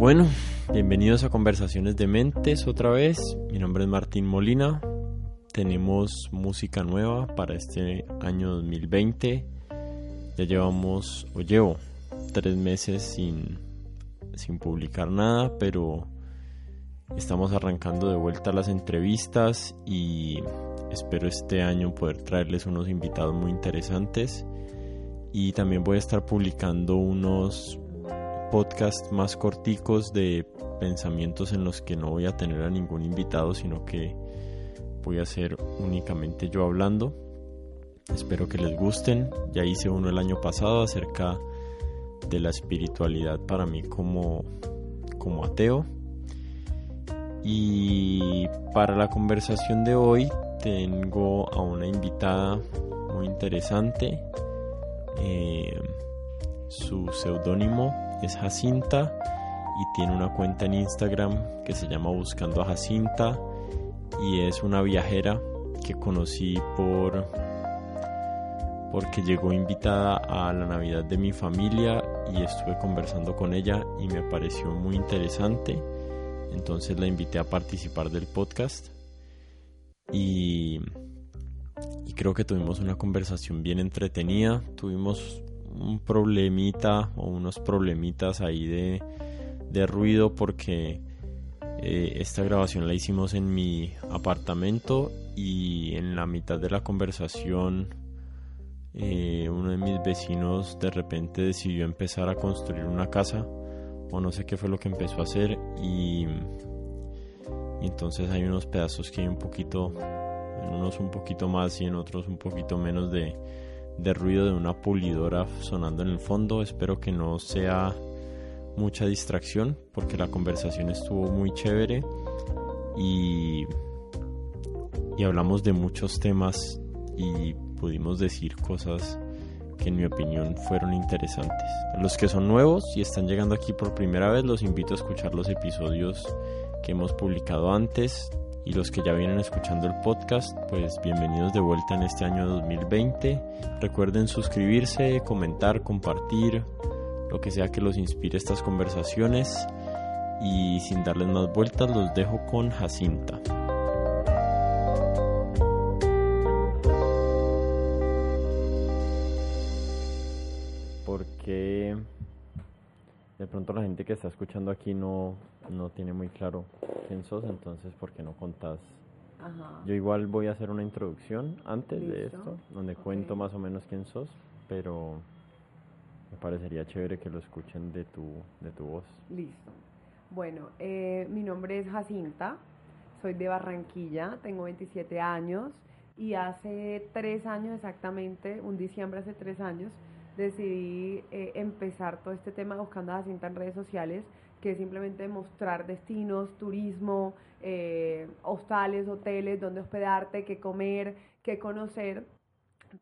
Bueno, bienvenidos a Conversaciones de Mentes otra vez. Mi nombre es Martín Molina. Tenemos música nueva para este año 2020. Ya llevamos, o llevo, tres meses sin, sin publicar nada, pero estamos arrancando de vuelta las entrevistas y espero este año poder traerles unos invitados muy interesantes. Y también voy a estar publicando unos podcasts más corticos de pensamientos en los que no voy a tener a ningún invitado, sino que voy a ser únicamente yo hablando. Espero que les gusten. Ya hice uno el año pasado acerca de la espiritualidad para mí como, como ateo. Y para la conversación de hoy tengo a una invitada muy interesante. Eh, su seudónimo es Jacinta y tiene una cuenta en Instagram que se llama Buscando a Jacinta y es una viajera que conocí por porque llegó invitada a la Navidad de mi familia y estuve conversando con ella y me pareció muy interesante. Entonces la invité a participar del podcast y, y creo que tuvimos una conversación bien entretenida. Tuvimos un problemita o unos problemitas ahí de, de ruido porque eh, esta grabación la hicimos en mi apartamento y en la mitad de la conversación eh, uno de mis vecinos de repente decidió empezar a construir una casa o no sé qué fue lo que empezó a hacer y, y entonces hay unos pedazos que hay un poquito en unos un poquito más y en otros un poquito menos de, de ruido de una pulidora sonando en el fondo. Espero que no sea mucha distracción porque la conversación estuvo muy chévere. Y, y hablamos de muchos temas y pudimos decir cosas que en mi opinión fueron interesantes. Los que son nuevos y están llegando aquí por primera vez, los invito a escuchar los episodios que hemos publicado antes y los que ya vienen escuchando el podcast, pues bienvenidos de vuelta en este año 2020. Recuerden suscribirse, comentar, compartir, lo que sea que los inspire estas conversaciones y sin darles más vueltas los dejo con Jacinta. Porque de pronto la gente que está escuchando aquí no, no tiene muy claro quién sos, entonces ¿por qué no contás? Ajá. Yo igual voy a hacer una introducción antes de esto, donde Ok. cuento más o menos quién sos, pero me parecería chévere que lo escuchen de tu, de tu voz. Listo. Bueno, eh, mi nombre es Jacinta, soy de Barranquilla, tengo 27 años y hace tres años exactamente, un diciembre hace tres años, decidí eh, empezar todo este tema Buscando a Jacinta en redes sociales, que es simplemente mostrar destinos, turismo, eh, hostales, hoteles, dónde hospedarte, qué comer, qué conocer,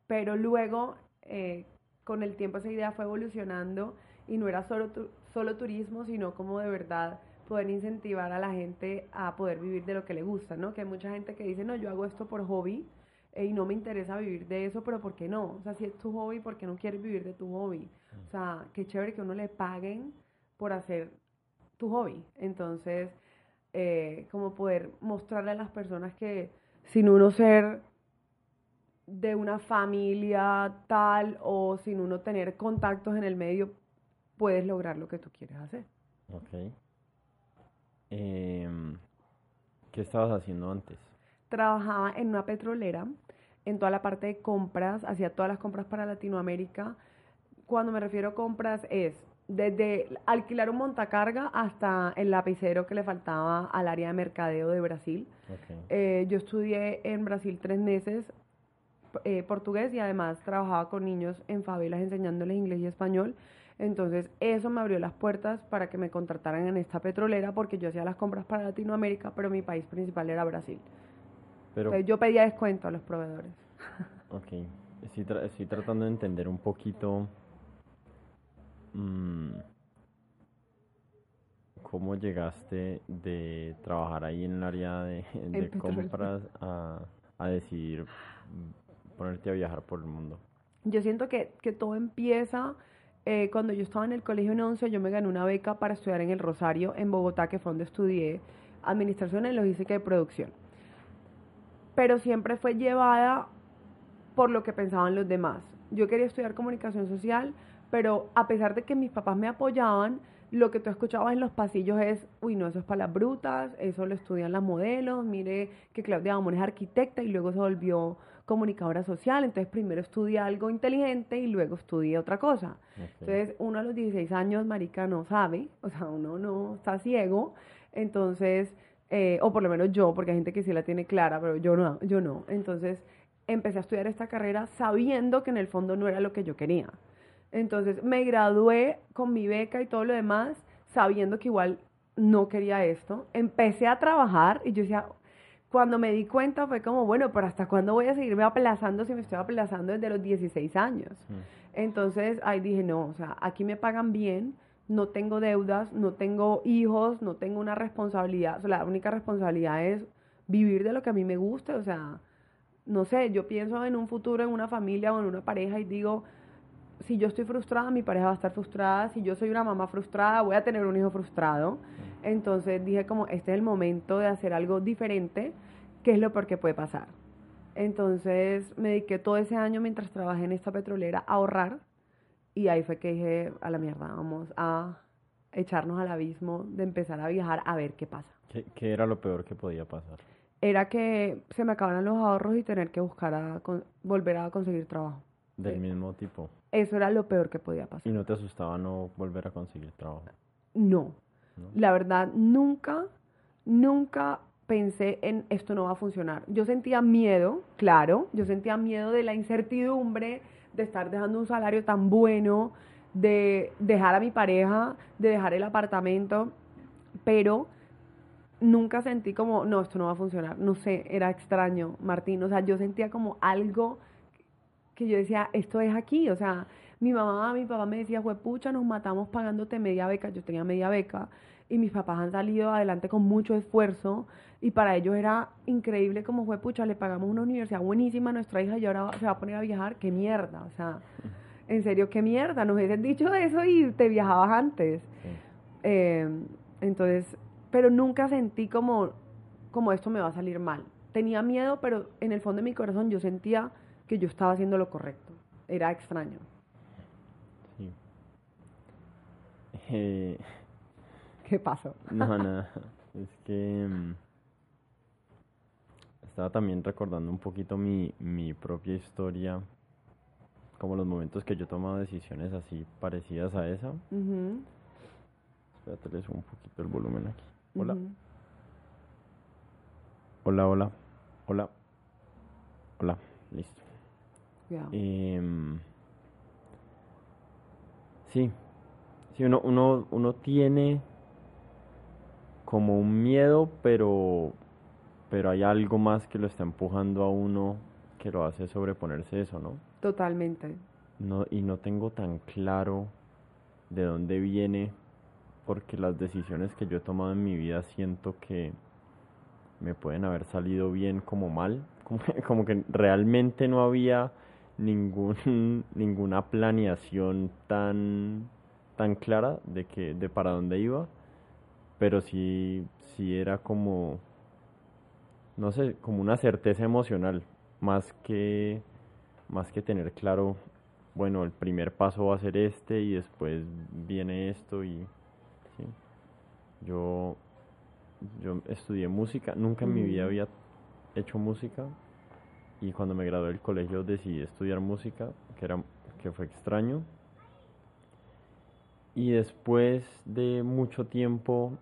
pero luego eh, con el tiempo esa idea fue evolucionando y no era solo, tu- solo turismo, sino como de verdad poder incentivar a la gente a poder vivir de lo que le gusta, ¿no? Que hay mucha gente que dice, no, yo hago esto por hobby eh, y no me interesa vivir de eso, pero ¿por qué no? O sea, si es tu hobby, ¿por qué no quieres vivir de tu hobby? O sea, qué chévere que uno le paguen por hacer tu hobby. Entonces, eh, como poder mostrarle a las personas que sin uno ser de una familia tal o sin uno tener contactos en el medio, puedes lograr lo que tú quieres hacer. Ok. Em, ¿Qué estabas haciendo antes? Trabajaba en una petrolera, en toda la parte de compras, hacía todas las compras para Latinoamérica. Cuando me refiero a compras es desde alquilar un montacarga hasta el lapicero que le faltaba al área de mercadeo de Brasil. Ok. Eh, yo estudié en Brasil tres meses eh, portugués y además trabajaba con niños en favelas enseñándoles inglés y español. Entonces eso me abrió las puertas para que me contrataran en esta petrolera porque yo hacía las compras para Latinoamérica, pero mi país principal era Brasil. Pero, Entonces yo pedía descuento a los proveedores. ok, estoy, tra- estoy tratando de entender un poquito cómo llegaste de trabajar ahí en el área de, compras a, a decidir mm, ponerte a viajar por el mundo. Yo siento que, que todo empieza eh, cuando yo estaba en el colegio en 11, yo me gané una beca para estudiar en el Rosario, en Bogotá, que fue donde estudié Administración en Logística y Producción. Pero siempre fue llevada por lo que pensaban los demás. Yo quería estudiar comunicación social, pero a pesar de que mis papás me apoyaban, lo que tú escuchabas en los pasillos es, uy, no, eso es para las brutas, eso lo estudian las modelos, mire que Claudia Gamón es arquitecta y luego se volvió comunicadora social, entonces primero estudia algo inteligente y luego estudia otra cosa. Entonces uno a los 16 años, marica, no sabe, o sea, uno no está ciego, entonces, eh, o por lo menos yo, porque hay gente que sí la tiene clara, pero yo no, yo no. Entonces empecé a estudiar esta carrera sabiendo que en el fondo no era lo que yo quería. Entonces me gradué con mi beca y todo lo demás, sabiendo que igual no quería esto. Empecé a trabajar y yo decía, cuando me di cuenta fue como, bueno, pero ¿hasta cuándo voy a seguirme aplazando si me estoy aplazando desde los 16 años? Mm. Entonces ahí dije, no, o sea, aquí me pagan bien, no tengo deudas, no tengo hijos, no tengo una responsabilidad, o sea, la única responsabilidad es vivir de lo que a mí me gusta, o sea, no sé, yo pienso en un futuro, en una familia o en una pareja y digo, si yo estoy frustrada, mi pareja va a estar frustrada. Si yo soy una mamá frustrada, voy a tener un hijo frustrado. Entonces dije como, este es el momento de hacer algo diferente, que es lo peor que puede pasar. Entonces me dediqué todo ese año mientras trabajé en esta petrolera a ahorrar. Y ahí fue que dije, a la mierda, vamos a echarnos al abismo de empezar a viajar a ver qué pasa. ¿Qué, era lo peor que podía pasar? Era que se me acabaran los ahorros y tener que buscar a volver a conseguir trabajo. Del mismo tipo. Eso era lo peor que podía pasar. ¿Y no te asustaba no volver a conseguir trabajo? No. La verdad, nunca, nunca pensé en esto no va a funcionar. Yo sentía miedo, claro, yo sentía miedo de la incertidumbre, de estar dejando un salario tan bueno, de dejar a mi pareja, de dejar el apartamento, pero nunca sentí como, no, esto no va a funcionar. No sé, era extraño, Martín. O sea, yo sentía como algo que yo decía, esto es aquí, o sea, mi mamá, mi papá me decía, pucha, nos matamos pagándote media beca, yo tenía media beca, y mis papás han salido adelante con mucho esfuerzo, y para ellos era increíble como fue, pucha, le pagamos una universidad buenísima a nuestra hija y ahora se va a poner a viajar, qué mierda, o sea, en serio, qué mierda, nos hubieses dicho eso y te viajabas antes. Em, entonces, pero nunca sentí como, como esto me va a salir mal. Tenía miedo, pero en el fondo de mi corazón yo sentía que yo estaba haciendo lo correcto. Era extraño. Sí. Eh, ¿Qué pasó? No, nada. Es que mm, estaba también recordando un poquito mi, mi propia historia, como los momentos que yo he tomado decisiones así parecidas a esa. Espérate, le subo un poquito el volumen aquí. Hola. Hola, hola. Hola. Hola. Listo. Em, sí, sí uno, uno, uno tiene como un miedo, pero, pero hay algo más que lo está empujando a uno que lo hace sobreponerse eso, ¿no? Totalmente. No, y no tengo tan claro de dónde viene, porque las decisiones que yo he tomado en mi vida siento que me pueden haber salido bien como mal, como, como que realmente no había ningún, ninguna planeación tan, tan clara de, que, de para dónde iba, pero sí, sí era como, no sé, como una certeza emocional, más que, más que tener claro, bueno, el primer paso va a ser este y después viene esto y ¿sí? yo, yo estudié música, nunca en mi vida había hecho música, y cuando me gradué del colegio decidí estudiar música, que, era, que fue extraño. Y después de mucho tiempo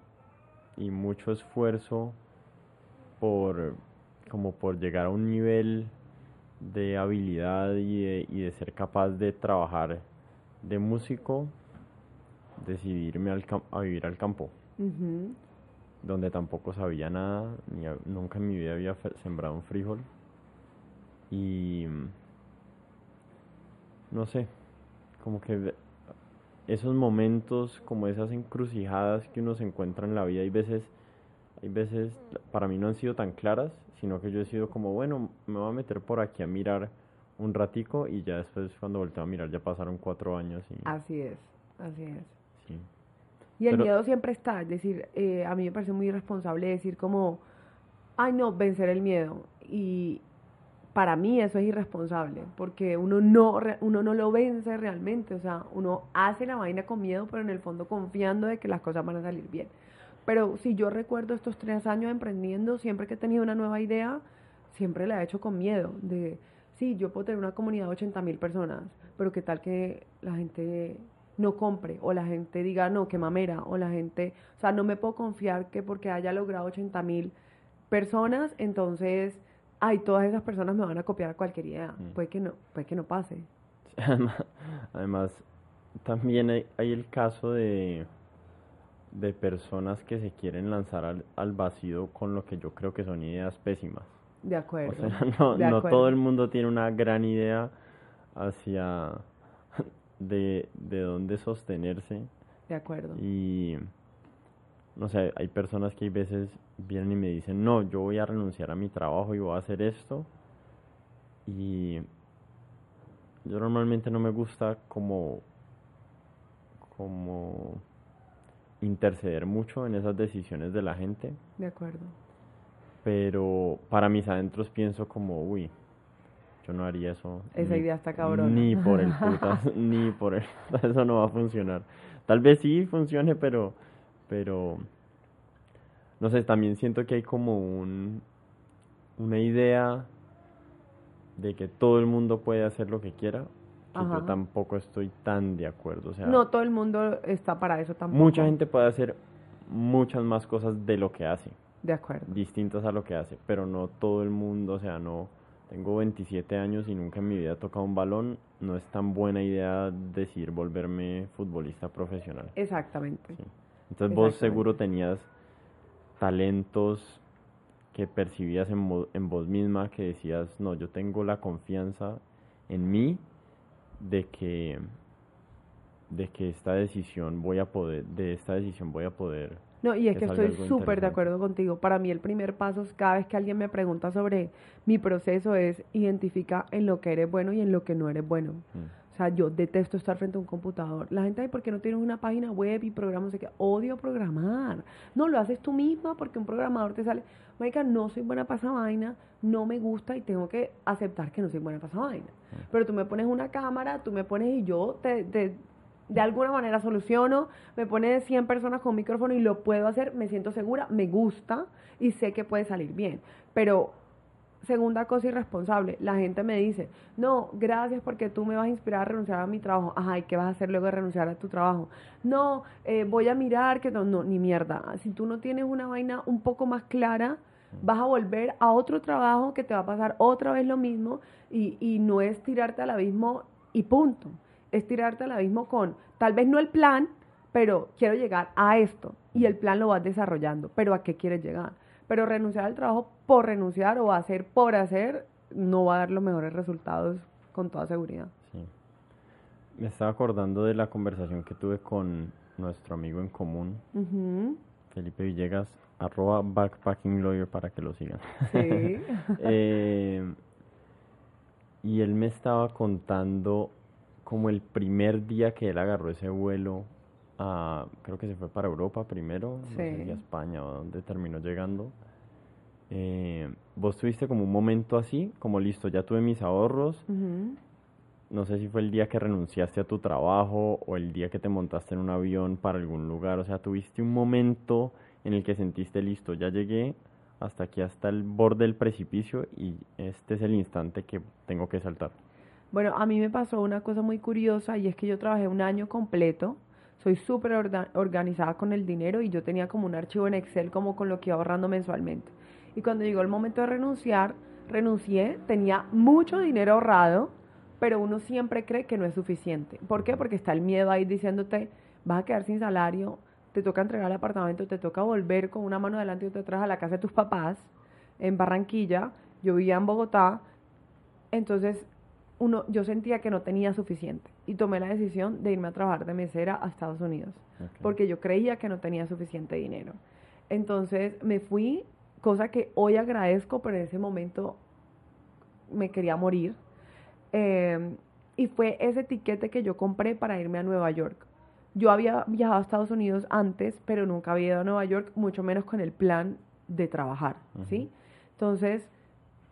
y mucho esfuerzo por como por llegar a un nivel de habilidad y de, y de ser capaz de trabajar de músico, decidí irme al, a vivir al campo, donde tampoco sabía nada, ni nunca en mi vida había sembrado un frijol. Y no sé, como que esos momentos, como esas encrucijadas que uno se encuentra en la vida, hay veces, hay veces para mí no han sido tan claras, sino que yo he sido como, bueno, me voy a meter por aquí a mirar un ratico y ya después cuando volteo a mirar ya pasaron cuatro años. Y... Así es, así es. Sí. Y el miedo siempre está, es decir, eh, a mí me parece muy irresponsable decir como, ay no, vencer el miedo. Y para mí eso es irresponsable, porque uno no, uno no lo vence realmente, o sea, uno hace la vaina con miedo, pero en el fondo confiando de que las cosas van a salir bien. Pero si yo recuerdo estos tres años emprendiendo, siempre que he tenido una nueva idea, siempre la he hecho con miedo, de, sí, yo puedo tener una comunidad de 80 mil personas, pero qué tal que la gente no compre o la gente diga, no, qué mamera, o la gente, o sea, no me puedo confiar que porque haya logrado 80 mil personas, entonces, ay, todas esas personas me van a copiar cualquier idea. Mm. Puede que no, puede que no pase. Además, también hay, el caso de, de personas que se quieren lanzar al, al vacío con lo que yo creo que son ideas pésimas. De acuerdo. O sea, no, no todo el mundo tiene una gran idea hacia de, de dónde sostenerse. De acuerdo. Y no sé, hay personas que hay veces vienen y me dicen, no, yo voy a renunciar a mi trabajo y voy a hacer esto. Y yo normalmente no me gusta como, como interceder mucho en esas decisiones de la gente. De acuerdo. Pero para mis adentros pienso como, uy, yo no haría eso. Esa idea está cabrón. Ni por el putas, ni por el eso no va a funcionar. Tal vez sí funcione, pero, pero, no sé, también siento que hay como un, una idea de que todo el mundo puede hacer lo que quiera, que yo tampoco estoy tan de acuerdo. O sea, no todo el mundo está para eso tampoco. Mucha gente puede hacer muchas más cosas de lo que hace. De acuerdo. Distintas a lo que hace, pero no todo el mundo, o sea, no tengo 27 años y nunca en mi vida he tocado un balón, no es tan buena idea decir volverme futbolista profesional. Exactamente. Entonces vos seguro tenías talentos que percibías en, en vos misma, que decías, no, yo tengo la confianza en mí de que de que esta decisión voy a poder de esta decisión voy a poder no, y es que estoy súper de acuerdo contigo. Para mí el primer paso es cada vez que alguien me pregunta sobre mi proceso es identifica en lo que eres bueno y en lo que no eres bueno. Mm. O sea, yo detesto estar frente a un computador. La gente, ¿por qué no tienes una página web y programas? que odio programar. No, lo haces tú misma porque un programador te sale. Marica, no soy buena para esa vaina, no me gusta y tengo que aceptar que no soy buena para esa vaina. Pero tú me pones una cámara, tú me pones y yo te, te de alguna manera soluciono, me pone 100 personas con micrófono y lo puedo hacer, me siento segura, me gusta y sé que puede salir bien. Pero segunda cosa irresponsable, la gente me dice, no, gracias porque tú me vas a inspirar a renunciar a mi trabajo. Ajá, ¿y qué vas a hacer luego de renunciar a tu trabajo? No, eh, voy a mirar que no, no, ni mierda. Si tú no tienes una vaina un poco más clara, vas a volver a otro trabajo que te va a pasar otra vez lo mismo y, y no es tirarte al abismo y punto es tirarte al abismo con, tal vez no el plan, pero quiero llegar a esto. Y el plan lo vas desarrollando, pero ¿a qué quieres llegar? Pero renunciar al trabajo por renunciar o hacer por hacer no va a dar los mejores resultados con toda seguridad. Sí. Me estaba acordando de la conversación que tuve con nuestro amigo en común, Felipe Villegas, arroba backpacking lawyer para que lo sigan. Sí. Eh, y él me estaba contando como el primer día que él agarró ese vuelo, a, creo que se fue para Europa primero, no sé si a España o donde terminó llegando. Eh, vos tuviste como un momento así, como listo, ya tuve mis ahorros. No sé si fue el día que renunciaste a tu trabajo o el día que te montaste en un avión para algún lugar. O sea, tuviste un momento en el que sentiste listo, ya llegué hasta aquí, hasta el borde del precipicio y este es el instante que tengo que saltar. Bueno, a mí me pasó una cosa muy curiosa y es que yo trabajé un año completo. Soy súper organizada con el dinero y yo tenía como un archivo en Excel como con lo que iba ahorrando mensualmente. Y cuando llegó el momento de renunciar, renuncié, tenía mucho dinero ahorrado, pero uno siempre cree que no es suficiente. ¿Por qué? Porque está el miedo ahí diciéndote, vas a quedar sin salario, te toca entregar el apartamento, te toca volver con una mano adelante y otra atrás a la casa de tus papás en Barranquilla. Yo vivía en Bogotá. Entonces uno, yo sentía que no tenía suficiente y tomé la decisión de irme a trabajar de mesera a Estados Unidos, porque yo creía que no tenía suficiente dinero. Entonces me fui, cosa que hoy agradezco, pero en ese momento me quería morir. Em, y fue ese tiquete que yo compré para irme a Nueva York. Yo había viajado a Estados Unidos antes, pero nunca había ido a Nueva York, mucho menos con el plan de trabajar, ¿sí? Entonces,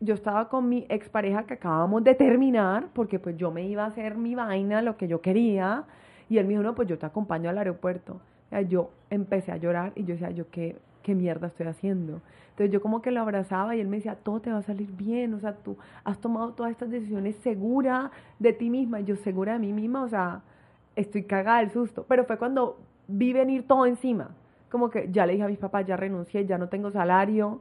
yo estaba con mi expareja que acabamos de terminar, porque pues yo me iba a hacer mi vaina, lo que yo quería, y él me dijo, no, pues yo te acompaño al aeropuerto. yo empecé a llorar y yo decía, yo qué, qué mierda estoy haciendo. Entonces yo como que lo abrazaba y él me decía, todo te va a salir bien, o sea, tú has tomado todas estas decisiones segura de ti misma, yo segura de mí misma, o sea, estoy cagada del susto. Pero fue cuando vi venir todo encima, como que ya le dije a mis papás, ya renuncié, ya no tengo salario,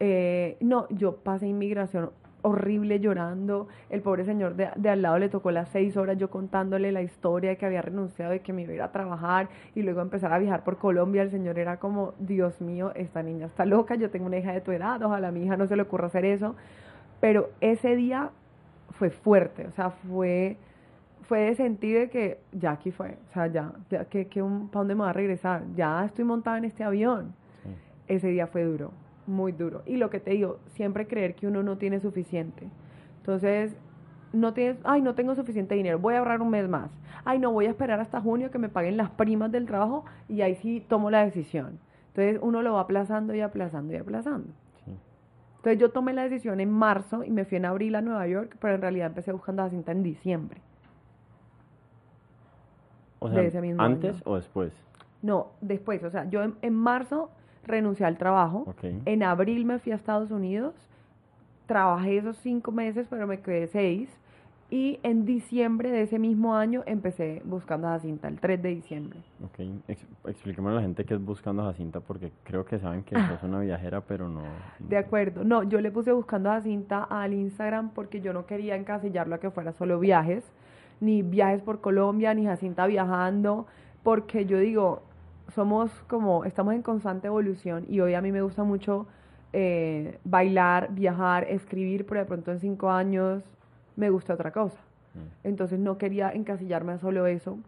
eh, no, yo pasé inmigración horrible llorando. El pobre señor de, de, al lado le tocó las seis horas yo contándole la historia de que había renunciado, de que me iba a ir a trabajar y luego empezar a viajar por Colombia. El señor era como, Dios mío, esta niña está loca, yo tengo una hija de tu edad, ojalá a mi hija no se le ocurra hacer eso. Pero ese día fue fuerte, o sea, fue, fue de sentir de que ya aquí fue, o sea, ya, ya que, que un, ¿para dónde me va a regresar? Ya estoy montada en este avión. Ese día fue duro muy duro. Y lo que te digo, siempre creer que uno no tiene suficiente. Entonces, no tienes, ay, no tengo suficiente dinero, voy a ahorrar un mes más. Ay, no, voy a esperar hasta junio que me paguen las primas del trabajo y ahí sí tomo la decisión. Entonces, uno lo va aplazando y aplazando y aplazando. Entonces, yo tomé la decisión en marzo y me fui en abril a Nueva York, pero en realidad empecé buscando la cinta en diciembre. O sea, ¿antes o después? No, después. O sea, yo en marzo renuncié al trabajo. En abril me fui a Estados Unidos, trabajé esos cinco meses, pero me quedé seis. Y en diciembre de ese mismo año empecé buscando a Jacinta, el 3 de diciembre. Ok, explíqueme a la gente qué es buscando a Jacinta, porque creo que saben que es una viajera, pero no, De acuerdo, no, yo le puse buscando a Jacinta al Instagram porque yo no quería encasillarlo a que fuera solo viajes, ni viajes por Colombia, ni Jacinta viajando, porque yo digo, somos como, estamos en constante evolución y hoy a mí me gusta mucho eh, bailar, viajar, escribir, pero de pronto en cinco años me gusta otra cosa. Mm. Entonces no quería encasillarme a solo eso,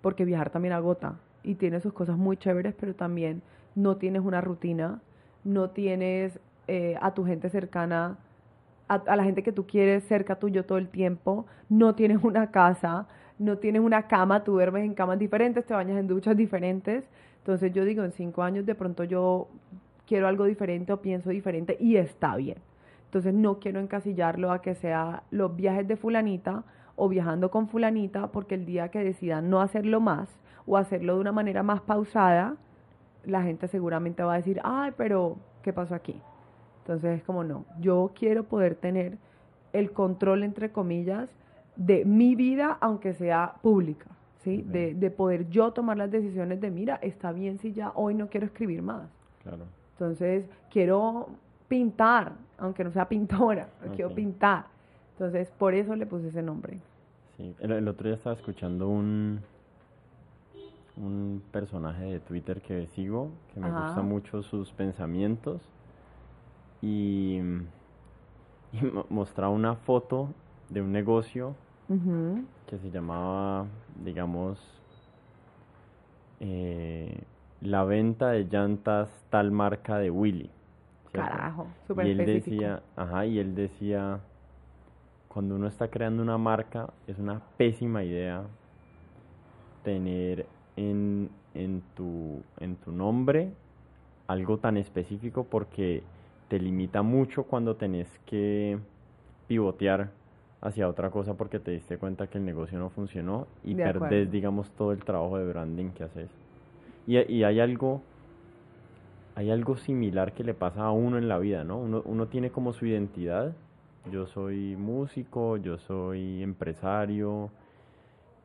porque viajar también agota y tiene sus cosas muy chéveres, pero también no tienes una rutina, no tienes eh, a tu gente cercana, a, a, la gente que tú quieres cerca tuyo todo el tiempo, no tienes una casa, no tienes una cama, tú duermes en camas diferentes, te bañas en duchas diferentes. Entonces yo digo, en cinco años de pronto yo quiero algo diferente o pienso diferente y está bien. Entonces no quiero encasillarlo a que sea los viajes de fulanita o viajando con fulanita porque el día que decidan no hacerlo más o hacerlo de una manera más pausada, la gente seguramente va a decir, ay, pero ¿qué pasó aquí? Entonces es como no, yo quiero poder tener el control, entre comillas, de mi vida, aunque sea pública, ¿sí? De, de, poder yo tomar las decisiones de, mira, está bien si ya hoy no quiero escribir más. Claro. Entonces, quiero pintar, aunque no sea pintora, quiero pintar. Entonces, por eso le puse ese nombre. Sí, el, otro día estaba escuchando un, un personaje de Twitter que sigo, que me gusta mucho sus pensamientos, y, y mostraba una foto de un negocio que se llamaba, digamos, eh, la venta de llantas tal marca de Willy. Carajo, súper Y él decía, ajá, y él decía, cuando uno está creando una marca, es una pésima idea tener en, en, tu, en tu nombre algo tan específico porque te limita mucho cuando tenés que pivotear hacia otra cosa porque te diste cuenta que el negocio no funcionó y perdés, digamos, todo el trabajo de branding que haces. Y, y, hay algo hay algo similar que le pasa a uno en la vida, ¿no? Uno, uno tiene como su identidad. Yo soy músico, yo soy empresario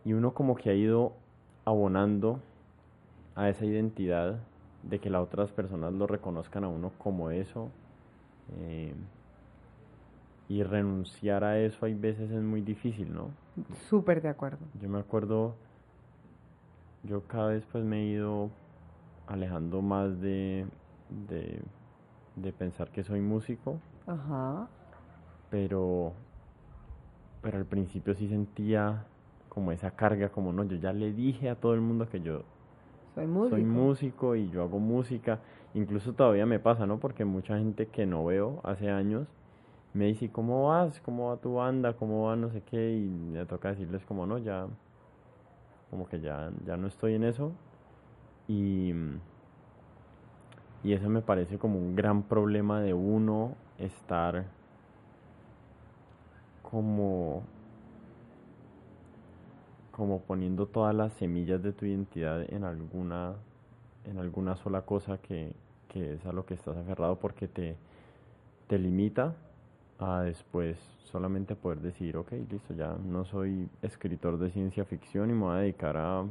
y uno como que ha ido abonando a esa identidad de que las otras personas lo reconozcan a uno como eso. Eh, y renunciar a eso hay veces es muy difícil, ¿no? Súper de acuerdo. Yo me acuerdo, yo cada vez pues me he ido alejando más de, de, pensar que soy músico. Ajá. Pero, pero al principio sí sentía como esa carga, como no, yo ya le dije a todo el mundo que yo soy músico. soy músico y yo hago música. Incluso todavía me pasa, ¿no? Porque mucha gente que no veo hace años me dice, ¿cómo vas? ¿Cómo va tu banda? ¿Cómo va no sé qué? Y me toca decirles como no, ya, como que ya, ya no estoy en eso. Y, y eso me parece como un gran problema de uno estar como como poniendo todas las semillas de tu identidad en alguna en alguna sola cosa que, que es a lo que estás aferrado porque te, te limita a después solamente poder decir, ok, listo, ya no soy escritor de ciencia ficción y me voy a dedicar a,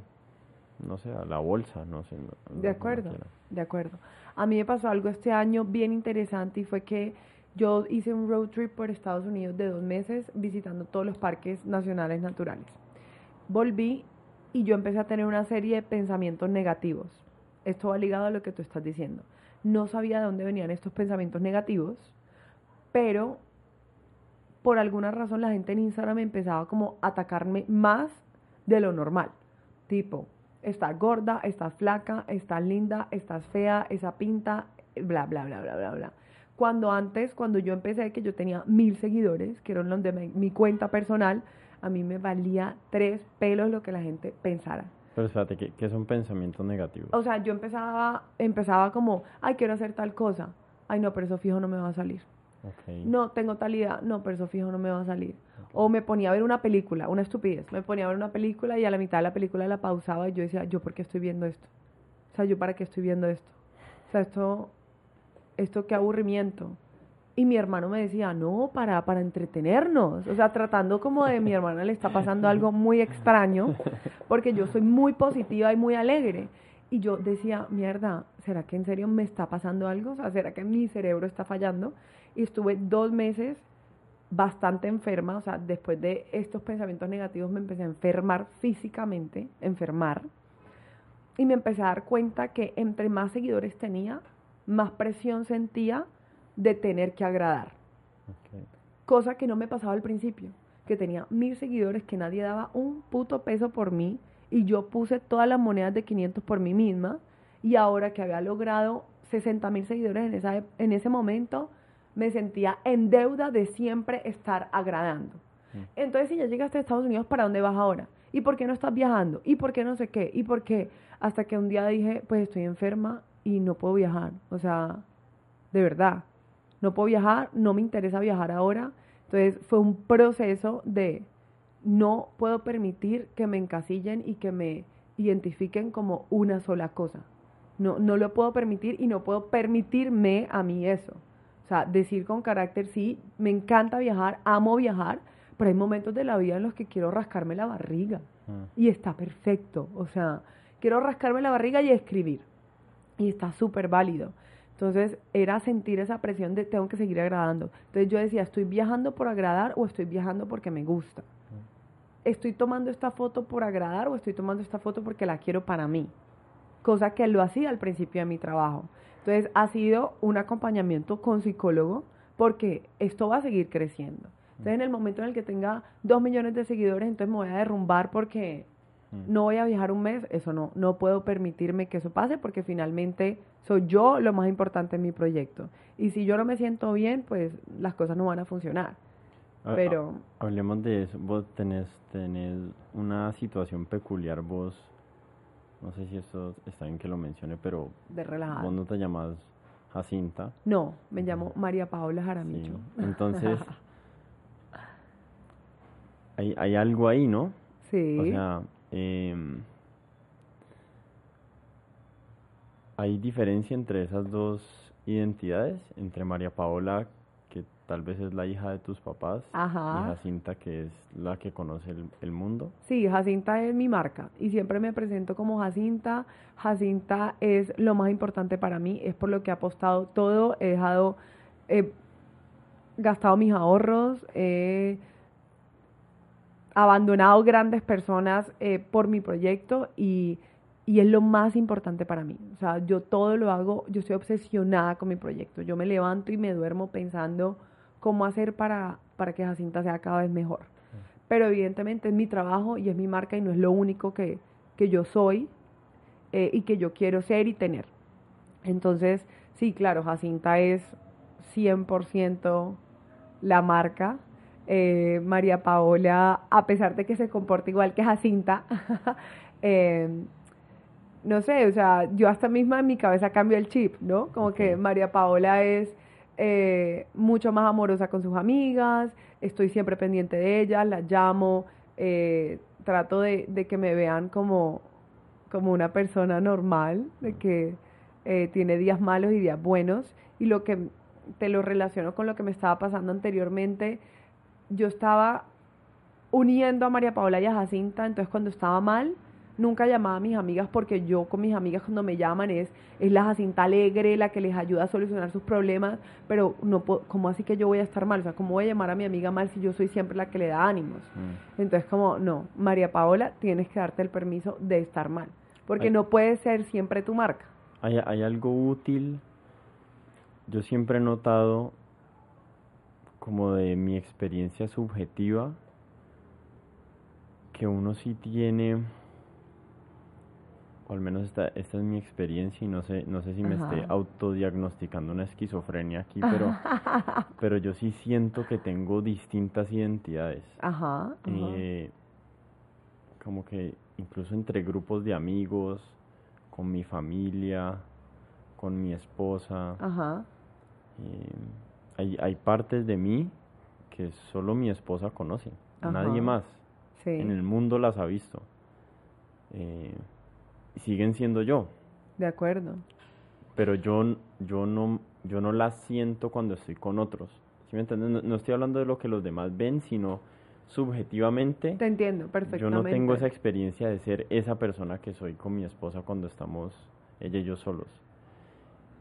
no sé, a la bolsa, no sé. de acuerdo, de acuerdo. A mí me pasó algo este año bien interesante y fue que yo hice un road trip por Estados Unidos de dos meses visitando todos los parques nacionales naturales volví y yo empecé a tener una serie de pensamientos negativos. Esto va ligado a lo que tú estás diciendo. No sabía de dónde venían estos pensamientos negativos, pero por alguna razón la gente en Instagram empezaba como a atacarme más de lo normal. Tipo, estás gorda, estás flaca, estás linda, estás fea, esa pinta, bla, bla, bla, bla, bla, bla. Cuando antes, cuando yo empecé, que yo tenía mil seguidores, que eran los de mi cuenta personal, a mí me valía tres pelos lo que la gente pensara. Pero espérate, ¿qué, son pensamientos negativos? O sea, yo empezaba, empezaba como, ay, quiero hacer tal cosa. Ay, no, pero eso fijo no me va a salir. No, tengo tal idea. No, pero eso fijo no me va a salir. O me ponía a ver una película, una estupidez. Me ponía a ver una película y a la mitad de la película la pausaba y yo decía, ¿yo por qué estoy viendo esto? O sea, ¿yo para qué estoy viendo esto? O sea, esto, esto qué aburrimiento. Y mi hermano me decía, no, para, para entretenernos. O sea, tratando como de mi hermana le está pasando algo muy extraño, porque yo soy muy positiva y muy alegre. Y yo decía, mierda, ¿será que en serio me está pasando algo? O sea, ¿será que mi cerebro está fallando? Y estuve dos meses bastante enferma, o sea, después de estos pensamientos negativos me empecé a enfermar físicamente, enfermar, y me empecé a dar cuenta que entre más seguidores tenía, más presión sentía de tener que agradar. Cosa que no me pasaba al principio, que tenía mil seguidores, que nadie daba un puto peso por mí y yo puse todas las monedas de 500 por mí misma y ahora que había logrado 60 mil seguidores en, esa, en ese momento, me sentía en deuda de siempre estar agradando. Mm. Entonces, si ya llegaste a Estados Unidos, ¿para dónde vas ahora? ¿Y por qué no estás viajando? ¿Y por qué no sé qué? ¿Y por qué? Hasta que un día dije, pues estoy enferma y no puedo viajar. O sea, de verdad no puedo viajar, no me interesa viajar ahora. Entonces fue un proceso de no puedo permitir que me encasillen y que me identifiquen como una sola cosa. No, no lo puedo permitir y no puedo permitirme a mí eso. O sea, decir con carácter, sí, me encanta viajar, amo viajar, pero hay momentos de la vida en los que quiero rascarme la barriga. Ah. Y está perfecto. O sea, quiero rascarme la barriga y escribir. Y está súper válido. Entonces era sentir esa presión de tengo que seguir agradando. Entonces yo decía, ¿estoy viajando por agradar o estoy viajando porque me gusta? ¿Estoy tomando esta foto por agradar o estoy tomando esta foto porque la quiero para mí? Cosa que lo hacía al principio de mi trabajo. Entonces ha sido un acompañamiento con psicólogo porque esto va a seguir creciendo. Entonces en el momento en el que tenga dos millones de seguidores, entonces me voy a derrumbar porque Mm. no voy a viajar un mes, eso no, no puedo permitirme que eso pase porque finalmente soy yo lo más importante en mi proyecto. Y si yo no me siento bien, pues las cosas no van a funcionar. Pero... Hablemos de eso. Vos tenés, tenés una situación peculiar, vos, no sé si esto está bien que lo mencione, pero... De. Vos no te llamas Jacinta. No, me llamo María Paola Jaramillo. Entonces, hay, hay algo ahí, ¿no? Sí. O sea, Em, ¿Hay diferencia entre esas dos identidades? Entre María Paola, tal vez es la hija de tus papás, y Jacinta, que es la que conoce el, mundo. Sí, Jacinta es mi marca y siempre me presento como Jacinta. Jacinta es lo más importante para mí, es por lo que he apostado todo, he dejado, he gastado mis ahorros, he abandonado grandes personas eh, por mi proyecto y, y, es lo más importante para mí. O sea, yo todo lo hago, yo estoy obsesionada con mi proyecto. Yo me levanto y me duermo pensando cómo hacer para, para que Jacinta sea cada vez mejor. Pero evidentemente es mi trabajo y es mi marca y no es lo único que, que yo soy eh, y que yo quiero ser y tener. Entonces, sí, claro, Jacinta es 100% la marca. Eh, María Paola, a pesar de que se comporta igual que Jacinta, eh, no sé, o sea, yo hasta misma en mi cabeza cambio el chip, ¿no? Como que María Paola es eh, mucho más amorosa con sus amigas, estoy siempre pendiente de ellas, las llamo, eh, trato de, de, que me vean como, como una persona normal, de que eh, tiene días malos y días buenos, y lo que te lo relaciono con lo que me estaba pasando anteriormente, yo estaba uniendo a María Paola y a Jacinta, entonces cuando estaba mal, nunca llamaba a mis amigas porque yo con mis amigas cuando me llaman es, es la Jacinta alegre, la que les ayuda a solucionar sus problemas, pero no ¿cómo así que yo voy a estar mal? O sea, ¿cómo voy a llamar a mi amiga mal si yo soy siempre la que le da ánimos? Mm. Entonces, como, no, María Paola, tienes que darte el permiso de estar mal, porque no puede ser siempre tu marca. Hay, hay algo útil, yo siempre he notado como de mi experiencia subjetiva, que uno sí tiene o al menos esta, esta es mi experiencia y no sé, no sé si me esté autodiagnosticando una esquizofrenia aquí, pero, pero yo sí siento que tengo distintas identidades. Ajá. Eh, como que incluso entre grupos de amigos, con mi familia, con mi esposa. Ajá. Eh, hay, hay partes de mí que solo mi esposa conoce, nadie más en el mundo las ha visto. Eh, siguen siendo yo. De acuerdo. Pero yo, yo, no, yo no las siento cuando estoy con otros. ¿Sí me entiendes? No, estoy hablando de lo que los demás ven, sino subjetivamente. Te entiendo, perfectamente. Yo no tengo esa experiencia de ser esa persona que soy con mi esposa cuando estamos ella y yo solos.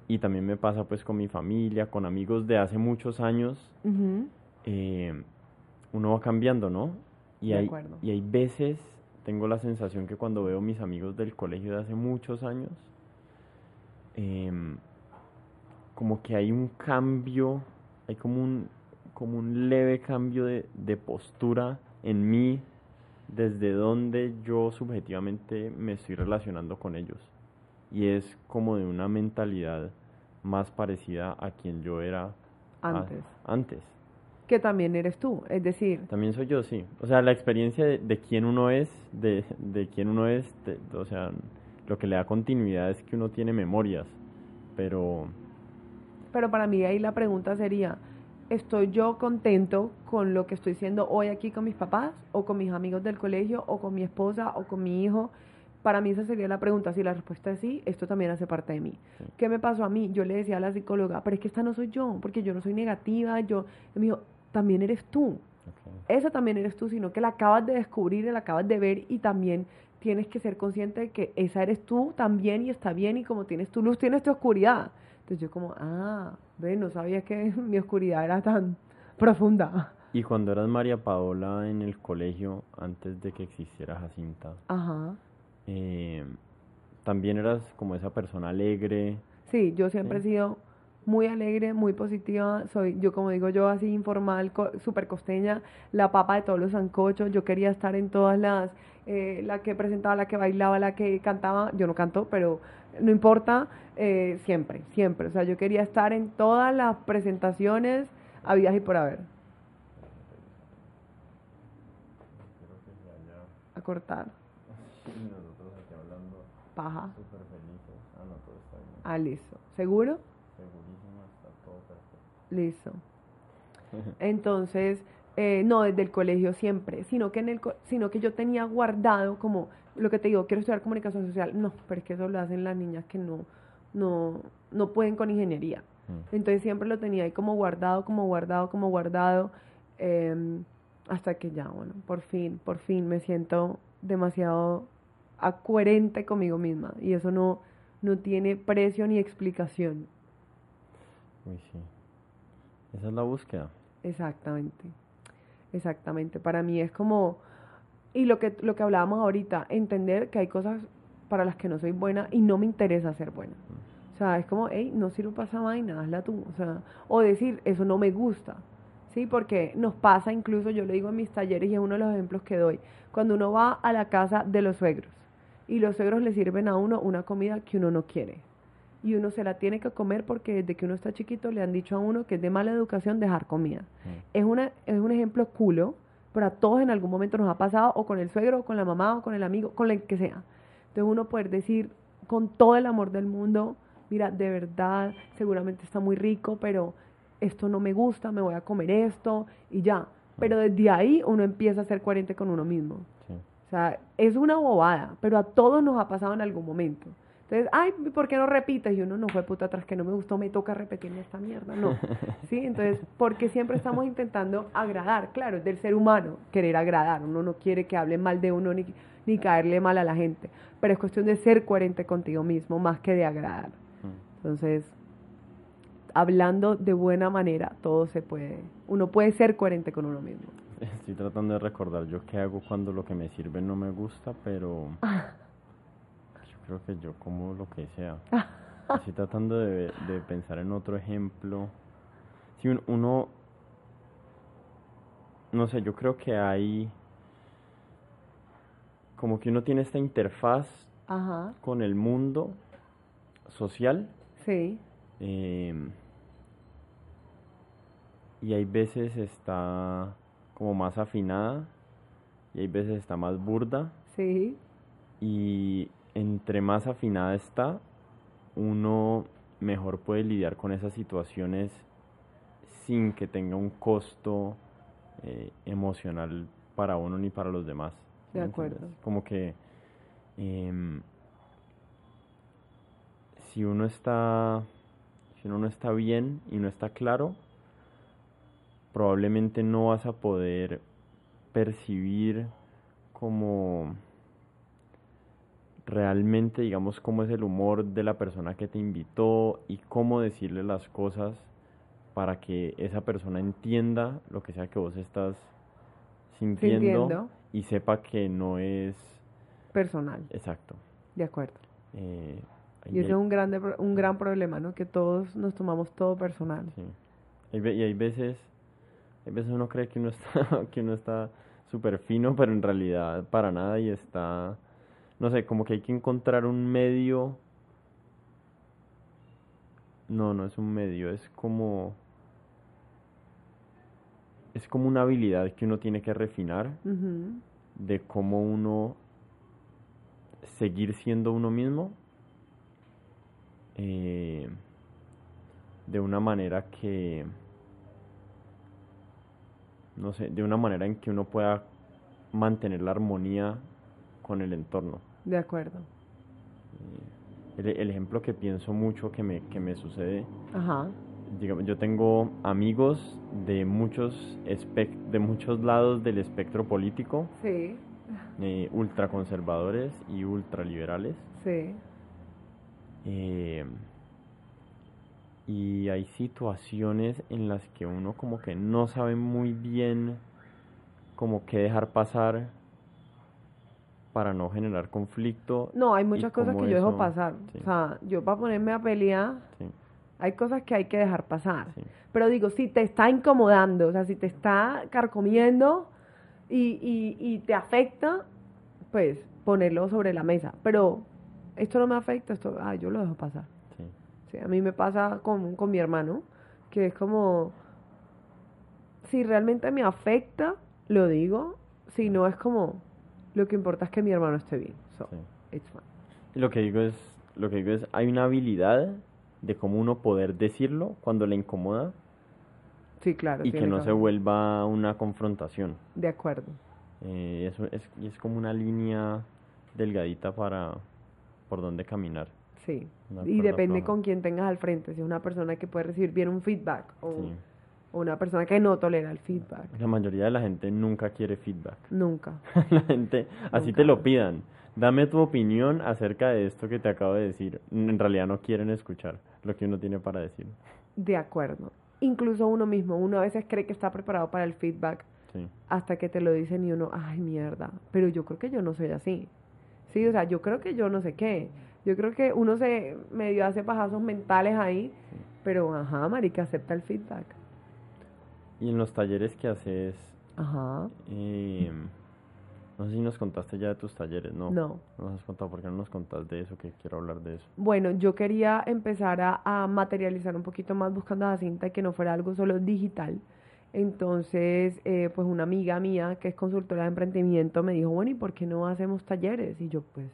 Y también me pasa pues con mi familia, con amigos de hace muchos años. Eh, uno va cambiando, ¿no? Y de hay, acuerdo. y hay veces tengo la sensación que cuando veo mis amigos del colegio de hace muchos años, em, como que hay un cambio, hay como un, como un leve cambio de, de postura en mí, desde donde yo subjetivamente me estoy relacionando con ellos. Y es como de una mentalidad más parecida a quien yo era antes. antes que también eres tú, es decir... También soy yo, sí. O sea, la experiencia de, de quién uno es, de, de quién uno es, o sea, lo que le da continuidad es que uno tiene memorias, pero... Pero para mí ahí la pregunta sería, ¿estoy yo contento con lo que estoy siendo hoy aquí con mis papás o con mis amigos del colegio o con mi esposa o con mi hijo? Para mí esa sería la pregunta. Si la respuesta es sí, esto también hace parte de mí. ¿Qué me pasó a mí? Yo le decía a la psicóloga, pero es que esta no soy yo, porque yo no soy negativa. Yo, me dijo, también eres tú. Esa también eres tú, sino que la acabas de descubrir, la acabas de ver y también tienes que ser consciente de que esa eres tú también y está bien y como tienes tu luz, tienes tu oscuridad. Entonces yo como, ah, ve, no sabía que mi oscuridad era tan profunda. Y cuando eras María Paola en el colegio, antes de que existiera Jacinta, Ajá. Eh, también eras como esa persona alegre. Sí, yo siempre he sido muy alegre, muy positiva. Soy, yo como digo yo, así informal, súper costeña, la papa de todos los zancochos. Yo quería estar en todas las, eh, la que presentaba, la que bailaba, la que cantaba. Yo no canto, pero no importa, eh, siempre, siempre. O sea, yo quería estar en todas las presentaciones, habidas y por haber. A cortar. Paja. Ah, listo. ¿Seguro? Listo. Entonces, eh, no desde el colegio siempre, sino que, en el, sino que yo tenía guardado como lo que te digo, quiero estudiar comunicación social. No, pero es que eso lo hacen las niñas que no, no, no pueden con ingeniería. Mm. Entonces siempre lo tenía ahí como guardado, como guardado, como guardado, em, hasta que ya, bueno, por fin, por fin me siento demasiado coherente conmigo misma y eso no, no tiene precio ni explicación. Uy, sí. Esa es la búsqueda. Exactamente, exactamente. Para mí es como, y lo que, lo que hablábamos ahorita, entender que hay cosas para las que no soy buena y no me interesa ser buena. O sea, es como, hey, no sirvo para esa vaina, hazla tú. O sea, o decir, eso no me gusta. ¿Sí? Porque nos pasa incluso, yo lo digo en mis talleres y es uno de los ejemplos que doy, cuando uno va a la casa de los suegros y los suegros le sirven a uno una comida que uno no quiere y uno se la tiene que comer porque desde que uno está chiquito le han dicho a uno que es de mala educación dejar comida. Es, una, es un ejemplo culo, pero a todos en algún momento nos ha pasado, o con el suegro, o con la mamá, o con el amigo, con el que sea. Entonces uno poder decir con todo el amor del mundo, mira, de verdad, seguramente está muy rico, pero esto no me gusta, me voy a comer esto y ya. Pero desde ahí uno empieza a ser coherente con uno mismo. O sea, es una bobada, pero a todos nos ha pasado en algún momento. Entonces, ay, ¿por qué no repites? Y uno no fue puta atrás que no me gustó, me toca repetirme esta mierda. No. ¿Sí? Entonces, porque siempre estamos intentando agradar. Claro, es del ser humano querer agradar. Uno no quiere que hable mal de uno ni, ni caerle mal a la gente. Pero es cuestión de ser coherente contigo mismo más que de agradar. Mm. Entonces, hablando de buena manera, todo se puede. Uno puede ser coherente con uno mismo. Estoy tratando de recordar yo qué hago cuando lo que me sirve no me gusta, pero. creo que yo como lo que sea. Estoy tratando de, pensar en otro ejemplo. Si uno, no sé, yo creo que hay como que uno tiene esta interfaz con el mundo social. Sí. Em, y hay veces está como más afinada y hay veces está más burda. Sí. Y entre más afinada está, uno mejor puede lidiar con esas situaciones sin que tenga un costo eh, emocional para uno ni para los demás. De acuerdo. Como que em, si uno está si uno no está bien y no está claro, probablemente no vas a poder percibir como realmente, digamos, cómo es el humor de la persona que te invitó y cómo decirle las cosas para que esa persona entienda lo que sea que vos estás sintiendo, y sepa que no es personal. Exacto. De acuerdo. Eh, y eso es un, grande, un gran problema, ¿no? Que todos nos tomamos todo personal. Sí. Y hay veces, hay veces uno cree que uno está, que uno está súper fino, pero en realidad para nada y está no sé, como que hay que encontrar un medio. No, no es un medio, es como. Es como una habilidad que uno tiene que refinar de cómo uno seguir siendo uno mismo eh, de una manera que no sé, de una manera en que uno pueda mantener la armonía con el entorno. De acuerdo. El, el ejemplo que pienso mucho que me, que me sucede, Ajá. Digamos, yo tengo amigos de muchos, de muchos lados del espectro político, sí. eh, ultraconservadores y ultraliberales. Sí. Eh, y hay situaciones en las que uno como que no sabe muy bien como qué dejar pasar para no generar conflicto. No, hay muchas cosas que yo dejo pasar. O sea, yo para ponerme a pelear, hay cosas que hay que dejar pasar. Pero digo, si te está incomodando, o sea, si te está carcomiendo y, y, y te afecta, pues ponerlo sobre la mesa. Pero esto no me afecta, esto, ah, yo lo dejo pasar. Sí. a mí me pasa con, con mi hermano, que es como, si realmente me afecta, lo digo, si no es como, lo que importa es que mi hermano esté bien. So, it's fine. Lo que digo es, lo que digo es, hay una habilidad de cómo uno poder decirlo cuando le incomoda. Sí, claro. Y que no se vuelva una confrontación. De acuerdo. Eh, eso es, y es como una línea delgadita para por dónde caminar. Sí. Y depende con quién tengas al frente. Si es una persona que puede recibir bien un feedback o una persona que no tolera el feedback. La mayoría de la gente nunca quiere feedback. Nunca. la gente, así te lo pidan. Dame tu opinión acerca de esto que te acabo de decir. En realidad no quieren escuchar lo que uno tiene para decir. De acuerdo. Incluso uno mismo, uno a veces cree que está preparado para el feedback sí. hasta que te lo dicen y uno, ay mierda, pero yo creo que yo no soy así. Sí, o sea, yo creo que yo no sé qué. Yo creo que uno se medio hace pajazos mentales ahí, pero ajá, marica, acepta el feedback. Y en los talleres que haces, Ajá. Eh, No sé si nos contaste ya de tus talleres, ¿no? No. No nos has contado, ¿por qué no nos contas de eso? Que quiero hablar de eso. Bueno, yo quería empezar a, a materializar un poquito más buscando a cinta y que no fuera algo solo digital. Entonces, eh, pues una amiga mía que es consultora de emprendimiento me dijo, bueno, ¿y por qué no hacemos talleres? Y yo, pues,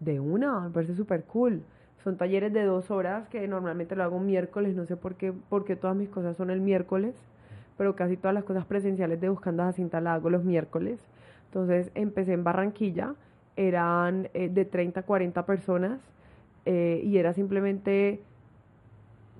de una, me parece súper cool. Son talleres de dos horas que normalmente lo hago miércoles, no sé por qué, porque todas mis cosas son el miércoles, pero casi todas las cosas presenciales de Buscando a Cinta las hago los miércoles. Entonces empecé en Barranquilla, eran eh, de 30 a 40 personas eh, y era simplemente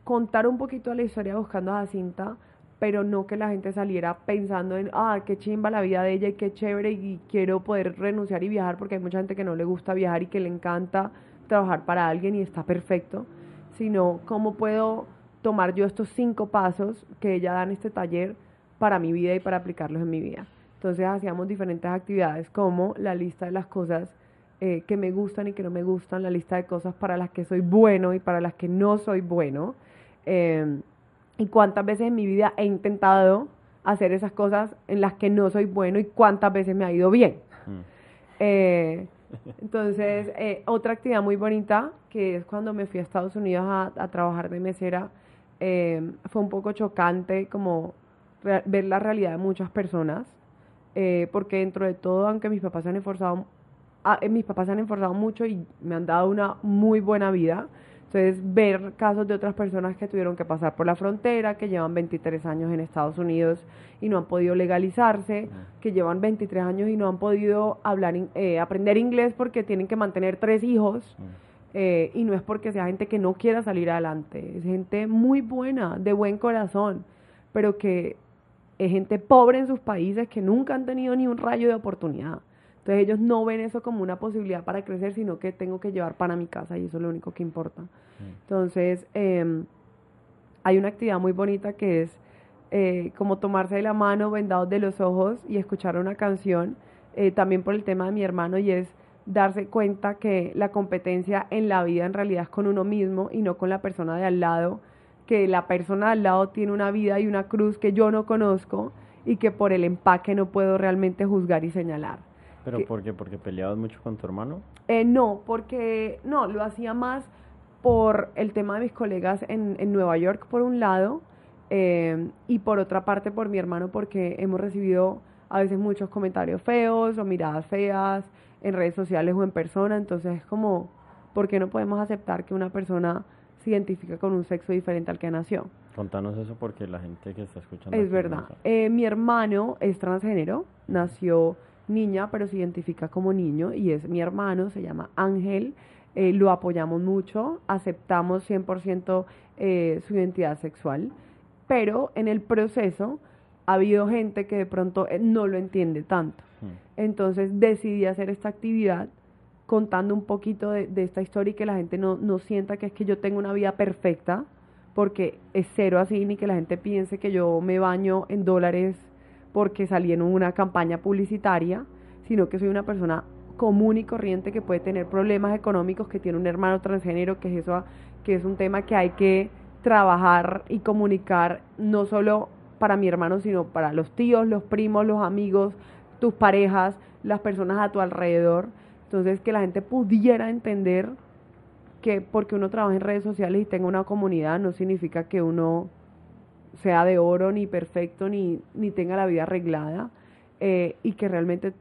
contar un poquito de la historia Buscando a Jacinta, pero no que la gente saliera pensando en, ah, qué chimba la vida de ella y qué chévere y quiero poder renunciar y viajar porque hay mucha gente que no le gusta viajar y que le encanta trabajar para alguien y está perfecto, sino cómo puedo tomar yo estos cinco pasos que ella da en este taller para mi vida y para aplicarlos en mi vida. Entonces hacíamos diferentes actividades como la lista de las cosas eh, que me gustan y que no me gustan, la lista de cosas para las que soy bueno y para las que no soy bueno. Em, y cuántas veces en mi vida he intentado hacer esas cosas en las que no soy bueno y cuántas veces me ha ido bien. Mm. Eh, entonces, eh, otra actividad muy bonita, que es cuando me fui a Estados Unidos a, trabajar de mesera, em, fue un poco chocante como ver la realidad de muchas personas eh, porque dentro de todo, aunque mis papás se han esforzado, ah, eh, mis papás se han esforzado mucho y me han dado una muy buena vida. Entonces, ver casos de otras personas que tuvieron que pasar por la frontera, que llevan 23 años en Estados Unidos y no han podido legalizarse, que llevan 23 años y no han podido hablar, eh, aprender inglés porque tienen que mantener tres hijos. Y no es porque sea gente que no quiera salir adelante, es gente muy buena, de buen corazón, pero que es gente pobre en sus países que nunca han tenido ni un rayo de oportunidad. Entonces ellos no ven eso como una posibilidad para crecer, sino que tengo que llevar para mi casa y eso es lo único que importa. Entonces em, hay una actividad muy bonita que es eh, como tomarse de la mano, vendados de los ojos y escuchar una canción, eh, también por el tema de mi hermano y es darse cuenta que la competencia en la vida en realidad es con uno mismo y no con la persona de al lado que la persona al lado tiene una vida y una cruz que yo no conozco y que por el empaque no puedo realmente juzgar y señalar. ¿Pero por qué? ¿Porque peleabas mucho con tu hermano? Eh, no, porque no, lo hacía más por el tema de mis colegas en, en Nueva York, por un lado, eh, y por otra parte por mi hermano, porque hemos recibido a veces muchos comentarios feos o miradas feas en redes sociales o en persona, entonces es como, ¿por qué no podemos aceptar que una persona se identifica con un sexo diferente al que nació. Contanos eso porque la gente que está escuchando... Es verdad. Eh, mi hermano es transgénero, nació niña, pero se identifica como niño y es mi hermano, se llama Ángel. Eh, lo apoyamos mucho, aceptamos 100% eh, su identidad sexual, pero en el proceso ha habido gente que de pronto no lo entiende tanto. Hmm. Entonces decidí hacer esta actividad contando un poquito de, esta historia y que la gente no, no sienta que es que yo tengo una vida perfecta, porque es cero así, ni que la gente piense que yo me baño en dólares porque salí en una campaña publicitaria, sino que soy una persona común y corriente que puede tener problemas económicos, que tiene un hermano transgénero, que es eso, que es un tema que hay que trabajar y comunicar no solo para mi hermano, sino para los tíos, los primos, los amigos, tus parejas, las personas a tu alrededor. Entonces, que la gente pudiera entender que porque uno trabaja en redes sociales y tenga una comunidad no significa que uno sea de oro, ni perfecto, ni, ni tenga la vida arreglada, eh, y que realmente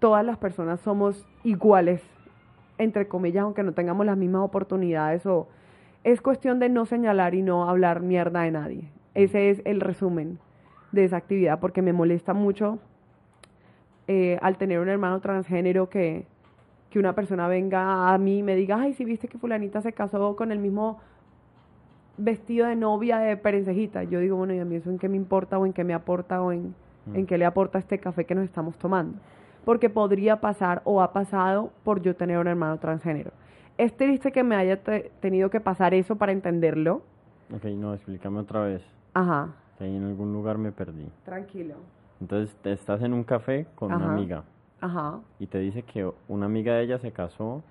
todas las personas somos iguales, entre comillas, aunque no tengamos las mismas oportunidades o es cuestión de no señalar y no hablar mierda de nadie. Ese es el resumen de esa actividad porque me molesta mucho eh, al tener un hermano transgénero que, que una persona venga a mí y me diga, ay, si viste que fulanita se casó con el mismo vestido de novia de perencejita. Yo digo, bueno, ¿y a mí eso en qué me importa o en qué me aporta o en, mm. en qué le aporta este café que nos estamos tomando? Porque podría pasar o ha pasado por yo tener un hermano transgénero. Es triste que me haya tenido que pasar eso para entenderlo. Ok, no, explícame otra vez. Ajá. Que ahí en algún lugar me perdí. Tranquilo. Entonces te estás en un café con una amiga. Ajá. Y te dice que una amiga de ella se casó.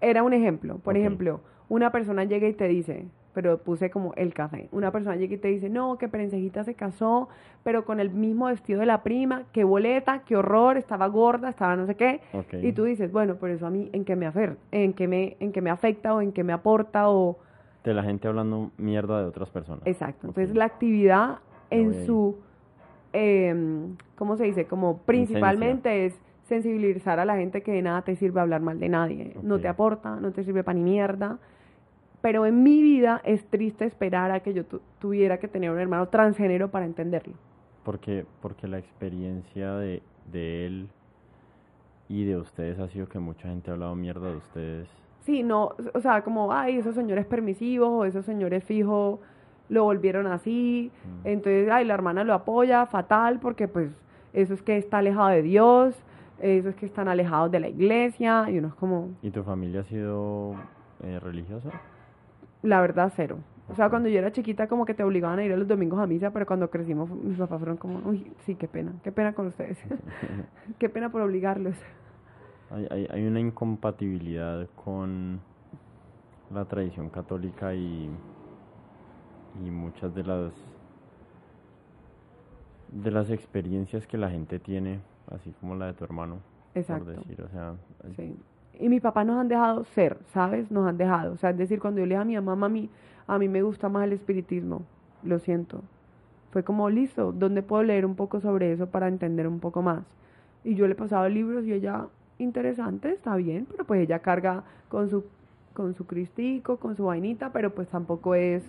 Era un ejemplo. Por ejemplo, una persona llega y te dice, pero puse como el café. Una persona llega y te dice, no, que Perencejita se casó, pero con el mismo vestido de la prima, qué boleta, qué horror, estaba gorda, estaba no sé qué. Y tú dices, bueno, pero eso a mí, ¿en qué me, afer en qué me, en qué me afecta o en qué me aporta o... De la gente hablando mierda de otras personas. Exacto. Entonces la actividad en su, eh, ¿cómo se dice? Como principalmente es sensibilizar a la gente que de nada te sirve hablar mal de nadie. No te aporta, no te sirve para ni mierda. Pero en mi vida es triste esperar a que yo tuviera que tener un hermano transgénero para entenderlo. Porque, porque la experiencia de, de él y de ustedes ha sido que mucha gente ha hablado mierda de ustedes. Sí, no, o sea, como, ay, esos señores permisivos o esos señores fijos lo volvieron así. Mm. Entonces, ay, la hermana lo apoya, fatal, porque pues eso es que está alejado de Dios eso es que están alejados de la iglesia y uno es como... ¿Y tu familia ha sido eh, religiosa? La verdad, cero. O sea, cuando yo era chiquita como que te obligaban a ir a los domingos a misa, pero cuando crecimos mis papás fueron como, uy, sí, qué pena, qué pena con ustedes. qué pena por obligarlos. Hay, hay, hay una incompatibilidad con la tradición católica y, y muchas de las de las experiencias que la gente tiene así como la de tu hermano. Exacto. Por decir, o sea, sí. Y mis papás nos han dejado ser, ¿sabes? Nos han dejado. O sea, es decir, cuando yo le dije a mi mamá, a mí, a mí me gusta más el espiritismo, lo siento. Fue como, listo, ¿dónde puedo leer un poco sobre eso para entender un poco más? Y yo le pasaba libros y ella, interesante, está bien, pero pues ella carga con su, con su cristico, con su vainita, pero pues tampoco es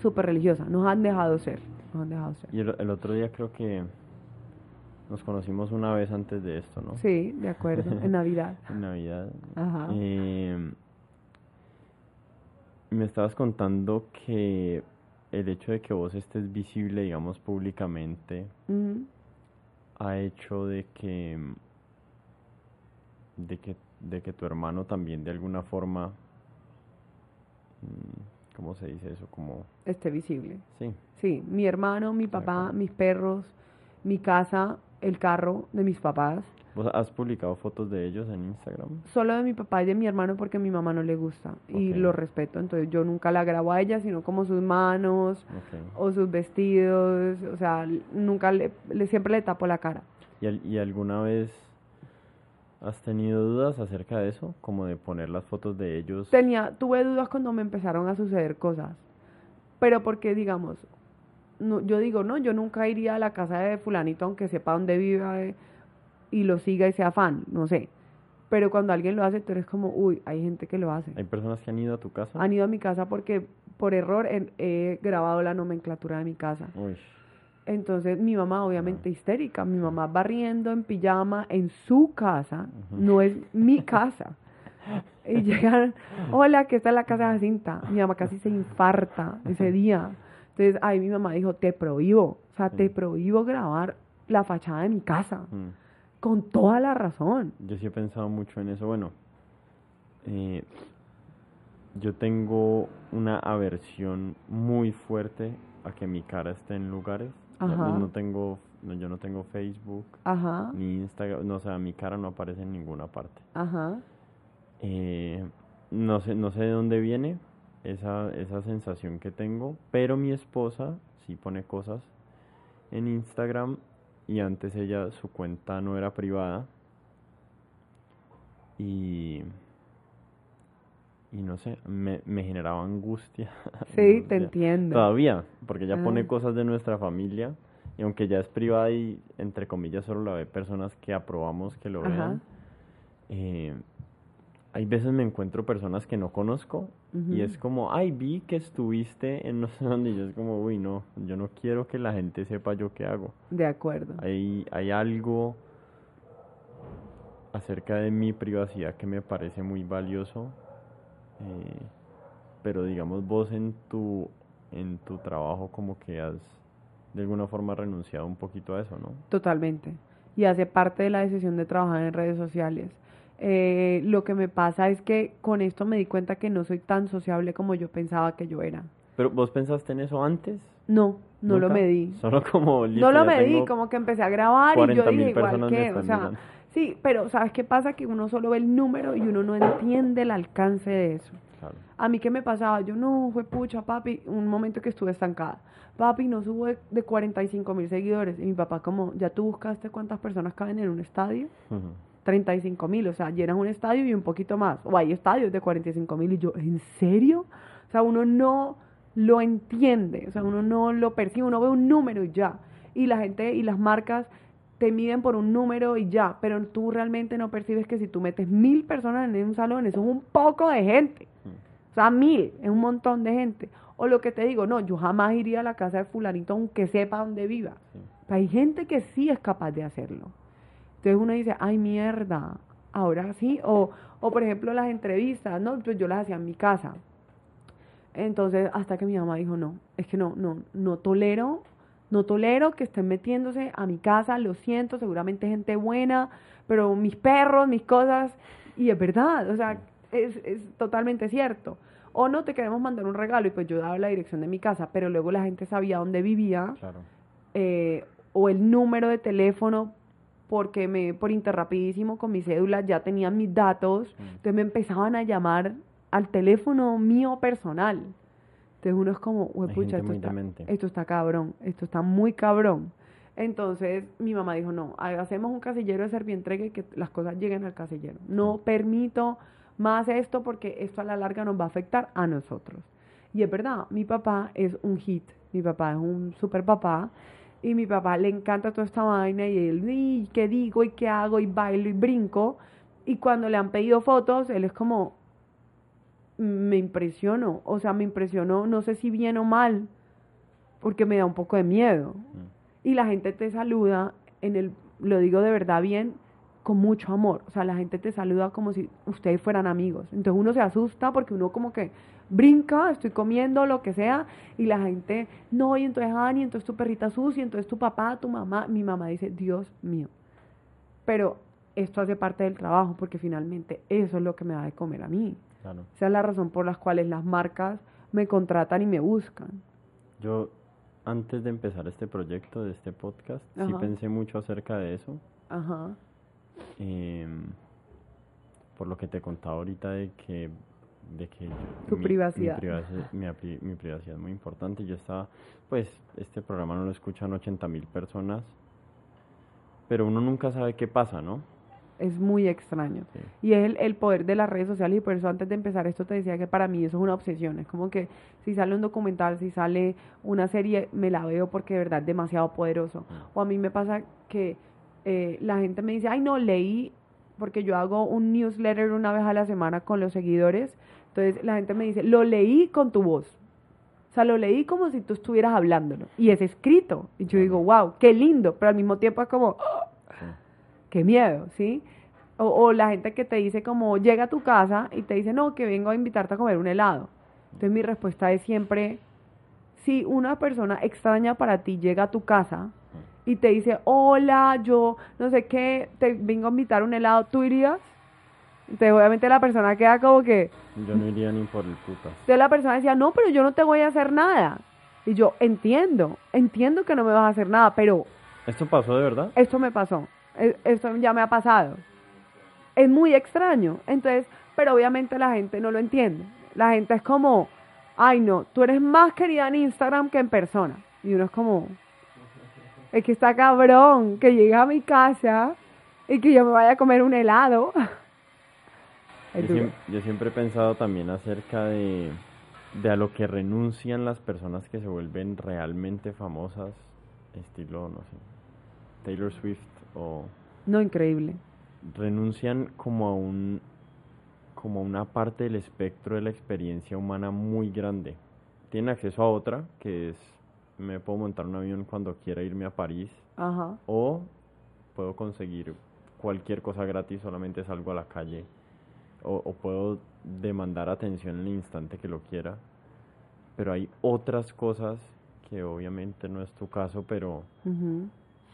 súper religiosa. Nos han dejado ser, nos han dejado ser. Y el otro día creo que nos conocimos una vez antes de esto, ¿no? Sí, de acuerdo, en Navidad. en Navidad. Ajá. Eh, me estabas contando que el hecho de que vos estés visible, digamos, públicamente, ha hecho de que, de que, de que tu hermano también de alguna forma, mm, ¿cómo se dice eso? Como... Esté visible. Sí. Sí, mi hermano, mi papá, mis perros, mi casa, el carro de mis papás. ¿Vos has publicado fotos de ellos en Instagram? Solo de mi papá y de mi hermano porque a mi mamá no le gusta y lo respeto. Entonces yo nunca la grabo a ella, sino como sus manos o sus vestidos. O sea, nunca le, siempre le tapo la cara. ¿Y, ¿Y alguna vez has tenido dudas acerca de eso? Como de poner las fotos de ellos. Tenía, tuve dudas cuando me empezaron a suceder cosas. Pero porque, digamos, no, yo digo, no, yo nunca iría a la casa de fulanito aunque sepa dónde vive y lo siga y sea fan, no sé. Pero cuando alguien lo hace, tú eres como, uy, hay gente que lo hace. ¿Hay personas que han ido a tu casa? Han ido a mi casa porque por error he, grabado la nomenclatura de mi casa. Uy. Entonces mi mamá obviamente histérica, mi mamá barriendo en pijama en su casa, no es mi casa. Y llegan, hola, que está en la casa de Jacinta. Mi mamá casi se infarta ese día. Entonces ahí mi mamá dijo, te prohíbo, o sea, te mm. prohíbo grabar la fachada de mi casa. Mm. Con toda la razón. Yo sí he pensado mucho en eso. Bueno, eh, yo tengo una aversión muy fuerte a que mi cara esté en lugares. No, tengo, yo no tengo Facebook, ni Instagram, no, o sea, mi cara no aparece en ninguna parte. Ajá. Eh, no sé, no sé de dónde viene, esa, esa sensación que tengo, pero mi esposa sí pone cosas en Instagram y antes ella su cuenta no era privada y y no sé, me, me generaba angustia. Sí, te entiendo. Todavía, porque ella pone cosas de nuestra familia y aunque ya es privada y entre comillas solo la ve personas que aprobamos que lo vean, eh, hay veces me encuentro personas que no conozco y es como, ay, vi que estuviste en no sé dónde y yo es como, uy, no, yo no quiero que la gente sepa yo qué hago. De acuerdo. Hay, hay algo acerca de mi privacidad que me parece muy valioso, eh, pero digamos vos en tu, en tu trabajo como que has de alguna forma renunciado un poquito a eso, ¿no? Totalmente. Y hace parte de la decisión de trabajar en redes sociales eh, lo que me pasa es que con esto me di cuenta que no soy tan sociable como yo pensaba que yo era. ¿Pero vos pensaste en eso antes? No, no lo medí. Solo como... no lo medí, como que empecé a grabar y yo dije igual que, o sea, sí, pero ¿sabes qué pasa? Que uno solo ve el número y uno no entiende el alcance de eso. A mí, ¿qué me pasaba? Yo, no, fue pucha, papi, un momento que estuve estancada. Papi, no subo de, 45 mil seguidores. Y mi papá, como, ¿ya tú buscaste cuántas personas caben en un estadio? 35 mil, o sea, llenas un estadio y un poquito más. O hay estadios de 45 mil. Y yo, ¿en serio? O sea, uno no lo entiende, o sea, uno no lo percibe, uno ve un número y ya. Y la gente y las marcas te miden por un número y ya, pero tú realmente no percibes que si tú metes mil personas en un salón, eso es un poco de gente. O sea, mil, es un montón de gente. O lo que te digo, no, yo jamás iría a la casa de fulanito aunque sepa dónde viva. hay gente que sí es capaz de hacerlo. Entonces uno dice, ay mierda, ahora sí. O, o por ejemplo las entrevistas, ¿no? Pues yo las hacía en mi casa. Entonces, hasta que mi mamá dijo, no, es que no, no, no tolero no tolero que estén metiéndose a mi casa, lo siento, seguramente gente buena, pero mis perros, mis cosas, y es verdad, o sea, es, es totalmente cierto. O no te queremos mandar un regalo y pues yo daba la dirección de mi casa, pero luego la gente sabía dónde vivía, eh, o el número de teléfono, porque me por interrapidísimo con mi cédula ya tenían mis datos, mm. entonces me empezaban a llamar al teléfono mío personal. Entonces uno es como, pucha, esto está, esto está cabrón, esto está muy cabrón. Entonces mi mamá dijo, no, hacemos un casillero de servientrega y que las cosas lleguen al casillero. No permito más esto porque esto a la larga nos va a afectar a nosotros. Y es verdad, mi papá es un hit, mi papá es un super papá y mi papá le encanta toda esta vaina y él, y qué digo y qué hago y bailo y brinco. Y cuando le han pedido fotos, él es como, me impresionó, o sea, me impresionó, no sé si bien o mal, porque me da un poco de miedo. Mm. Y la gente te saluda, en el, lo digo de verdad bien, con mucho amor. O sea, la gente te saluda como si ustedes fueran amigos. Entonces uno se asusta porque uno como que brinca, estoy comiendo, lo que sea, y la gente, no, y entonces Ani, entonces tu perrita sucia, entonces tu papá, tu mamá, mi mamá dice, Dios mío. Pero esto hace parte del trabajo porque finalmente eso es lo que me da de comer a mí. Esa es la razón por las cuales las marcas me contratan y me buscan. Yo, antes de empezar este proyecto, de este podcast, sí pensé mucho acerca de eso. Ajá. Em, por lo que te contaba ahorita de que de que tu privacidad. Mi privacidad, mi, privacidad es muy importante. Yo estaba, pues, este programa no lo escuchan 80 mil personas, pero uno nunca sabe qué pasa, ¿no? es muy extraño. Y es el, poder de las redes sociales y por eso antes de empezar esto te decía que para mí eso es una obsesión. Es como que si sale un documental, si sale una serie, me la veo porque de verdad es demasiado poderoso. O a mí me pasa que eh, la gente me dice, ay no, leí, porque yo hago un newsletter una vez a la semana con los seguidores. Entonces la gente me dice, lo leí con tu voz. O sea, lo leí como si tú estuvieras hablándolo. Y es escrito. Y yo digo, wow, qué lindo. Pero al mismo tiempo es como, qué miedo, ¿sí? O, la gente que te dice como llega a tu casa y te dice, no, que vengo a invitarte a comer un helado. Entonces mi respuesta es siempre, si una persona extraña para ti llega a tu casa y te dice, hola, yo no sé qué, te vengo a invitar a un helado, ¿tú irías? Entonces obviamente la persona queda como que... Yo no iría ni por el puta. Entonces la persona decía, no, pero yo no te voy a hacer nada. Y yo entiendo, entiendo que no me vas a hacer nada, pero... ¿Esto pasó de verdad? Esto me pasó. E, esto ya me ha pasado. Es muy extraño. Entonces, pero obviamente la gente no lo entiende. La gente es como, ay no, tú eres más querida en Instagram que en persona. Y uno es como, es que está cabrón que llegue a mi casa y que yo me vaya a comer un helado. Yo siempre, he pensado también acerca de, de a lo que renuncian las personas que se vuelven realmente famosas, estilo, no sé, Taylor Swift no, increíble. Renuncian como a un como a una parte del espectro de la experiencia humana muy grande. Tienen acceso a otra, que es me puedo montar un avión cuando quiera irme a París. O puedo conseguir cualquier cosa gratis, solamente salgo a la calle. O, puedo demandar atención en el instante que lo quiera. Pero hay otras cosas que obviamente no es tu caso, pero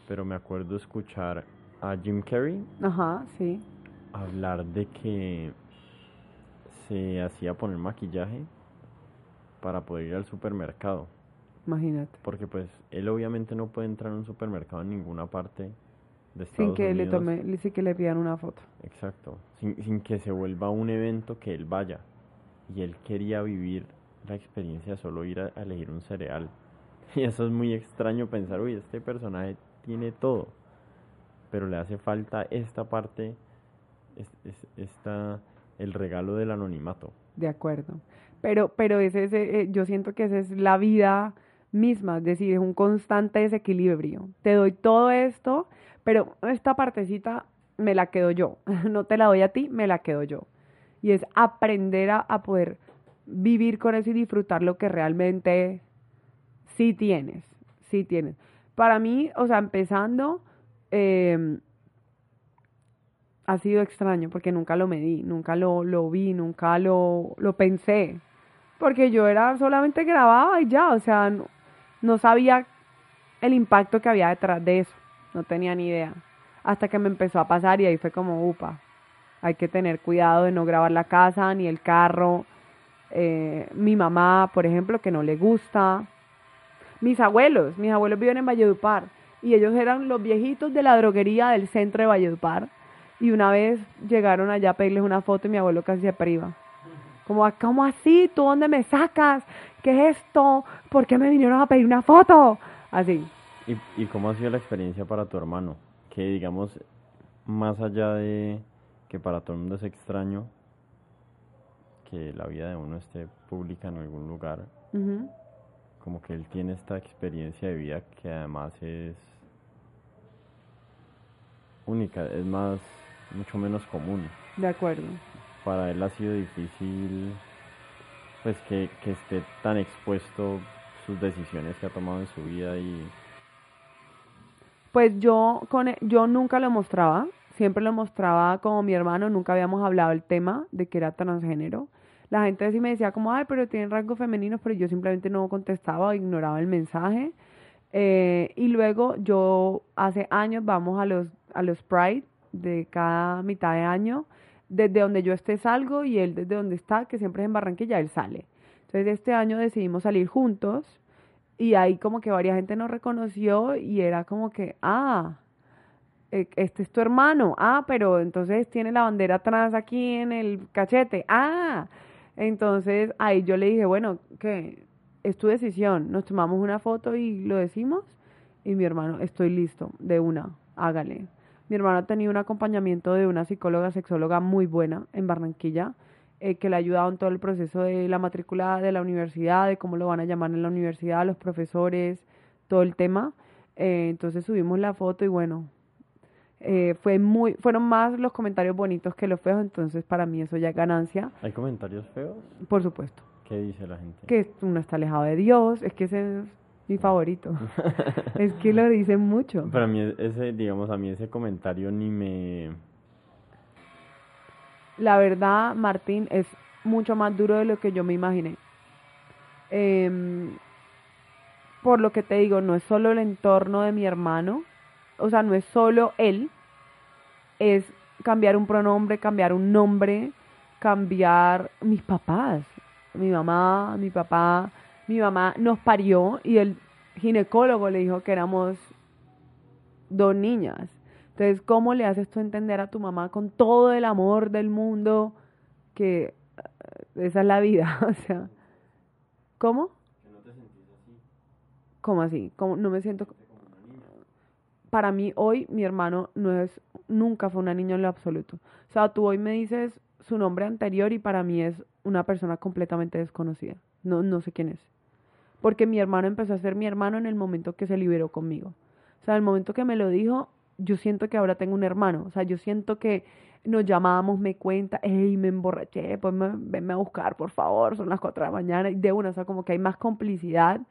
pero me acuerdo escuchar a Jim Carrey. Ajá, sí. Hablar de que se hacía poner maquillaje para poder ir al supermercado. Imagínate. Porque pues él obviamente no puede entrar a un supermercado en ninguna parte de Estados sin que le tome, sin que le pidan una foto. Exacto. Sin, sin que se vuelva un evento que él vaya. y él quería vivir la experiencia de solo ir a, elegir un cereal. Y eso es muy extraño pensar, uy, este personaje tiene todo, pero le hace falta esta parte, esta, el regalo del anonimato. De acuerdo. Pero, pero ese, ese, eh, yo siento que esa es la vida misma, es decir, es un constante desequilibrio. Te doy todo esto, pero esta partecita me la quedo yo. No te la doy a ti, me la quedo yo. Y es aprender a, a poder vivir con eso y disfrutar lo que realmente sí tienes, sí tienes. Para mí, o sea, empezando, em, ha sido extraño porque nunca lo medí, nunca lo, lo vi, nunca lo, lo pensé. Porque yo era solamente grababa y ya, o sea, no, no sabía el impacto que había detrás de eso, no tenía ni idea. Hasta que me empezó a pasar y ahí fue como, upa, hay que tener cuidado de no grabar la casa ni el carro, eh, mi mamá, por ejemplo, que no le gusta. Mis abuelos, mis abuelos viven en Valledupar y ellos eran los viejitos de la droguería del centro de Valledupar. Y una vez llegaron allá a pedirles una foto y mi abuelo casi se priva. Como, ¿cómo así? ¿Tú dónde me sacas? ¿Qué es esto? ¿Por qué me vinieron a pedir una foto? Así. ¿Y, y cómo ha sido la experiencia para tu hermano? Que digamos, más allá de que para todo el mundo es extraño, que la vida de uno esté pública en algún lugar, como que él tiene esta experiencia de vida que además es única, es más, mucho menos común. De acuerdo. Para él ha sido difícil, pues que, que esté tan expuesto sus decisiones que ha tomado en su vida y... Pues yo, con, e, yo nunca lo mostraba, siempre lo mostraba como mi hermano, nunca habíamos hablado el tema de que era transgénero la gente así me decía como, ay, pero tienen rasgos femeninos, pero yo simplemente no contestaba o ignoraba el mensaje. Eh, y luego yo hace años vamos a los, a los Pride de cada mitad de año, desde donde yo esté salgo y él desde donde está, que siempre es en Barranquilla, él sale. Entonces este año decidimos salir juntos y ahí como que varias gente nos reconoció y era como que, ah, e, este es tu hermano, ah, pero entonces tiene la bandera atrás aquí en el cachete, ah, entonces ahí yo le dije, bueno, que es tu decisión, nos tomamos una foto y lo decimos. Y mi hermano, estoy listo, de una, hágale. Mi hermano ha tenido un acompañamiento de una psicóloga, sexóloga muy buena en Barranquilla, eh, que le ha ayudado en todo el proceso de la matrícula de la universidad, de cómo lo van a llamar en la universidad, los profesores, todo el tema. Eh, entonces subimos la foto y bueno, eh, fue muy, fueron más los comentarios bonitos que los feos, entonces para mí eso ya es ganancia. ¿Hay comentarios feos? Por supuesto. ¿Qué dice la gente? Que uno está alejado de Dios, es que es mi favorito. es que lo dicen mucho. Para mí ese, digamos, a mí ese comentario ni me... La verdad, Martín, es mucho más duro de lo que yo me imaginé. Em, por lo que te digo, no es solo el entorno de mi hermano, o sea, no es solo él, es cambiar un pronombre, cambiar un nombre, cambiar mis papás, mi mamá, mi papá, mi mamá nos parió y el ginecólogo le dijo que éramos dos niñas. Entonces, ¿cómo le haces tú entender a tu mamá con todo el amor del mundo que eh, esa es la vida? o sea, ¿cómo? Que no te sentís así. ¿Cómo así? ¿Cómo? No me siento para mí hoy mi hermano no es, nunca fue una niña en lo absoluto. O sea, tú hoy me dices su nombre anterior y para mí es una persona completamente desconocida. No, no sé quién es. Porque mi hermano empezó a ser mi hermano en el momento que se liberó conmigo. O sea, el momento que me lo dijo, yo siento que ahora tengo un hermano. O sea, yo siento que nos llamábamos, me cuenta, hey, me emborraché, pues venme a buscar, por favor, son las cuatro de la mañana. Y de una, o sea, como que hay más complicidad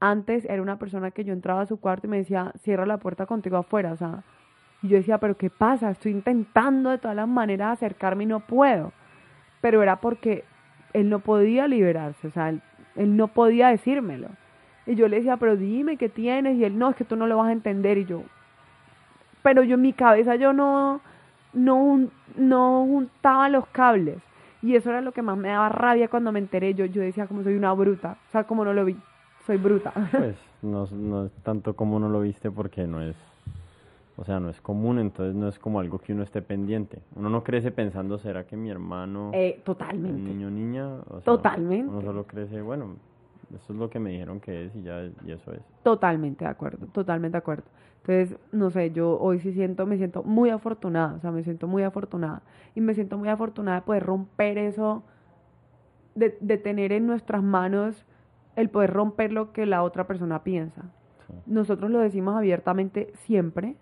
antes era una persona que yo entraba a su cuarto y me decía, cierra la puerta contigo afuera, o sea, y yo decía, pero ¿qué pasa? Estoy intentando de todas las maneras acercarme y no puedo. Pero era porque él no podía liberarse, o sea, él, no podía decírmelo. Y yo le decía, pero dime qué tienes, y él, no, es que tú no lo vas a entender, y yo, pero yo en mi cabeza yo no, no, no juntaba los cables. Y eso era lo que más me daba rabia cuando me enteré. Yo, yo decía, como soy una bruta, o sea, como no lo vi soy bruta. Pues no, no es tanto como no lo viste porque no es O sea, no es común, entonces no es como algo que uno esté pendiente. Uno no crece pensando, ¿será que mi hermano... Eh, totalmente. Niño, niña. O sea, totalmente. Uno solo crece, bueno, eso es lo que me dijeron que es y ya, y eso es. Totalmente de acuerdo, totalmente de acuerdo. Entonces, no sé, yo hoy sí siento, me siento muy afortunada, o sea, me siento muy afortunada. Y me siento muy afortunada de poder romper eso, de, de tener en nuestras manos el poder romper lo que la otra persona piensa. Nosotros lo decimos abiertamente siempre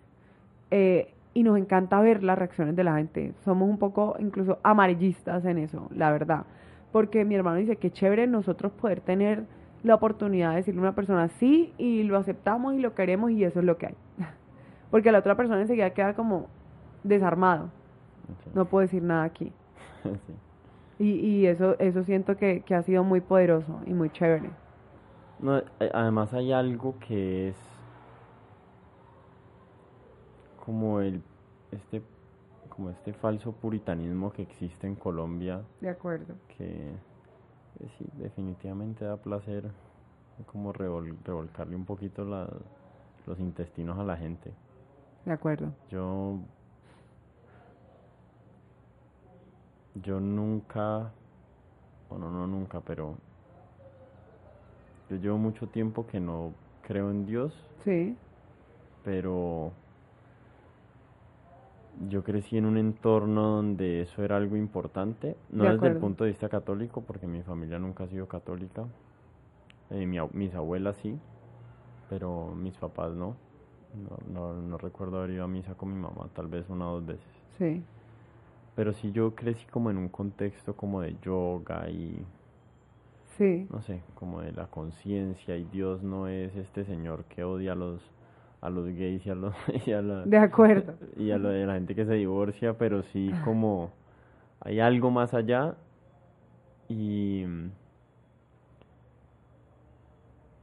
eh, y nos encanta ver las reacciones de la gente. Somos un poco incluso amarillistas en eso, la verdad. Porque mi hermano dice que chévere nosotros poder tener la oportunidad de decirle a una persona sí y lo aceptamos y lo queremos y eso es lo que hay. Porque la otra persona enseguida queda como desarmado. No puedo decir nada aquí. Y, y eso, eso siento que, que ha sido muy poderoso y muy chévere. No, eh, además hay algo que es como el este como este falso puritanismo que existe en Colombia. De acuerdo. Que, sí, definitivamente da placer como revolcarle un poquito los intestinos a la gente. De acuerdo. Yo yo nunca bueno, no nunca, pero yo llevo mucho tiempo que no creo en Dios. Sí. Pero yo crecí en un entorno donde eso era algo importante, no desde el punto de vista católico, porque mi familia nunca ha sido católica, eh, mis abuelas sí, pero mis papás no. No, no. no recuerdo haber ido a misa con mi mamá, tal vez una o dos veces. Sí. Pero sí yo crecí como en un contexto como de yoga y Sí. No sé, como de la conciencia y Dios no es este señor que odia a los a los gays y a los la, de acuerdo. y a lo de la gente que se divorcia, pero sí como hay algo más allá y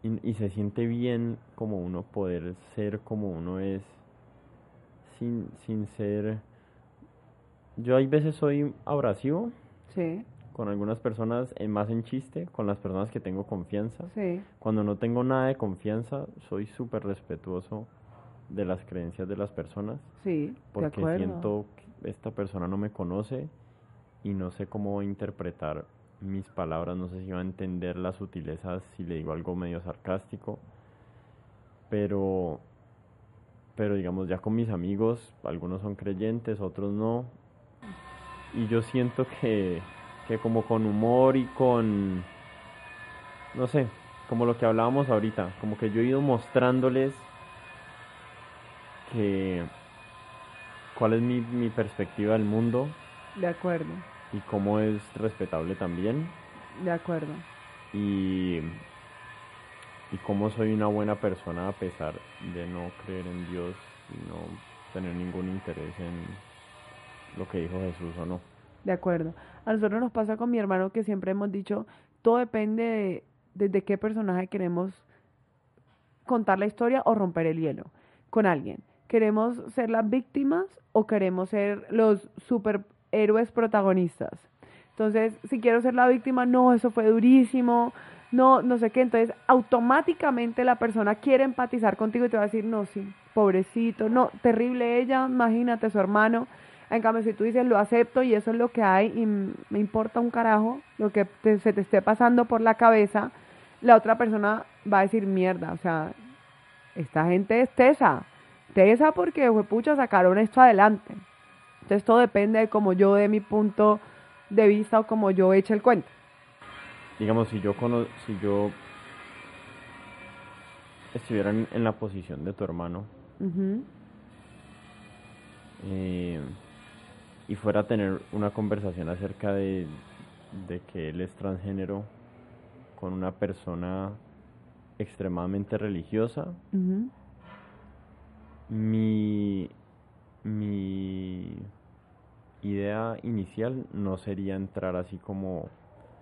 y, y se siente bien como uno poder ser como uno es sin sin ser yo hay veces soy abrasivo sí con algunas personas en más en chiste, con las personas que tengo confianza. Sí. Cuando no tengo nada de confianza, soy súper respetuoso de las creencias de las personas. Sí, porque siento que esta persona no me conoce y no sé cómo interpretar mis palabras, no sé si va a entender las sutilezas si le digo algo medio sarcástico. Pero pero digamos ya con mis amigos, algunos son creyentes, otros no. Y yo siento que que como con humor y con, no sé, como lo que hablábamos ahorita, como que yo he ido mostrándoles que cuál es mi, mi perspectiva del mundo. De acuerdo. Y cómo es respetable también. De acuerdo. Y, y cómo soy una buena persona a pesar de no creer en Dios y no tener ningún interés en lo que dijo Jesús o no. De acuerdo. A nosotros nos pasa con mi hermano que siempre hemos dicho, todo depende de desde qué personaje queremos contar la historia o romper el hielo con alguien. ¿Queremos ser las víctimas o queremos ser los superhéroes protagonistas? Entonces, si quiero ser la víctima, no, eso fue durísimo, no, no sé qué. Entonces, automáticamente la persona quiere empatizar contigo y te va a decir, no, sí, pobrecito, no, terrible ella, imagínate su hermano. En cambio, si tú dices lo acepto y eso es lo que hay y me importa un carajo lo que se te esté pasando por la cabeza, la otra persona va a decir mierda, o sea, esta gente es tesa, tesa porque fue pucha sacaron esto adelante. Entonces todo depende de cómo yo de mi punto de vista o como yo eche el cuento. Digamos, si yo si yo estuviera en, la posición de tu hermano, eh, y fuera a tener una conversación acerca de, que él es transgénero con una persona extremadamente religiosa, mi, mi idea inicial no sería entrar así como...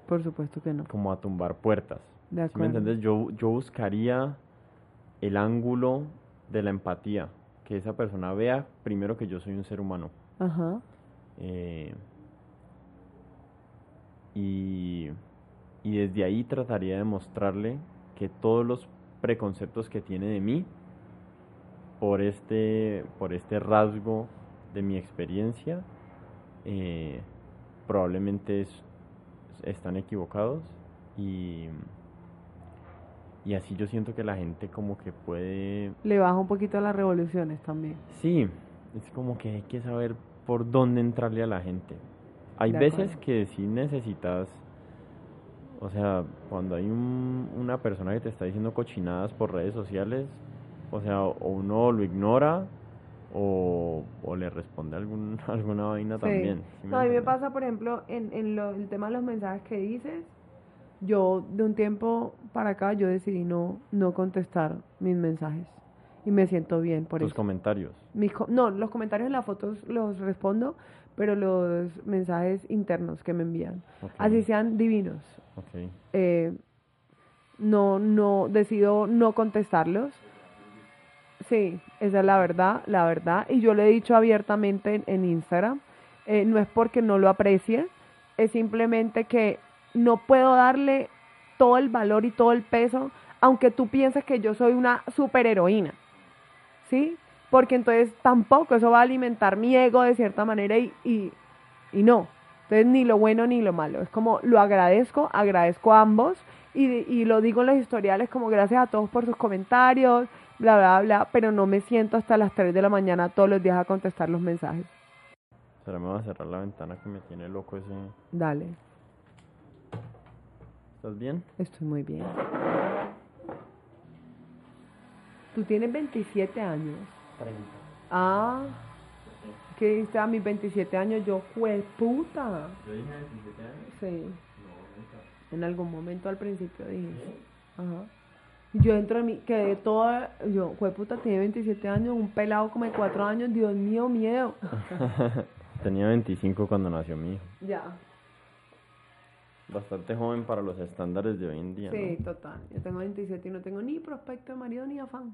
Por supuesto que no. Como a tumbar puertas. me entiendes? Yo, yo buscaría el ángulo de la empatía, que esa persona vea primero que yo soy un ser humano. Ajá. Eh, y, y desde ahí trataría de mostrarle que todos los preconceptos que tiene de mí por este, por este rasgo de mi experiencia, eh, probablemente están equivocados y, y así yo siento que la gente como que puede... Le baja un poquito a las revoluciones también. Sí, es como que hay que saber por dónde entrarle a la gente. Hay veces que sí necesitas, o sea, cuando hay una persona que te está diciendo cochinadas por redes sociales, o sea, o uno lo ignora o, le responde algún, alguna vaina también. no, a mí me pasa, por ejemplo, en, en el tema de los mensajes que dices, yo de un tiempo para acá yo decidí no, no contestar mis mensajes y me siento bien por ¿Tus comentarios? no, los comentarios en las fotos los respondo, pero los mensajes internos que me envían, así sean divinos, eh, no, no, decido no contestarlos. Sí, esa es la verdad, la verdad. Y yo lo he dicho abiertamente en, Instagram. Eh, no es porque no lo aprecie, es simplemente que no puedo darle todo el valor y todo el peso, aunque tú pienses que yo soy una superheroína. ¿Sí? Porque entonces tampoco eso va a alimentar mi ego de cierta manera y, y, y no. Entonces ni lo bueno ni lo malo. Es como lo agradezco, agradezco a ambos y, y lo digo en los historiales como gracias a todos por sus comentarios, bla, bla, bla, pero no me siento hasta las 3 de la mañana todos los días a contestar los mensajes. Pero me voy a cerrar la ventana que me tiene loco ese... Dale. ¿Estás bien? Estoy muy bien. Tú tienes 27 años. 30. Ah, ¿qué dices? A mis 27 años yo, fue puta. ¿Yo dije 27 años? Sí. No, En algún momento al principio dije. Ajá. Yo entro en mi, quedé toda, yo, puta, tiene 27 años, un pelado como de 4 años, Dios mío, miedo. Tenía 25 cuando nació mi hijo. Ya. Bastante joven para los estándares de hoy en día. Sí, total. Yo tengo 27 y no tengo ni prospecto de marido ni afán.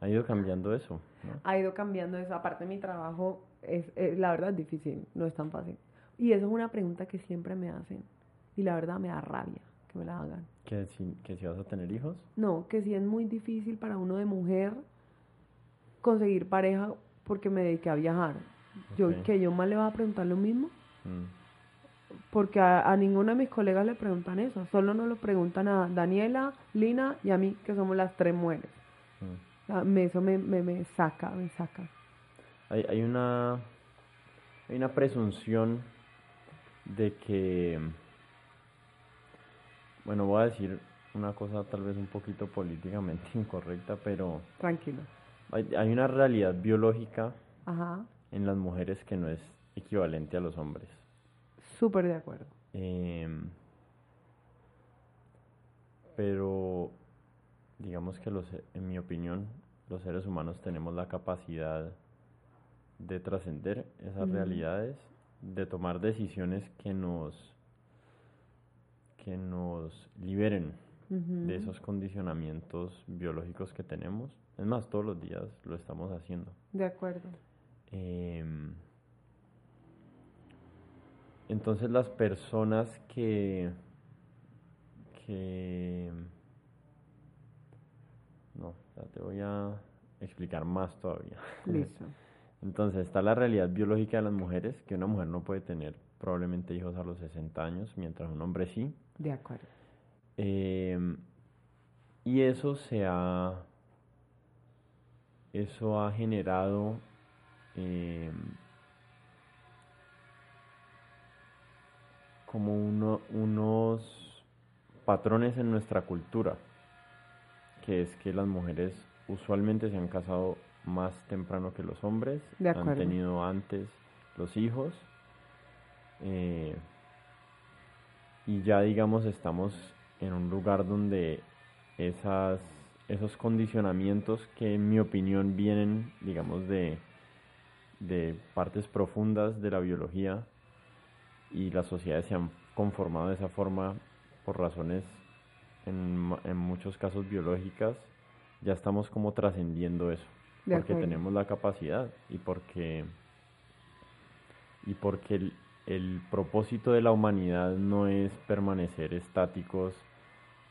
Ha ido cambiando eso. Ha ido cambiando eso. Aparte, mi trabajo es, la verdad, es difícil, no es tan fácil. Y eso es una pregunta que siempre me hacen. Y la verdad me da rabia que me la hagan. ¿Que si, que si vas a tener hijos? No, que si es muy difícil para uno de mujer conseguir pareja porque me dediqué a viajar. Yo, que yo más le voy a preguntar lo mismo. Mm. Porque a, ninguna de mis colegas le preguntan eso. Solo nos lo preguntan a Daniela, Lina y a mí, que somos las tres mujeres. Mm. Ah, me, eso me, me, me, saca, me saca. Hay, hay, una, hay una presunción de que bueno, voy a decir una cosa tal vez un poquito políticamente incorrecta, pero... Tranquilo. Hay, una realidad biológica en las mujeres que no es equivalente a los hombres. Súper de acuerdo. Em, pero digamos que los, en mi opinión los seres humanos tenemos la capacidad de trascender esas realidades, de tomar decisiones que nos que nos liberen de esos condicionamientos biológicos que tenemos. Es más, todos los días lo estamos haciendo. De acuerdo. Em, entonces las personas que, que... No, te voy a explicar más todavía. Listo. Entonces está la realidad biológica de las mujeres, que una mujer no puede tener probablemente hijos a los 60 años, mientras un hombre sí. De acuerdo. Em, y eso se ha, eso ha generado em, como uno, unos patrones en nuestra cultura, que es que las mujeres usualmente se han casado más temprano que los hombres, han tenido antes los hijos. Eh, y ya digamos estamos en un lugar donde esas, esos condicionamientos que en mi opinión vienen digamos de, de partes profundas de la biología y las sociedades se han conformado de esa forma por razones en, en muchos casos biológicas, ya estamos como trascendiendo eso, porque tenemos la capacidad y porque y porque el, el propósito de la humanidad no es permanecer estáticos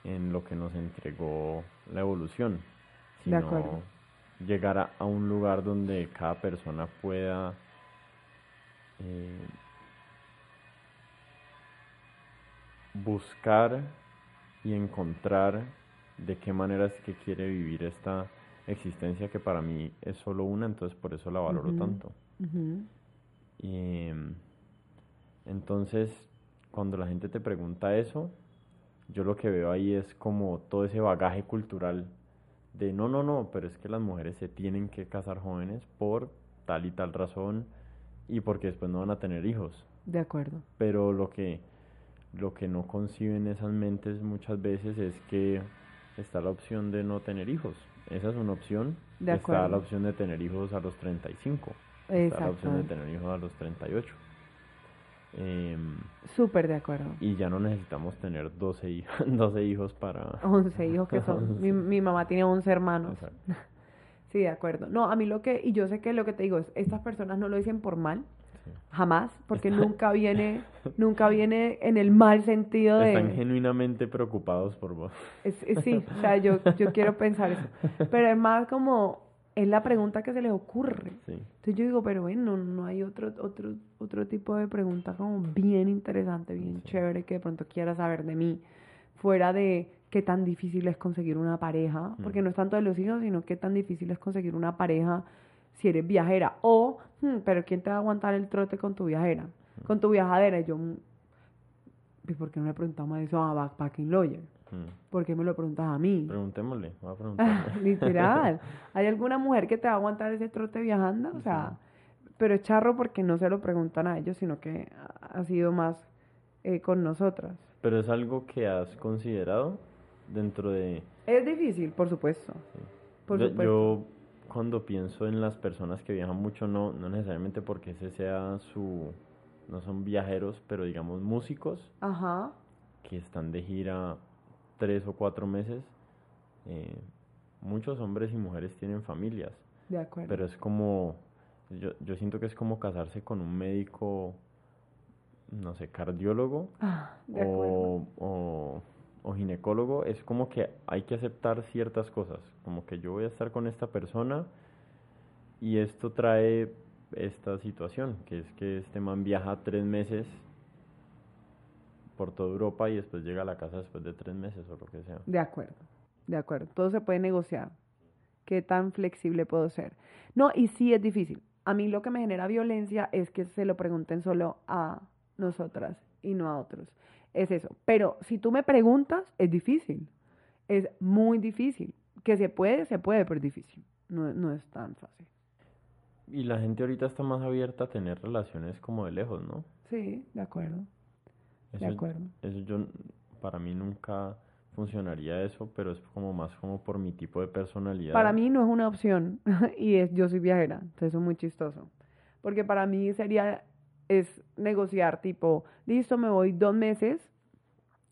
en lo que nos entregó la evolución, sino llegar a, un lugar donde cada persona pueda eh, buscar y encontrar de qué manera es que quiere vivir esta existencia que para mí es solo una, entonces por eso la valoro tanto. Y entonces, cuando la gente te pregunta eso, yo lo que veo ahí es como todo ese bagaje cultural de no, no, no, pero es que las mujeres se tienen que casar jóvenes por tal y tal razón y porque después no van a tener hijos. De acuerdo. Pero lo que, lo que no conciben esas mentes muchas veces es que está la opción de no tener hijos. Esa es una opción. De está la opción de tener hijos a los 35. Está la opción de tener hijos a los 38. Eh, em, Súper de acuerdo. Y ya no necesitamos tener 12, hijos, 12 hijos para... 11 hijos que son. mi, mi, mamá tiene 11 hermanos. sí, de acuerdo. No, a mí lo que, y yo sé que lo que te digo es, estas personas no lo dicen por mal, jamás, porque nunca viene, nunca viene en el mal sentido de... Están genuinamente preocupados por vos. sí, o sea, yo, yo quiero pensar eso. Pero es más como, es la pregunta que se les ocurre. Entonces yo digo, pero bueno, no hay otro, otro, otro tipo de pregunta como bien interesante, bien chévere que de pronto quiera saber de mí, fuera de qué tan difícil es conseguir una pareja, porque no es tanto de los hijos, sino qué tan difícil es conseguir una pareja si eres viajera. O, hmm, pero ¿quién te va a aguantar el trote con tu viajera? Con tu viajadera. Y yo, hmm, ¿y por qué no le preguntamos eso a Backpacking Lawyer? ¿Por qué me lo preguntas a mí? Preguntémosle, voy a preguntarle. Literal. ¿Hay alguna mujer que te va a aguantar ese trote viajando? O sea, pero es charro porque no se lo preguntan a ellos, sino que ha sido más eh, con nosotras. Pero es algo que has considerado dentro de... Es difícil, por supuesto. Por supuesto. yo cuando pienso en las personas que viajan mucho, no, no necesariamente porque ese sea su, no son viajeros, pero digamos músicos, Ajá. que están de gira tres o cuatro meses, eh, muchos hombres y mujeres tienen familias. De acuerdo. Pero es como, yo, yo siento que es como casarse con un médico, no sé, cardiólogo ah, o, o o ginecólogo es como que hay que aceptar ciertas cosas, como que yo voy a estar con esta persona y esto trae esta situación, que es que este man viaja tres meses por toda Europa y después llega a la casa después de tres meses o lo que sea. De acuerdo, de acuerdo, todo se puede negociar. ¿Qué tan flexible puedo ser? No, y sí es difícil. A mí lo que me genera violencia es que se lo pregunten solo a nosotras y no a otros es eso. Pero si tú me preguntas, es difícil. Es muy difícil. Que se puede, se puede, pero es difícil. No, no es tan fácil. Y la gente ahorita está más abierta a tener relaciones como de lejos, ¿no? Sí, de acuerdo. de acuerdo. Eso yo, para mí nunca funcionaría eso, pero es como más como por mi tipo de personalidad. Para mí no es una opción y es yo soy viajera, entonces es muy chistoso. Porque para mí sería es negociar tipo, listo, me voy dos meses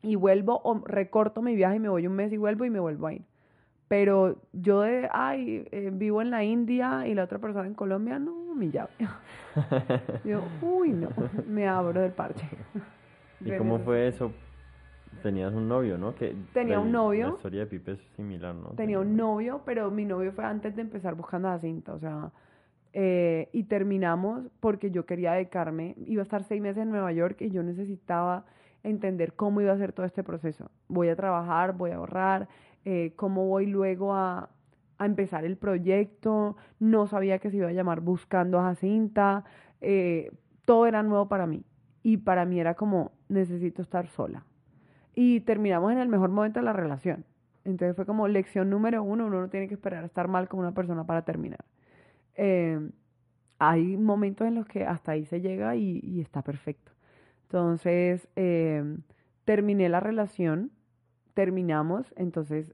y vuelvo o recorto mi viaje y me voy un mes y vuelvo y me vuelvo a ir. Pero yo de, ay, eh, vivo en la India y la otra persona en Colombia, no, mi llave. yo, uy, no, me abro del parche. ¿Y cómo fue eso? Tenías un novio, ¿no? Que Tenía un novio. La historia de Pipe es similar, ¿no? Tenía un novio, pero mi novio fue antes de empezar buscando a cinta, o sea, eh, y terminamos porque yo quería dedicarme, iba a estar seis meses en Nueva York y yo necesitaba entender cómo iba a ser todo este proceso. Voy a trabajar, voy a ahorrar, eh, cómo voy luego a, a, empezar el proyecto, no sabía que se iba a llamar Buscando a Jacinta, eh, todo era nuevo para mí y para mí era como necesito estar sola. Y terminamos en el mejor momento de la relación. Entonces fue como lección número uno, uno no tiene que esperar a estar mal con una persona para terminar. Eh, hay momentos en los que hasta ahí se llega y, está perfecto. Entonces, eh, terminé la relación, terminamos, entonces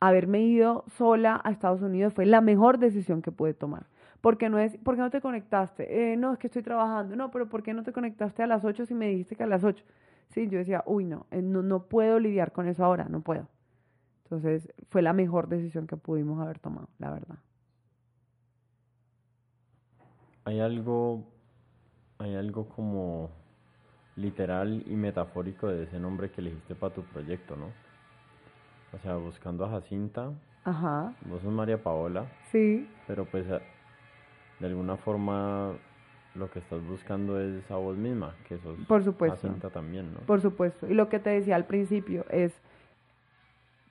haberme ido sola a Estados Unidos fue la mejor decisión que pude tomar. Porque no es, ¿por qué no te conectaste? Eh, no, es que estoy trabajando. No, pero ¿por qué no te conectaste a las 8 si me dijiste que a las 8? Sí, yo decía, uy, no, no, no puedo lidiar con eso ahora, no puedo. Entonces, fue la mejor decisión que pudimos haber tomado, la verdad. Hay algo, hay algo como literal y metafórico de ese nombre que elegiste para tu proyecto, ¿no? o sea, buscando a Jacinta, Ajá. vos sos María Paola, Sí. pero pues de alguna forma lo que estás buscando es a vos misma, que sos Por supuesto. Jacinta también, ¿no? Por supuesto. Y lo que te decía al principio es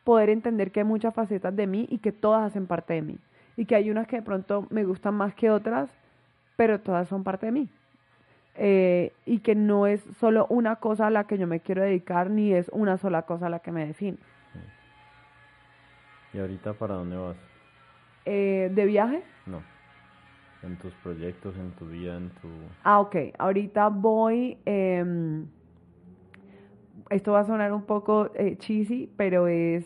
poder entender que hay muchas facetas de mí y que todas hacen parte de mí. Y que hay unas que de pronto me gustan más que otras, pero todas son parte de mí. Eh, y que no es solo una cosa a la que yo me quiero dedicar, ni es una sola cosa a la que me define. ¿Y ahorita para dónde vas? Eh, ¿De viaje? No. En tus proyectos, en tu vida, en tu... Ah, ok. Ahorita voy. em, esto va a sonar un poco eh, cheesy, pero es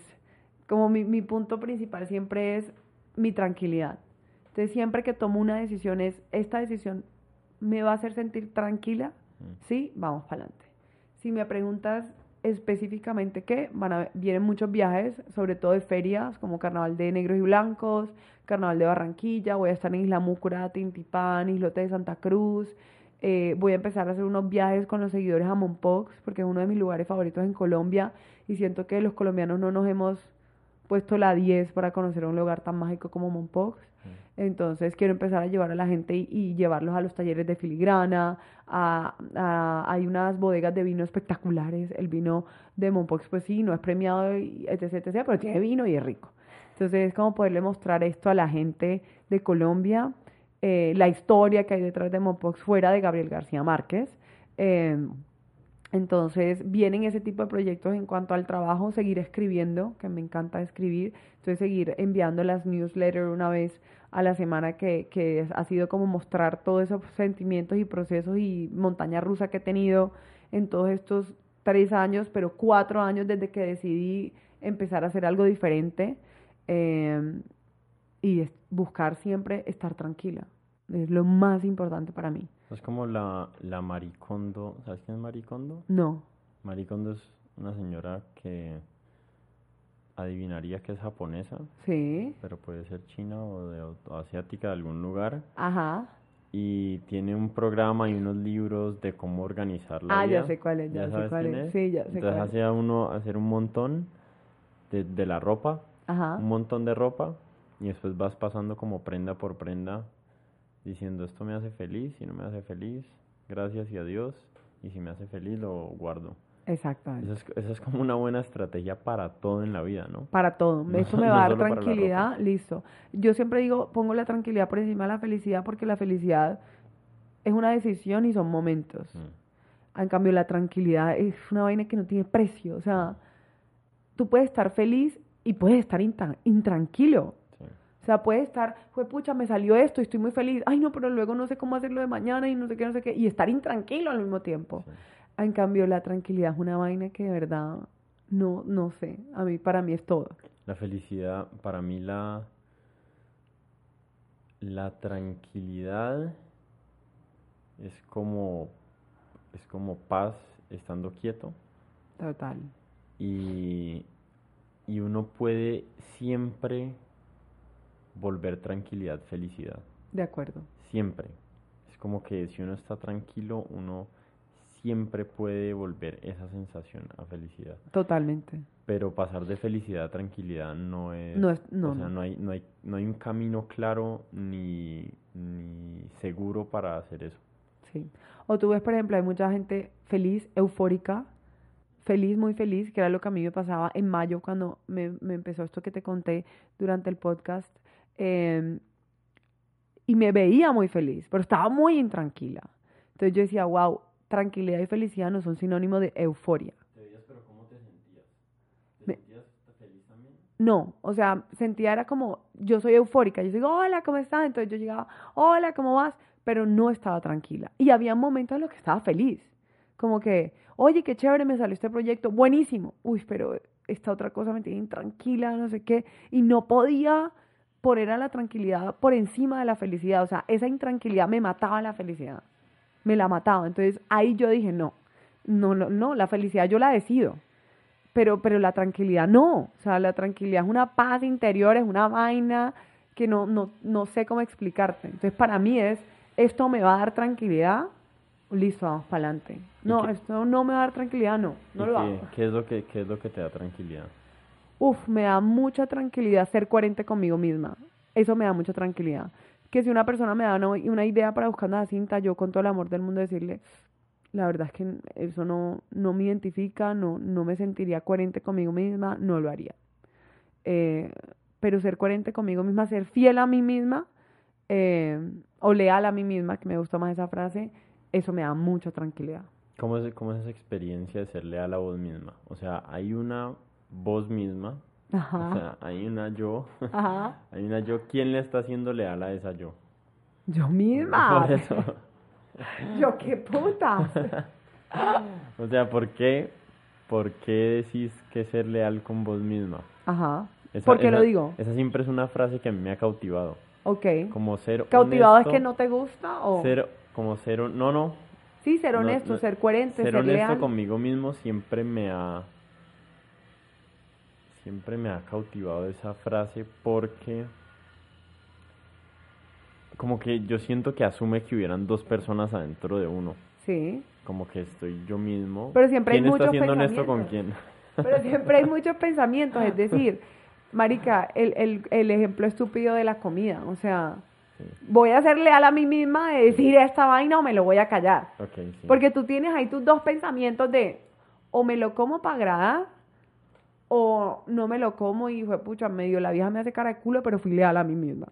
como mi, mi punto principal siempre es mi tranquilidad. Entonces, siempre que tomo una decisión, es esta decisión me va a hacer sentir tranquila. Mm. Sí, vamos para adelante. Si me preguntas específicamente qué, van a, vienen muchos viajes, sobre todo de ferias, como Carnaval de Negros y Blancos, Carnaval de Barranquilla, voy a estar en Isla Múcura, Tintipán, Islote de Santa Cruz, eh, voy a empezar a hacer unos viajes con los seguidores a Mompox, porque es uno de mis lugares favoritos en Colombia, y siento que los colombianos no nos hemos puesto la 10 para conocer un lugar tan mágico como Mompox. Entonces quiero empezar a llevar a la gente y, llevarlos a los talleres de filigrana. A, hay unas bodegas de vino espectaculares. El vino de Mompox, pues sí, no es premiado, etc, etc, pero tiene vino y es rico. Entonces es como poderle mostrar esto a la gente de Colombia, eh, la historia que hay detrás de Mompox fuera de Gabriel García Márquez. Eh, entonces vienen ese tipo de proyectos en cuanto al trabajo, seguir escribiendo, que me encanta escribir, entonces seguir enviando las newsletters una vez a la semana que, que ha sido como mostrar todos esos sentimientos y procesos y montaña rusa que he tenido en todos estos tres años, pero cuatro años desde que decidí empezar a hacer algo diferente eh, y es- buscar siempre estar tranquila. Es lo más importante para mí. Es como la, la Maricondo, ¿sabes quién es Maricondo? No. Maricondo es una señora que adivinaría que es japonesa, Sí. pero puede ser china o, de, o asiática de algún lugar. Ajá. Y tiene un programa y unos libros de cómo organizar la Ah, vida. ya sé cuál es, ya sé sabes cuál es. Sí, ya sé Entonces cuál es. uno hacer un montón de, de la ropa, Ajá. un montón de ropa, y después vas pasando como prenda por prenda, diciendo esto me hace feliz, y no me hace feliz, gracias y adiós, y si me hace feliz lo guardo. Exactamente. Esa es, esa es como una buena estrategia para todo en la vida, ¿no? Para todo. No- Esto me no va a dar tranquilidad, listo. Yo siempre digo, pongo la tranquilidad por encima de la felicidad porque la felicidad es una decisión y son momentos. Mm. En cambio, la tranquilidad es una vaina que no tiene precio. O sea, tú puedes estar feliz y puedes estar intan- intranquilo. Sí. O sea, puedes estar, fue pucha, me salió esto y estoy muy feliz. Ay, no, pero luego no sé cómo hacerlo de mañana y no sé qué, no sé qué. Y estar intranquilo al mismo tiempo. Sí. En cambio, la tranquilidad es una vaina que de verdad no, no sé. A mí, para mí es todo. La felicidad, para mí la, la tranquilidad es como, es como paz estando quieto Total. y, y uno puede siempre volver tranquilidad, felicidad, De acuerdo. siempre. Es como que si uno está tranquilo, uno siempre puede volver esa sensación a felicidad. Totalmente. Pero pasar de felicidad a tranquilidad no es... No es- no, o sea, no. no hay, no, hay, no hay un camino claro ni, ni seguro para hacer eso. Sí. O tú ves, por ejemplo, hay mucha gente feliz, eufórica, feliz, muy feliz, que era lo que a mí me pasaba en mayo cuando me, me empezó esto que te conté durante el podcast. eh, y me veía muy feliz, pero estaba muy intranquila. Entonces yo decía, wow, tranquilidad y felicidad no son sinónimos de euforia. ¿Te veías, pero cómo te sentías? ¿Te Me- sentías feliz también? No, o sea, sentía era como, yo soy eufórica, yo digo, hola, ¿cómo estás? Entonces yo llegaba, hola, ¿cómo vas? Pero no estaba tranquila. Y había momentos en los que estaba feliz, como que, oye, qué chévere, me salió este proyecto, buenísimo. Uy, pero esta otra cosa me tiene intranquila, no sé qué. Y no podía poner a la tranquilidad por encima de la felicidad. O sea, esa intranquilidad me mataba la felicidad, me la mataba. Entonces ahí yo dije, no, no, no, no, la felicidad yo la decido pero, pero la tranquilidad no. O sea, la tranquilidad es una paz interior, es una vaina que no, no, no sé cómo explicarte. Entonces, para mí es, esto me va a dar tranquilidad, listo, vamos para adelante. No, qué- esto no me va a dar tranquilidad, no, no ¿Y lo qué, hago. qué es lo que, qué es lo que te da tranquilidad? Uf, me da mucha tranquilidad ser coherente conmigo misma. Eso me da mucha tranquilidad. Que si una persona me da una, idea para buscar una cinta, yo con todo el amor del mundo decirle, la verdad es que eso no, no me identifica, no, no me sentiría coherente conmigo misma, no lo haría. Eh, pero ser coherente conmigo misma, ser fiel a mí misma, eh, o leal a mí misma, que me gusta más esa frase, eso me da mucha tranquilidad. ¿Cómo es, ¿Cómo es esa experiencia de ser leal a vos misma? O sea, hay una voz misma, o sea, hay una yo, Ajá. hay una yo, ¿quién le está haciendo leal a esa yo? Yo misma. yo qué puta. o sea, ¿por qué, ¿por qué decís que ser leal con vos misma? Ajá. ¿Por qué lo digo? Esa siempre es una frase que me ha cautivado. Ok. Como ser ¿Cautivado es que no te gusta o...? Ser, como ser... No, no. Sí, ser honesto, ser coherente, ser, ser honesto conmigo mismo siempre me ha... Siempre me ha cautivado esa frase porque... Como que yo siento que asume que hubieran dos personas adentro de uno. Sí. Como que estoy yo mismo. Pero siempre hay muchos está siendo honesto con quién? Pero siempre hay muchos pensamientos, es decir... Marica, el, el, el ejemplo estúpido de la comida, o sea, voy a ser leal a mí misma de decir esta vaina o me lo voy a callar. Porque tú tienes ahí tus dos pensamientos de o me lo como para agradar o no me lo como y fue pucha, medio la vieja me hace cara de culo, pero fui leal a mí misma.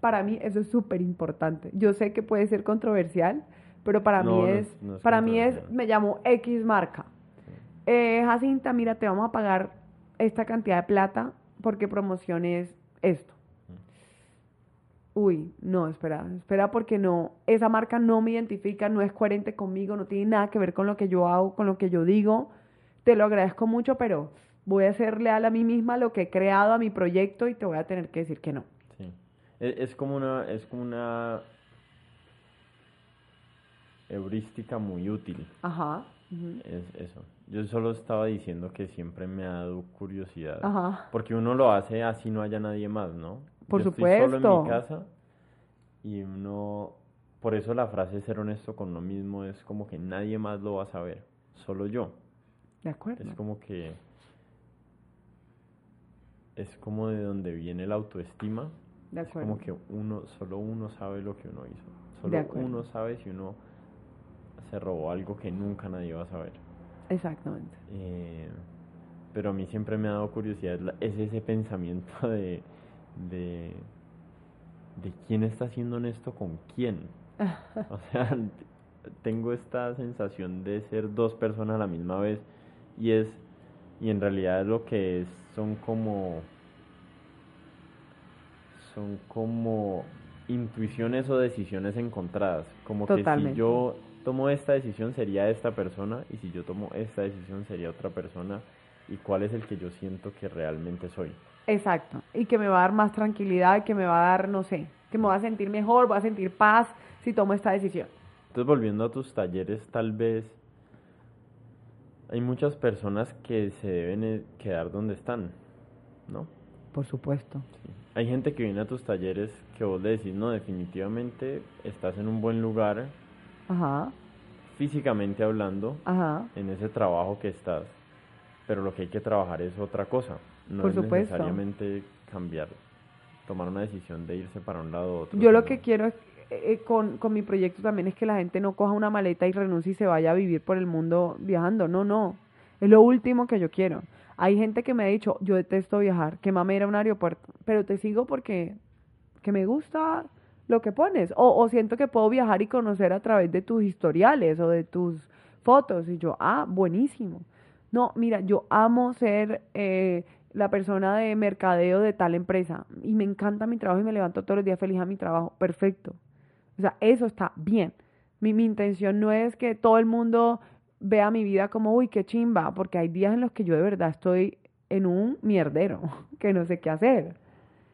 Para mí eso es súper importante. Yo sé que puede ser controversial, pero para mí es, para mí es, me llamo X marca. Eh, Jacinta, mira, te vamos a pagar esta cantidad de plata porque promociones esto. Uy, no, espera, espera porque no, esa marca no me identifica, no es coherente conmigo, no tiene nada que ver con lo que yo hago, con lo que yo digo. Te lo agradezco mucho, pero voy a ser leal a mí misma, a lo que he creado, a mi proyecto y te voy a tener que decir que no. Sí. E, es, como una, es como una heurística muy útil. Ajá. Es eso. Yo solo estaba diciendo que siempre me ha dado curiosidad. Porque uno lo hace así no haya nadie más, ¿no? Por supuesto. Estoy solo en mi casa y uno. Por eso la frase ser honesto con uno mismo es como que nadie más lo va a saber, solo yo. De acuerdo. Es como que. Es como de donde viene la autoestima. De acuerdo. Es como que uno, solo uno sabe lo que uno hizo. Solo uno sabe si uno se robó algo que nunca nadie va a saber. Exactamente. Eh, pero a mí siempre me ha dado curiosidad, es ese pensamiento de, de, de quién está haciendo esto con quién. o sea, tengo esta sensación de ser dos personas a la misma vez y es, y en realidad lo que es, son como, son como intuiciones o decisiones encontradas. Como que si yo tomo esta decisión sería esta persona y si yo tomo esta decisión sería otra persona y cuál es el que yo siento que realmente soy. Exacto, y que me va a dar más tranquilidad que me va a dar, no sé, que me va a sentir mejor, voy a sentir paz si tomo esta decisión. Entonces, volviendo a tus talleres, tal vez hay muchas personas que se deben eh, quedar donde están, ¿no? Por supuesto. Hay gente que viene a tus talleres que vos le decís, no, definitivamente estás en un buen lugar, Ajá. físicamente hablando, Ajá. en ese trabajo que estás, pero lo que hay que trabajar es otra cosa. No es necesariamente cambiar, tomar una decisión de irse para un lado u otro. Yo lo que quiero es, eh, con, con mi proyecto también es que la gente no coja una maleta y renuncie y se vaya a vivir por el mundo viajando. No, no. Es lo último que yo quiero. Hay gente que me ha dicho, yo detesto viajar, que mame ir a un aeropuerto, pero te sigo porque que me gusta lo que pones. O, siento que puedo viajar y conocer a través de tus historiales o de tus fotos. Y yo, ah, buenísimo. No, mira, yo amo ser eh, la persona de mercadeo de tal empresa y me encanta mi trabajo y me levanto todos los días feliz a mi trabajo. Perfecto. O sea, eso está bien. Mi, mi intención no es que todo el mundo vea mi vida como, uy, qué chimba, porque hay días en los que yo de verdad estoy en un mierdero, que no sé qué hacer.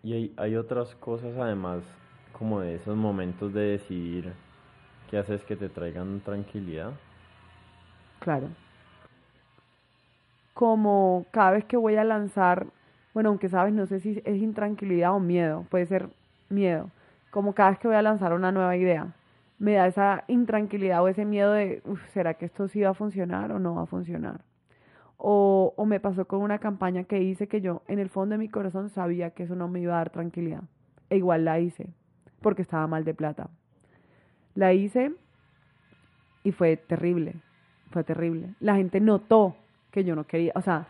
Y hay, hay otras cosas además como de esos momentos de decidir qué haces que te traigan tranquilidad. Claro. Como cada vez que voy a lanzar, bueno, aunque sabes, no sé si es intranquilidad o miedo, puede ser miedo. Como cada vez que voy a lanzar una nueva idea, me da esa intranquilidad o ese miedo de, ¿será que esto sí va a funcionar o no va a funcionar? O, o me pasó con una campaña que hice que yo en el fondo de mi corazón sabía que eso no me iba a dar tranquilidad. E igual la hice, porque estaba mal de plata. La hice y fue terrible, fue terrible. La gente notó que yo no quería, o sea,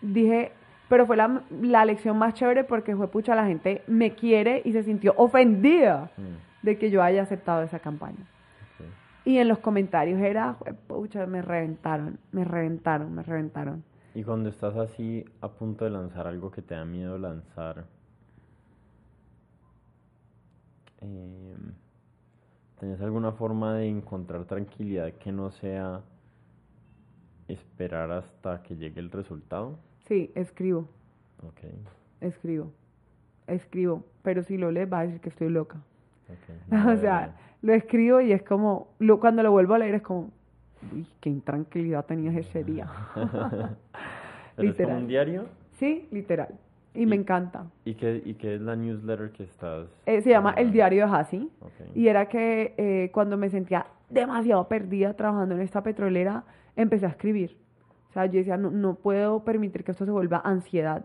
dije, pero fue la, la lección más chévere porque fue pucha, la gente me quiere y se sintió ofendida Mm, de que yo haya aceptado esa campaña. Y en los comentarios era, pucha, me reventaron, me reventaron, me reventaron. Y cuando estás así a punto de lanzar algo que te da miedo lanzar, ¿tenés alguna forma de encontrar tranquilidad que no sea esperar hasta que llegue el resultado? Sí, escribo, escribo, escribo, pero si lo lees va a decir que estoy loca. ok. o sea, lo escribo y es como, lo, cuando lo vuelvo a leer es como, uy, qué intranquilidad tenías ese día. ¿Pero es como literal. un diario? sí, literal. Y me Y- encanta. ¿Y qué, ¿Y qué es la newsletter que estás...? Eh, se llama El Diario de Hassi. ok. Y era que eh, cuando me sentía demasiado perdida trabajando en esta petrolera, empecé a escribir. O sea, yo decía, no, no puedo permitir que esto se vuelva ansiedad.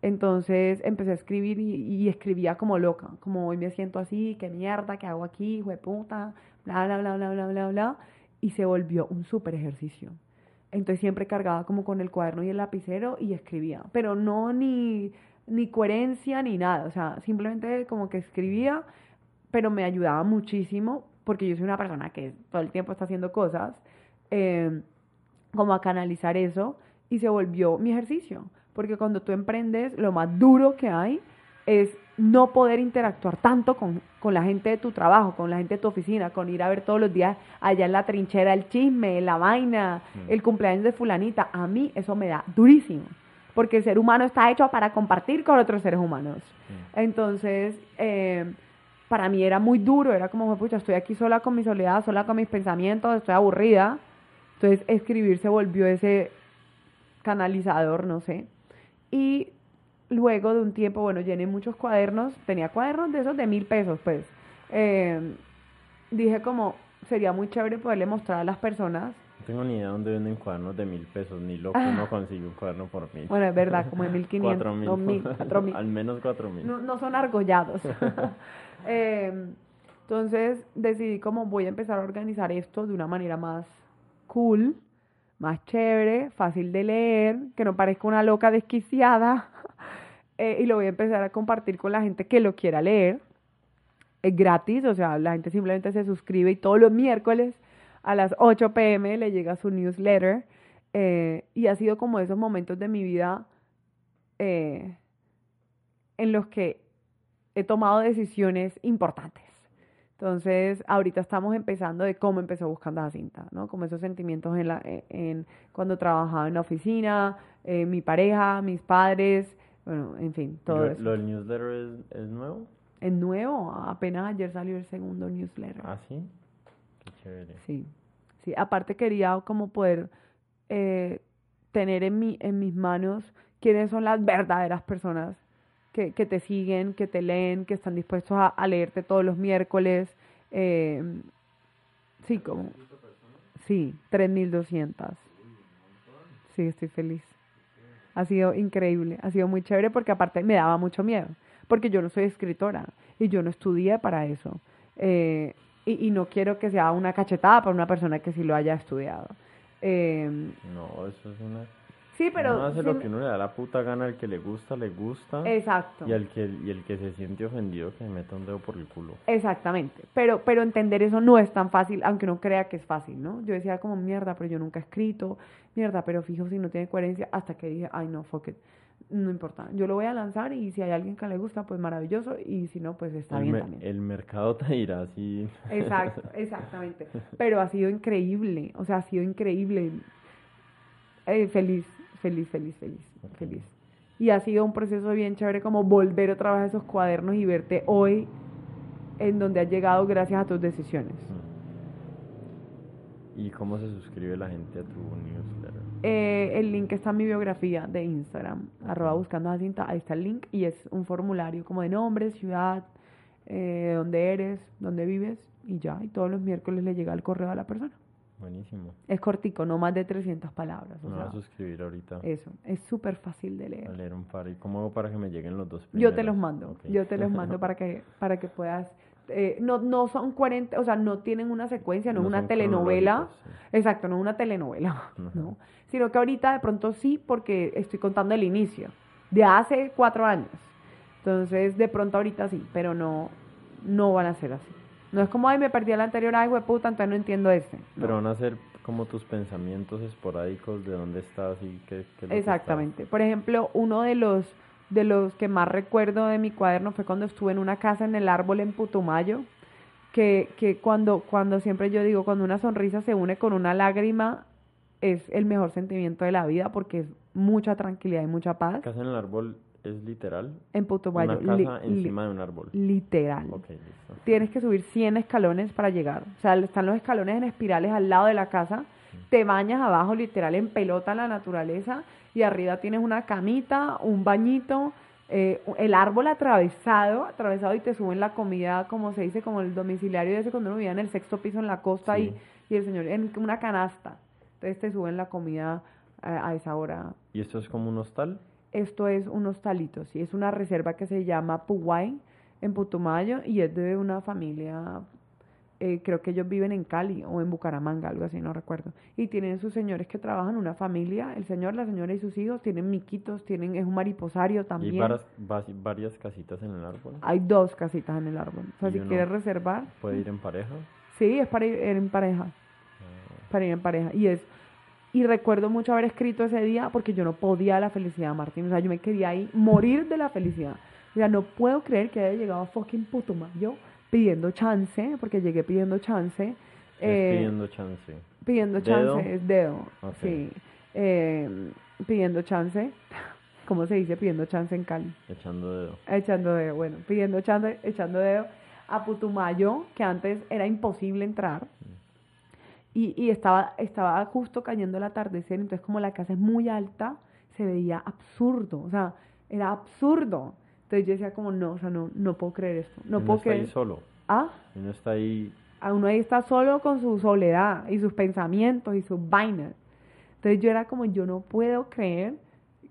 Entonces empecé a escribir y, y escribía como loca, como hoy me siento así, qué mierda, qué hago aquí, hijo de puta, bla, bla, bla, bla, bla, bla, bla. Y se volvió un súper ejercicio. Entonces siempre cargaba como con el cuaderno y el lapicero y escribía, pero no ni, ni coherencia ni nada, o sea, simplemente como que escribía, pero me ayudaba muchísimo porque yo soy una persona que todo el tiempo está haciendo cosas, eh, como a canalizar eso y se volvió mi ejercicio, porque cuando tú emprendes, lo más duro que hay es no poder interactuar tanto con, con la gente de tu trabajo, con la gente de tu oficina, con ir a ver todos los días allá en la trinchera el chisme, la vaina, Mm. el cumpleaños de fulanita. A mí eso me da durísimo, porque el ser humano está hecho para compartir con otros seres humanos. Entonces, eh, para mí era muy duro, era como, pucha, estoy aquí sola con mi soledad, sola con mis pensamientos, estoy aburrida. Entonces, escribir se volvió ese canalizador, no sé. Y luego de un tiempo, bueno, llené muchos cuadernos, tenía cuadernos de esos de mil pesos, pues. Eh, dije como, sería muy chévere poderle mostrar a las personas, No tengo ni idea dónde venden cuadernos de mil pesos, ni loco Ah. uno consigue un cuaderno por mil. bueno, es verdad, como de mil quinientos, Cuatro mil. mil, cuatro mil. Al menos cuatro mil. no, no son argollados. Eh, entonces decidí como voy a empezar a organizar esto de una manera más cool, más chévere, fácil de leer, que no parezca una loca desquiciada. Eh, y lo voy a empezar a compartir con la gente que lo quiera leer. Es gratis, o sea, la gente simplemente se suscribe y todos los miércoles a las 8 pm le llega su newsletter. eh, y ha sido como esos momentos de mi vida eh, en los que he tomado decisiones importantes. Entonces, ahorita estamos empezando de cómo empezó buscando a Jacinta, ¿no? Como esos sentimientos en la, en, en cuando trabajaba en la oficina, eh, mi pareja, mis padres, bueno, en fin, todo lo, eso. ¿Lo del newsletter es, es nuevo? Es nuevo, apenas ayer salió el segundo newsletter. Ah, sí. Qué chévere. Sí, sí. Aparte quería como poder eh, tener en, mi, en mis manos quiénes son las verdaderas personas que, que te siguen, que te leen, que están dispuestos a, a leerte todos los miércoles. eh, sí, como... Sí, 3.200. Sí, estoy feliz. Ha sido increíble, ha sido muy chévere porque aparte me daba mucho miedo, porque yo no soy escritora y yo no estudié para eso. Eh, y, y no quiero que sea una cachetada para una persona que sí lo haya estudiado. Eh, No, eso es una... sí, pero... uno hace lo que uno le da la puta gana, al que le gusta, le gusta. Exacto. Y al que, y el que se siente ofendido, que meta un dedo por el culo. Exactamente, pero, pero entender eso no es tan fácil, aunque uno crea que es fácil, ¿no? Yo decía como mierda, pero yo nunca he escrito, mierda, pero fijo si no tiene coherencia, hasta que dije, ay no, fuck it, no importa, yo lo voy a lanzar y si hay alguien que le gusta, pues maravilloso, y si no, pues está el, bien me- también. el mercado te dirá así. Exacto, exactamente, pero ha sido increíble, o sea, ha sido increíble, Eh, feliz, feliz, feliz, feliz, feliz. Y ha sido un proceso bien chévere como volver otra vez a esos cuadernos y verte hoy en donde has llegado gracias a tus decisiones. ¿Y cómo se suscribe la gente a tu newsletter? Eh, el link está en mi biografía de Instagram, arroba buscando Jacinta, ahí está el link y es un formulario como de nombre, ciudad, eh, dónde eres, dónde vives y ya, y todos los miércoles le llega el correo a la persona. Buenísimo. Es cortico, no más de 300 palabras. O Me voy a suscribir ahorita. eso, es súper fácil de A leer. leer un par. ¿Y cómo hago para que me lleguen los dos Yo te primeros? los mando, yo te los mando para que, para que puedas... eh, no, no son 40, o sea, no tienen una secuencia, no, es una telenovela. sí. Exacto, no es una telenovela. ¿no? Sino que ahorita de pronto sí, porque estoy contando el inicio, de hace cuatro años. Entonces, de pronto ahorita sí, pero no, no van a ser así. No es como, ay, me perdí el anterior, ay, puta, entonces no entiendo este. No. Pero van a ser como tus pensamientos esporádicos de dónde estás y qué, qué es lo que Exactamente. Por ejemplo, uno de los de los que más recuerdo de mi cuaderno fue cuando estuve en una casa en el árbol en Putumayo, que, que cuando, cuando siempre yo digo, cuando una sonrisa se une con una lágrima, es el mejor sentimiento de la vida porque es mucha tranquilidad y mucha paz. ¿Casa en el árbol es literal? En Putumayo, Una casa li- encima de un árbol. literal. Listo. Tienes que subir 100 escalones para llegar. O sea, están los escalones en espirales al lado de la casa. Te bañas abajo, literal, en pelota en la naturaleza. Y arriba tienes una camita, un bañito, eh, el árbol atravesado, atravesado y te suben la comida, como se dice, como el domiciliario ese cuando uno vivía en el sexto piso en la costa Sí. y, y el señor en una canasta. Entonces te suben la comida eh, a esa hora ¿Y esto es como un hostal? Esto es un hostalito, sí, es una reserva que se llama Puguay en Putumayo y es de una familia, eh, creo que ellos viven en Cali o en Bucaramanga, algo así, no recuerdo. Y tienen sus señores que trabajan, una familia, el señor, la señora y sus hijos, tienen miquitos, tienen, es un mariposario ¿Y también. hay varias, varias casitas en el árbol? Hay dos casitas en el árbol. O sea, Y si quieres reservar, ¿Puede ir en pareja? sí, es para ir en pareja. Ah, para ir en pareja. Y es, y recuerdo mucho haber escrito ese día porque yo no podía la felicidad, Martín. O sea, yo me quería ahí morir de la felicidad. O sea, no puedo creer que haya llegado a fucking Putumayo pidiendo chance, porque llegué pidiendo chance. eh, pidiendo chance. pidiendo ¿Dedo? chance, es dedo. Sí. Eh, pidiendo chance. ¿Cómo se dice pidiendo chance en Cali? Echando dedo. Echando dedo, bueno, pidiendo chance, echando dedo a Putumayo, que antes era imposible entrar. Y, y estaba, estaba justo cayendo el atardecer, entonces como la casa es muy alta, se veía absurdo, o sea, era absurdo. Entonces yo decía como, no, o sea, no, no puedo creer esto, no Uno puedo está ahí creer. solo. Ah, Uno está ahí a uno ahí está solo con su soledad y sus pensamientos y sus vainas. Entonces yo era como, yo no puedo creer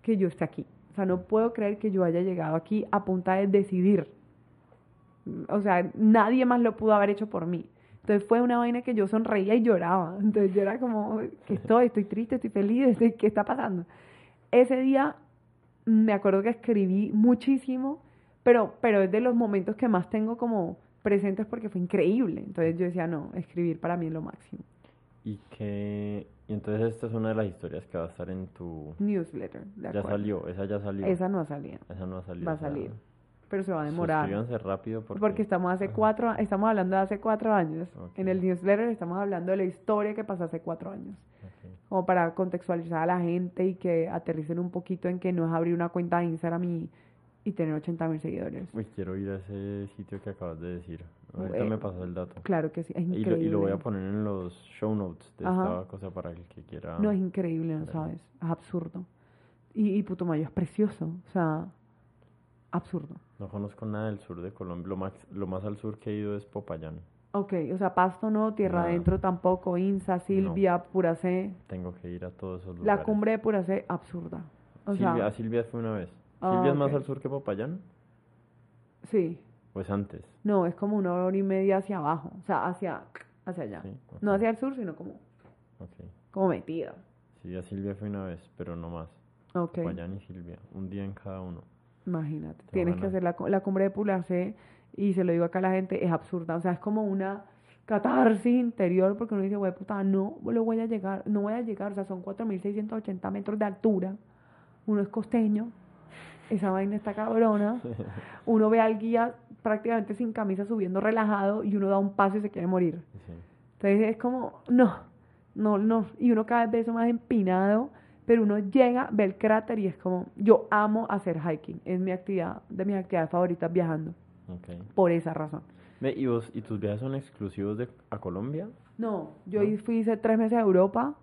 que yo esté aquí. O sea, no puedo creer que yo haya llegado aquí a punta de decidir. O sea, nadie más lo pudo haber hecho por mí. Entonces fue una vaina que yo sonreía y lloraba. Entonces yo era como, ¿qué estoy? Estoy triste, estoy feliz, ¿qué está pasando? Ese día me acuerdo que escribí muchísimo, pero, pero es de los momentos que más tengo como presentes porque fue increíble. Entonces yo decía, no, escribir para mí es lo máximo. y que... Y entonces esta es una de las historias que va a estar en tu... Newsletter, de Ya salió, esa ya salió. Esa no ha salido, Esa no ha salido. va a salir, pero se va a demorar. Suscríbanse rápido porque... Porque estamos hace cuatro, estamos hablando de hace cuatro años. Ok. En el newsletter estamos hablando de la historia que pasó hace cuatro años. Ok. Como para contextualizar a la gente y que aterricen un poquito en que no es abrir una cuenta de Instagram y, y tener 80 mil seguidores. Uy, quiero ir a ese sitio que acabas de decir. Ahorita Eh, me pasó el dato. Claro que sí, es Y lo, increíble. y lo voy a poner en los show notes de Ajá. esta cosa para el que quiera. No, es increíble, ¿no sabes? Es absurdo. Y, y Putumayo es precioso, o sea, absurdo. No conozco nada del sur de Colombia. Lo más, lo más al sur que he ido es Popayán. Ok, o sea, Pasto no, Tierra. Adentro tampoco, Insa, Silvia, Puracé. Tengo que ir a todos esos La lugares. cumbre de Puracé, absurda. O Silvia, sea, a Silvia fue una vez. Ah, ¿Silvia es más al sur que Popayán? sí. Pues antes. No, es como una hora y media hacia abajo, o sea, hacia, hacia allá. Sí, No hacia el sur, sino como, como metida. Sí, a Silvia fue una vez, pero no más. Ok, Popayán y Silvia. Un día en cada uno. Imagínate. Tienes que hacer la, la cumbre de Puracé y se lo digo acá a la gente, es absurda. O sea, es como una catarsis interior porque uno dice, güey, puta, no lo voy a llegar, no voy a llegar. O sea, son 4.680 metros de altura. Uno es costeño. Esa vaina está cabrona. Uno ve al guía prácticamente sin camisa subiendo relajado y uno da un paso y se quiere morir. Sí. Entonces es como, no, no, no. Y uno cada vez ve eso más empinado, pero uno llega, ve el cráter y es como, yo amo hacer hiking. Es mi actividad, de mis actividades favoritas viajando, por esa razón. ¿y, vos, ¿Y tus viajes son exclusivos de, a Colombia? No, yo ¿No? fui, hice tres meses a Europa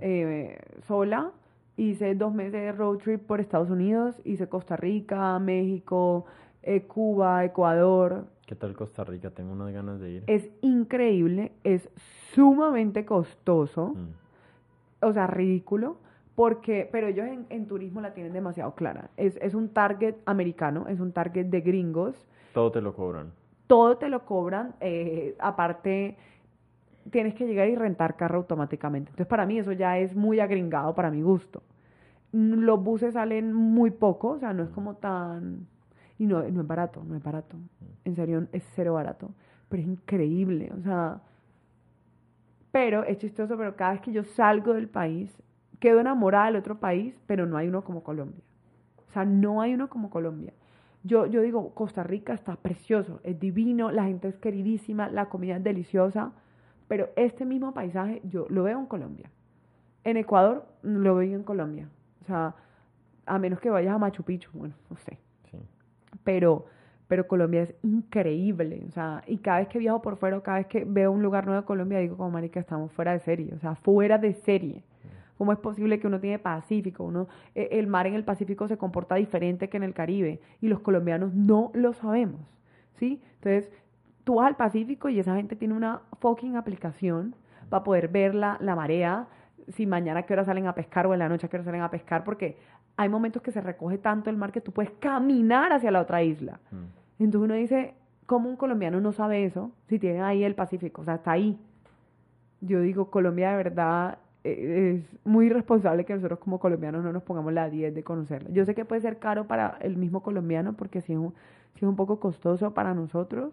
eh, sola, hice dos meses de road trip por Estados Unidos, hice Costa Rica, México, eh, Cuba, Ecuador. ¿Qué tal Costa Rica? Tengo unas ganas de ir. Es increíble, es sumamente costoso, Mm. o sea, ridículo, porque, pero ellos en, en turismo la tienen demasiado clara. Es, es un target americano, es un target de gringos, Todo te lo cobran. todo te lo cobran, eh, aparte tienes que llegar y rentar carro automáticamente. Entonces para mí eso ya es muy agringado para mi gusto. Mm, Los buses salen muy poco, o sea, no es como tan... Y no, no es barato, no es barato. En serio, es cero barato. Pero es increíble, o sea... Pero es chistoso, pero cada vez que yo salgo del país, quedo enamorada del otro país, pero no hay uno como Colombia. O sea, no hay uno como Colombia. Yo, yo digo, Costa Rica está precioso, es divino, la gente es queridísima, la comida es deliciosa, pero este mismo paisaje yo lo veo en Colombia. En Ecuador lo veo en Colombia. O sea, a menos que vayas a Machu Picchu, bueno, no sé. Sí. Pero, pero Colombia es increíble. O sea, y cada vez que viajo por fuera, o cada vez que veo un lugar nuevo de Colombia, digo, como marica, estamos fuera de serie. O sea, fuera de serie. ¿Cómo es posible que uno tiene Pacífico? Uno, eh, el mar en el Pacífico se comporta diferente que en el Caribe y los colombianos no lo sabemos, ¿sí? Entonces, tú vas al Pacífico y esa gente tiene una fucking aplicación para poder ver la, la marea, si mañana a qué hora salen a pescar o en la noche a qué hora salen a pescar, porque hay momentos que se recoge tanto el mar que tú puedes caminar hacia la otra isla. Mm. Entonces uno dice, ¿cómo un colombiano no sabe eso si tiene ahí el Pacífico? O sea, está ahí. Yo digo, Colombia de verdad es muy irresponsable que nosotros como colombianos no nos pongamos la 10 de conocerla. Yo sé que puede ser caro para el mismo colombiano porque sí es un, sí es un poco costoso para nosotros,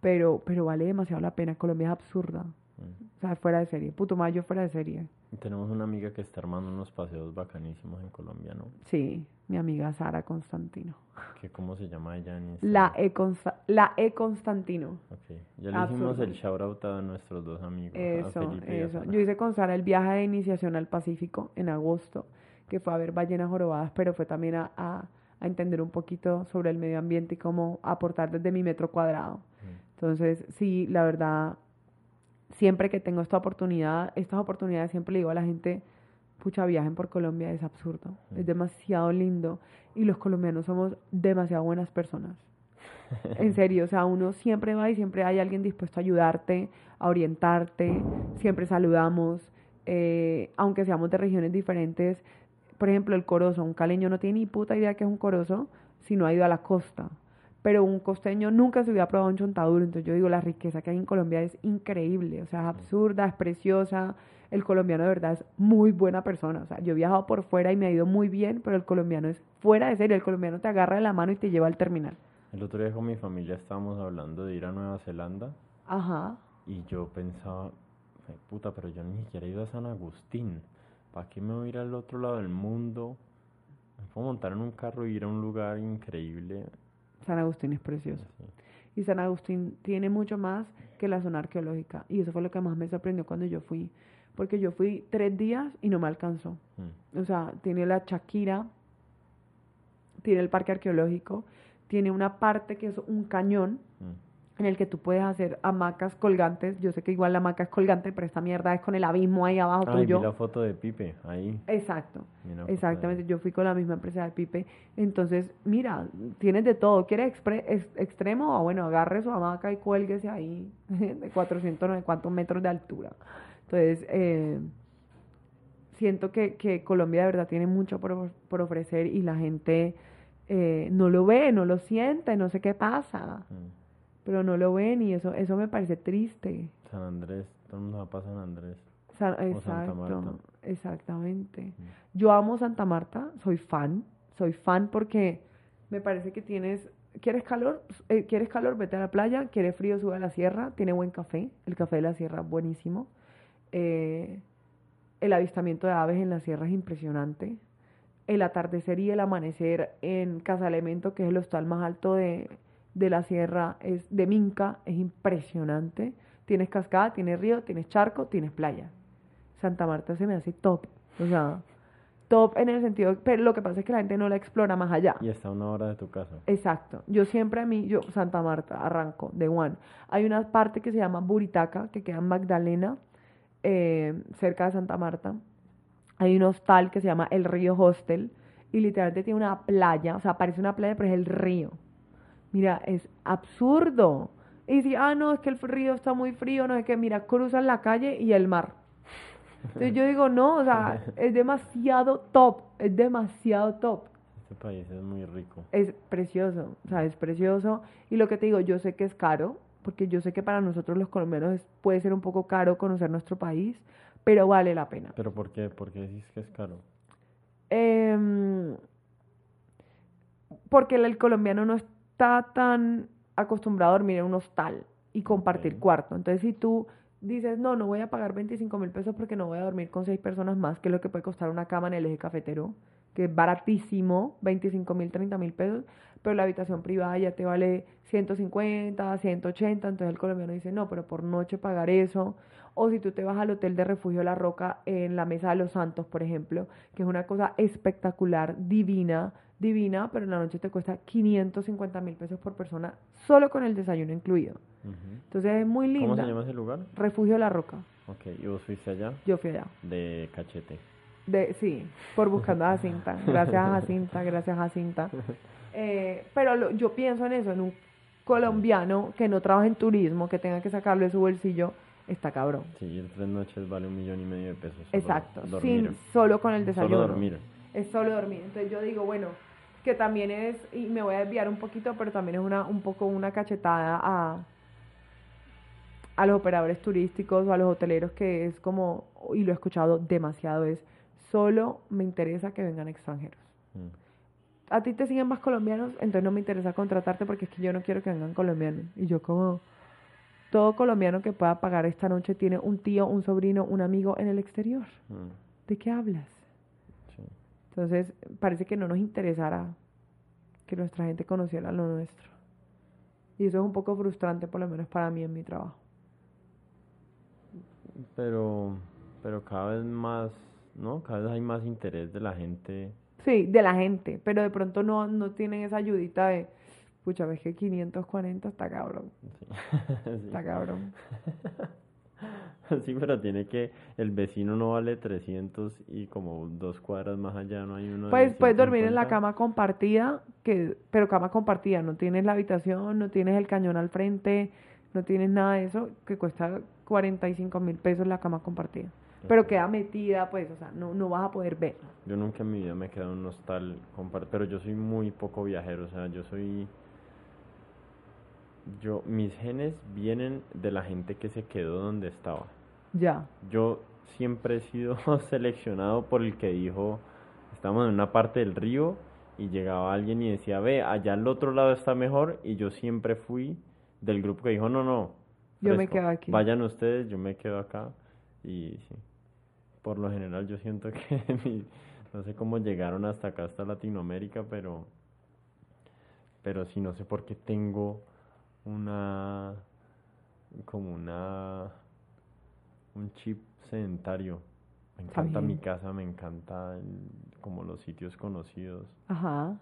pero, pero vale demasiado la pena. Colombia es absurda. Mm. O sea, fuera de serie. Putumayo fuera de serie. Tenemos una amiga que está armando unos paseos bacanísimos en Colombia, ¿no? Sí, mi amiga Sara Constantino. ¿Qué, ¿Cómo se llama ella en La? E, Consta- la e Constantino. Ok. Ya le hicimos Absurdo. el shout out a nuestros dos amigos, a Eso, Felipe y a eso. Yo hice con Sara el viaje de iniciación al Pacífico en agosto, que fue a ver ballenas jorobadas, pero fue también a, a- a entender un poquito sobre el medio ambiente y cómo aportar desde mi metro cuadrado. Mm. Entonces, sí, la verdad, siempre que tengo esta oportunidad, estas oportunidades siempre le digo a la gente, pucha, viajen por Colombia, es absurdo, Mm. es demasiado lindo y los colombianos somos demasiado buenas personas. En serio, o sea, uno siempre va y siempre hay alguien dispuesto a ayudarte, a orientarte, siempre saludamos, eh, aunque seamos de regiones diferentes. Por ejemplo, el corozo, un caleño no tiene ni puta idea que es un corozo si no ha ido a la costa. Pero un costeño nunca se hubiera probado un chontaduro. Entonces yo digo, la riqueza que hay en Colombia es increíble, o sea, es absurda, es preciosa. El colombiano de verdad es muy buena persona. O sea, yo he viajado por fuera y me ha ido muy bien, pero el colombiano es fuera de serie. El colombiano te agarra de la mano y te lleva al terminal. El otro día con mi familia estábamos hablando de ir a Nueva Zelanda Ajá. y yo pensaba, "Ay, puta, pero yo ni siquiera he ido a San Agustín. ¿Para qué me voy a ir al otro lado del mundo? Me puedo montar en un carro y ir a un lugar increíble. San Agustín es precioso. Y San Agustín tiene mucho más que la zona arqueológica. Y eso fue lo que más me sorprendió cuando yo fui. Porque yo fui tres días y no me alcanzó. Mm. O sea, tiene la Shakira, tiene el parque arqueológico, tiene una parte que es un cañón Mm. En el que tú puedes hacer hamacas colgantes. Yo sé que igual la hamaca es colgante, pero esta mierda es con el abismo ahí abajo Ay, vi la foto de Pipe ahí. Exacto. de- Exactamente, yo fui con la misma empresa de Pipe. Entonces, mira, tienes de todo. ¿Quieres expre- ex- extremo? Ah, bueno, agarre su hamaca y cuélguese ahí de 400 no sé cuántos metros de altura. Entonces, eh, siento que, que Colombia de verdad tiene mucho por, por ofrecer y la gente eh, no lo ve, no lo siente, no sé qué pasa, Mm. Pero no lo ven y eso, eso me parece triste. San Andrés, todo el mundo va para San Andrés. Sa- O Santa Marta. Exactamente. Mm. Yo amo Santa Marta, soy fan, soy fan porque me parece que tienes, ¿quieres calor? Eh, ¿Quieres calor? Vete a la playa, ¿quieres frío? Sube a la sierra, tiene buen café, el café de la sierra buenísimo. Eh, el avistamiento de aves en la sierra es impresionante. El atardecer y el amanecer en Casa Elemento, que es el hostal más alto de, de la sierra, es de Minca, es impresionante. Tienes cascada, tienes río, tienes charco, tienes playa. Santa Marta se me hace top. O sea, top en el sentido, pero lo que pasa es que la gente no la explora más allá. Y está a una hora de tu casa. Exacto. Yo siempre a mí, yo, Santa Marta, arranco, de One. Hay una parte que se llama Buritaca, que queda en Magdalena, eh, cerca de Santa Marta. Hay un hostal que se llama El Río Hostel, y literalmente tiene una playa, o sea, parece una playa, pero es el río. Mira, es absurdo. Y si, ah, no, es que el río está muy frío, no es que, mira, cruzan la calle y el mar. Entonces yo digo, no, o sea, es demasiado top, es demasiado top. Este país es muy rico. Es precioso, o sea, es precioso. Y lo que te digo, yo sé que es caro, porque yo sé que para nosotros los colombianos puede ser un poco caro conocer nuestro país, pero vale la pena. ¿Pero por qué? ¿Por qué decís que es caro? Em, porque el, colombiano no está tan acostumbrado a dormir en un hostal y compartir cuarto. Entonces, si tú dices, no, no voy a pagar 25 mil pesos porque no voy a dormir con seis personas más, que es lo que puede costar una cama en el eje cafetero, que es baratísimo, 25 mil, 30 mil pesos, pero la habitación privada ya te vale 150, 180, entonces el colombiano dice, no, pero por noche pagar eso. O si tú te vas al Hotel de Refugio La Roca en la Mesa de los Santos, por ejemplo, que es una cosa espectacular, divina, divina, pero en la noche te cuesta 550 mil pesos por persona, solo con el desayuno incluido. Entonces es muy lindo. ¿Cómo se llama ese lugar? Refugio La Roca. Ok, ¿y vos fuiste allá? Yo fui allá. De cachete. De, sí, por buscando a Jacinta. Gracias a Jacinta, gracias a Jacinta. Eh, pero yo pienso en eso, en un colombiano que no trabaja en turismo, que tenga que sacarlo de su bolsillo, está cabrón. Sí, el tres noches vale un millón y medio de pesos. Exacto, sin, solo con el desayuno. Solo dormir. Es solo dormir. Entonces yo digo, bueno, que también es, y me voy a desviar un poquito, pero también es una, un poco una cachetada a, a los operadores turísticos o a los hoteleros que es como, y lo he escuchado demasiado, es solo me interesa que vengan extranjeros. Mm. A ti te siguen más colombianos, entonces no me interesa contratarte porque es que yo no quiero que vengan colombianos. Y yo como, todo colombiano que pueda pagar esta noche tiene un tío, un sobrino, un amigo en el exterior. Mm. ¿De qué hablas? Entonces, parece que no nos interesara que nuestra gente conociera lo nuestro. Y eso es un poco frustrante, por lo menos para mí en mi trabajo. Pero, pero cada vez más, ¿no? Cada vez hay más interés de la gente. Sí, de la gente, pero de pronto no, no tienen esa ayudita de, pucha, ves que 540 está cabrón. Está cabrón. Sí, pero tiene que, el vecino no vale 300 y como dos cuadras más allá no hay uno. Pues puedes dormir en la cama compartida, que, pero cama compartida, no tienes la habitación, no tienes el cañón al frente, no tienes nada de eso, que cuesta 45 mil pesos la cama compartida. Pero queda metida, pues, o sea, no, no vas a poder ver. Yo nunca en mi vida me he quedado en un hostal compartido, pero yo soy muy poco viajero, o sea, yo soy yo, mis genes vienen de la gente que se quedó donde estaba. Ya. Yo siempre he sido seleccionado por el que dijo, estamos en una parte del río y llegaba alguien y decía, ve, allá al otro lado está mejor y yo siempre fui del grupo que dijo, no, no. Yo me quedo aquí. Vayan ustedes, yo me quedo acá y sí. Por lo general yo siento que no sé cómo llegaron hasta acá, hasta Latinoamérica, pero pero sí no sé por qué tengo una como una un chip sedentario. Me encanta mi casa, me encanta como los sitios conocidos. Ajá.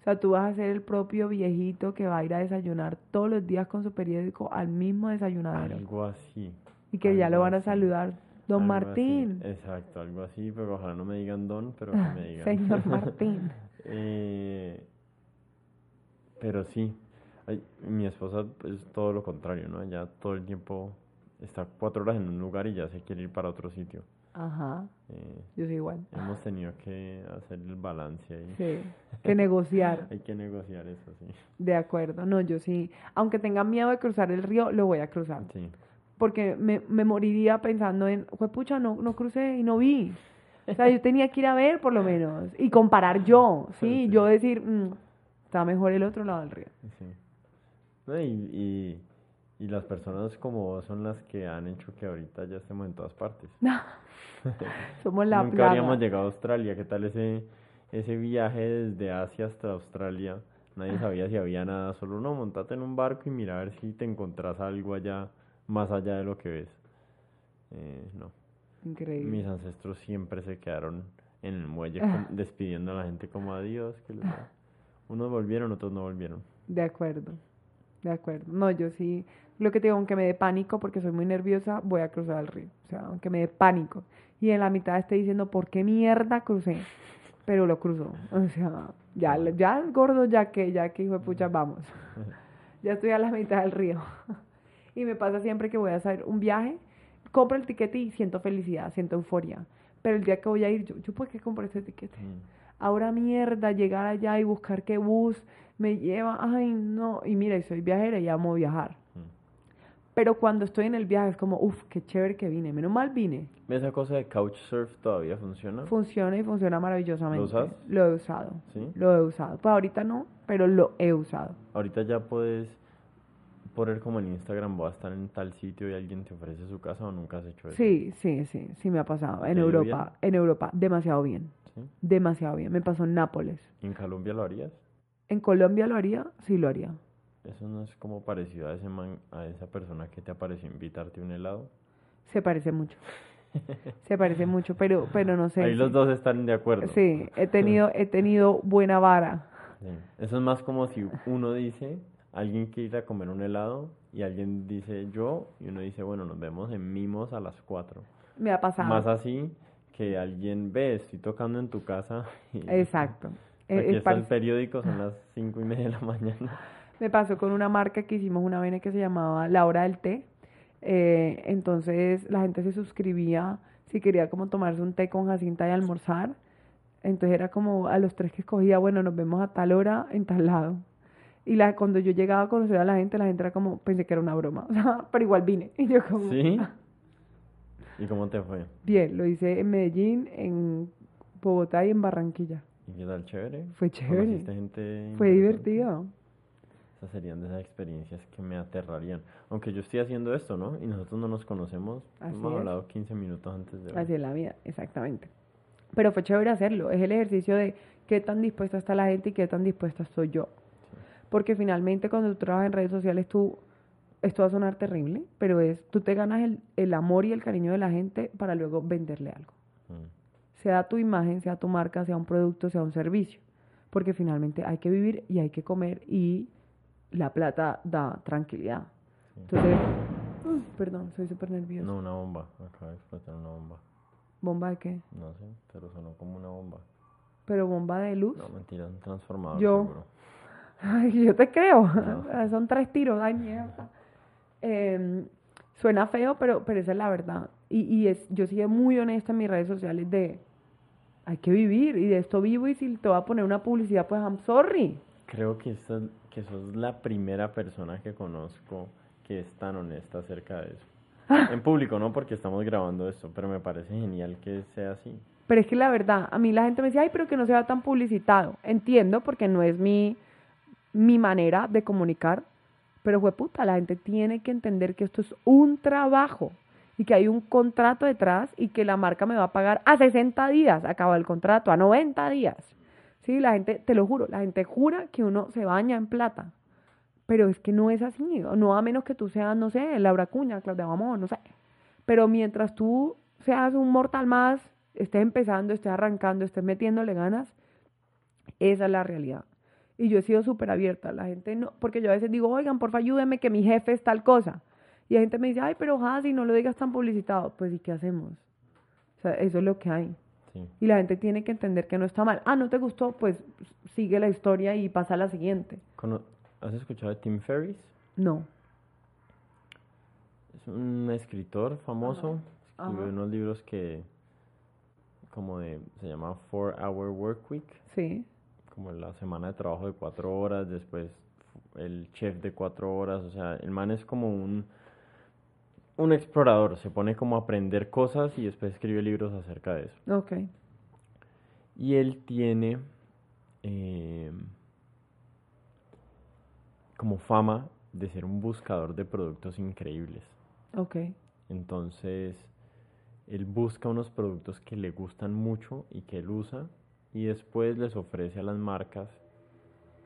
O sea, tú vas a ser el propio viejito que va a ir a desayunar todos los días con su periódico al mismo desayunadero. Algo así. Y que ya lo van a saludar. Don Martín. Exacto, algo así, pero ojalá no me digan don, pero que me digan. Señor Martín. eh, pero sí, mi esposa es todo lo contrario, ¿no? Ella todo el tiempo está cuatro horas en un lugar y ya se quiere ir para otro sitio. Ajá. Eh, yo soy igual. Hemos tenido que hacer el balance ahí. Sí, que negociar. Hay que negociar eso, sí. De acuerdo, no, yo sí. Aunque tenga miedo de cruzar el río, lo voy a cruzar. Sí. Porque me, me moriría pensando en, pucha, no, no crucé y no vi. O sea, yo tenía que ir a ver por lo menos y comparar yo, ¿sí? Yo decir, mm, está mejor el otro lado del río. Sí. Y, y, las personas como vos son las que han hecho que ahorita ya estemos en todas partes. Somos la Nunca habíamos llegado a Australia. ¿Qué tal ese, ese viaje desde Asia hasta Australia? Nadie sabía si había nada, solo no, montate en un barco y mira a ver si te encontrás algo allá, más allá de lo que ves. Eh, no. Increíble. Mis ancestros siempre se quedaron en el muelle despidiendo a la gente como adiós. Que Unos volvieron, otros no volvieron. De acuerdo. De acuerdo. No, yo sí, lo que te digo, aunque me dé pánico, porque soy muy nerviosa, voy a cruzar el río. O sea, aunque me dé pánico. Y en la mitad esté diciendo, ¿por qué mierda crucé? pero lo cruzo. O sea, ya, ya el gordo, ya que, ya que hijo de pucha, vamos. ya estoy a la mitad del río. y me pasa siempre que voy a hacer un viaje, compro el tiquete y siento felicidad, siento euforia. Pero el día que voy a ir, yo, ¿yo por qué compré ese tiquete? Mm. Ahora mierda, llegar allá y buscar qué bus me lleva, ay no, y mira, soy viajera y amo viajar. Pero cuando estoy en el viaje es como, uff, qué chévere que vine, menos mal vine. ¿Esa cosa de Couchsurf todavía funciona? Funciona y funciona maravillosamente. ¿Lo usas? Lo he usado. ¿Sí? Lo he usado. Pues ahorita no, pero lo he usado. Ahorita ya puedes poner como en Instagram, voy a estar en tal sitio y alguien te ofrece su casa o nunca has hecho eso. Sí, sí, sí, sí me ha pasado. ¿Te En Europa, en Europa, demasiado bien. ¿Sí? Demasiado bien. Me pasó en Nápoles. ¿En Colombia lo harías? En Colombia lo haría, sí lo haría. Eso no es como parecido a ese man, a esa persona que te apareció invitarte un helado. Se parece mucho. Se parece mucho, pero, pero no sé. Ahí los dos están de acuerdo. Sí, he tenido, he tenido buena vara. Sí. Eso es más como si uno dice, alguien quiere ir a comer un helado y alguien dice yo y uno dice, bueno, nos vemos en Mimos a las 4. Me ha pasado. Más así que alguien ve, estoy tocando en tu casa. Y Exacto. Aquí es está el periódico, son las cinco y media de la mañana. Me pasó con una marca que hicimos una vez que se llamaba La Hora del Té. Eh, entonces la gente se suscribía si quería como tomarse un té con Jacinta y almorzar. Entonces era como a los tres que escogía, bueno, nos vemos a tal hora en tal lado. Y la, cuando yo llegaba a conocer a la gente, la gente era como, pensé que era una broma, o sea, pero igual vine. Y yo como, ¿Sí? ¿Y cómo te fue? bien, lo hice en Medellín, en Bogotá y en Barranquilla. ¿Y qué tal? ¿Chévere? Fue chévere. ¿Conociste gente Fue divertido. Esas serían de esas experiencias que me aterrarían. Aunque yo estoy haciendo esto, ¿no? Y nosotros no nos conocemos. Así Hemos es. hablado 15 minutos antes de hoy. Así es la vida, exactamente. Pero fue chévere hacerlo. Es el ejercicio de qué tan dispuesta está la gente y qué tan dispuesta estoy yo. Porque finalmente cuando tú trabajas en redes sociales, tú, esto va a sonar terrible, pero es, tú te ganas el, el amor y el cariño de la gente para luego venderle algo. Mm. Sea tu imagen, sea tu marca, sea un producto, sea un servicio. Porque finalmente hay que vivir y hay que comer y la plata da tranquilidad. Sí. Entonces, perdón, soy súper nerviosa. No, una bomba. Acaba de explotar una bomba. ¿Bomba de qué? No sé, pero sonó como una bomba. ¿Pero bomba de luz? No, mentira, un transformador. Yo. seguro. Ay, yo te creo. No. Son tres tiros. Ay, mierda. Em, suena feo, pero, pero esa es la verdad. Y, y es, yo soy muy honesta en mis redes sociales de hay que vivir y de esto vivo y si te va a poner una publicidad, pues I'm sorry. Creo que, esta, que sos la primera persona que conozco que es tan honesta acerca de eso. En público, no porque estamos grabando esto, pero me parece genial que sea así. Pero es que la verdad, a mí la gente me dice, ay, pero que no sea tan publicitado. Entiendo porque no es mi, mi manera de comunicar, pero fue puta, la gente tiene que entender que esto es un trabajo y que hay un contrato detrás y que la marca me va a pagar a 60 días, acaba el contrato, a 90 días. Sí, la gente, te lo juro, la gente jura que uno se baña en plata. Pero es que no es así, no a menos que tú seas, no sé, Laura Cuña, Claudia Mamón, no sé. Pero mientras tú seas un mortal más, estés empezando, estés arrancando, estés metiéndole ganas, esa es la realidad. Y yo he sido súper abierta. La gente no, porque yo a veces digo, oigan, porfa, ayúdenme que mi jefe es tal cosa. Y la gente me dice, ay, pero ojalá si no lo digas tan publicitado. Pues, ¿y qué hacemos? O sea, eso es lo que hay. Sí. Y la gente tiene que entender que no está mal. Ah, ¿no te gustó? Pues sigue la historia y pasa a la siguiente. ¿Has escuchado de Tim Ferriss? No. Es un escritor famoso. Ajá. Escribió Ajá. unos libros que, como de, se llama Four Hour Work Week, Sí. como la semana de trabajo de cuatro horas, después el chef de cuatro horas, o sea, el man es como un, un explorador, se pone como a aprender cosas y después escribe libros acerca de eso. Ok. Y él tiene eh, como fama de ser un buscador de productos increíbles. Ok. Entonces, él busca unos productos que le gustan mucho y que él usa y después les ofrece a las marcas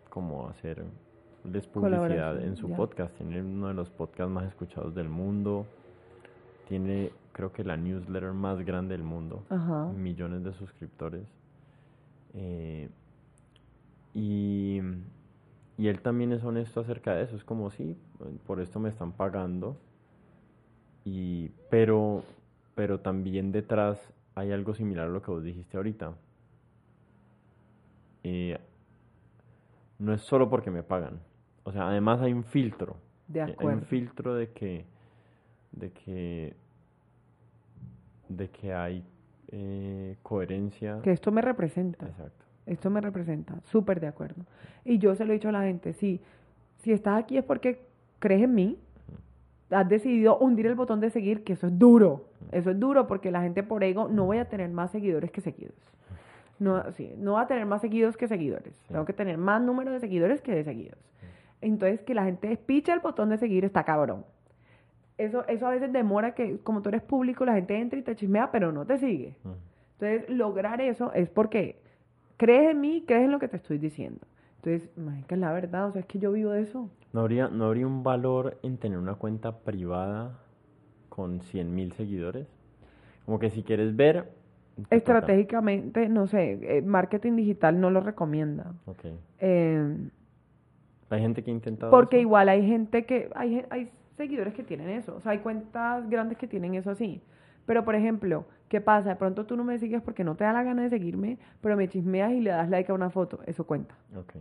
como hacerles publicidad en su ya. podcast. Tiene uno de los podcasts más escuchados del mundo. Tiene, creo que la newsletter más grande del mundo. Ajá. Millones de suscriptores. Eh, y, y él también es honesto acerca de eso. Es como, sí, por esto me están pagando. Y, pero, pero también detrás hay algo similar a lo que vos dijiste ahorita. eh, no es solo porque me pagan. O sea, además hay un filtro. De Eh, Hay acuerdo. un filtro de que, de que, de que hay eh, coherencia. Que esto me representa. Exacto. Esto me representa. Súper de acuerdo. Y yo se lo he dicho a la gente, sí, si estás aquí es porque crees en mí, has decidido hundir el botón de seguir, que eso es duro. Eso es duro porque la gente por ego no voy a tener más seguidores que seguidos. No, sí, no va a tener más seguidos que seguidores. Tengo que tener más número de seguidores que de seguidos. Entonces, que la gente despicha el botón de seguir está cabrón. Eso, eso a veces demora que, como tú eres público, la gente entra y te chismea, pero no te sigue. Mm. Entonces, lograr eso es porque crees en mí, crees en lo que te estoy diciendo. Entonces, que es la verdad, o sea, es que yo vivo de eso. ¿No habría, ¿No habría un valor en tener una cuenta privada con 100.000 seguidores? Como que si quieres ver... Estratégicamente, no sé, eh, marketing digital no lo recomienda. Ok. Eh, Hay gente que ha intentado porque eso? igual hay gente que, hay, hay seguidores que tienen eso, o sea, hay cuentas grandes que tienen eso así. Pero, por ejemplo, ¿qué pasa? De pronto tú no me sigues porque no te da la gana de seguirme, pero me chismeas y le das like a una foto, eso cuenta. Ok,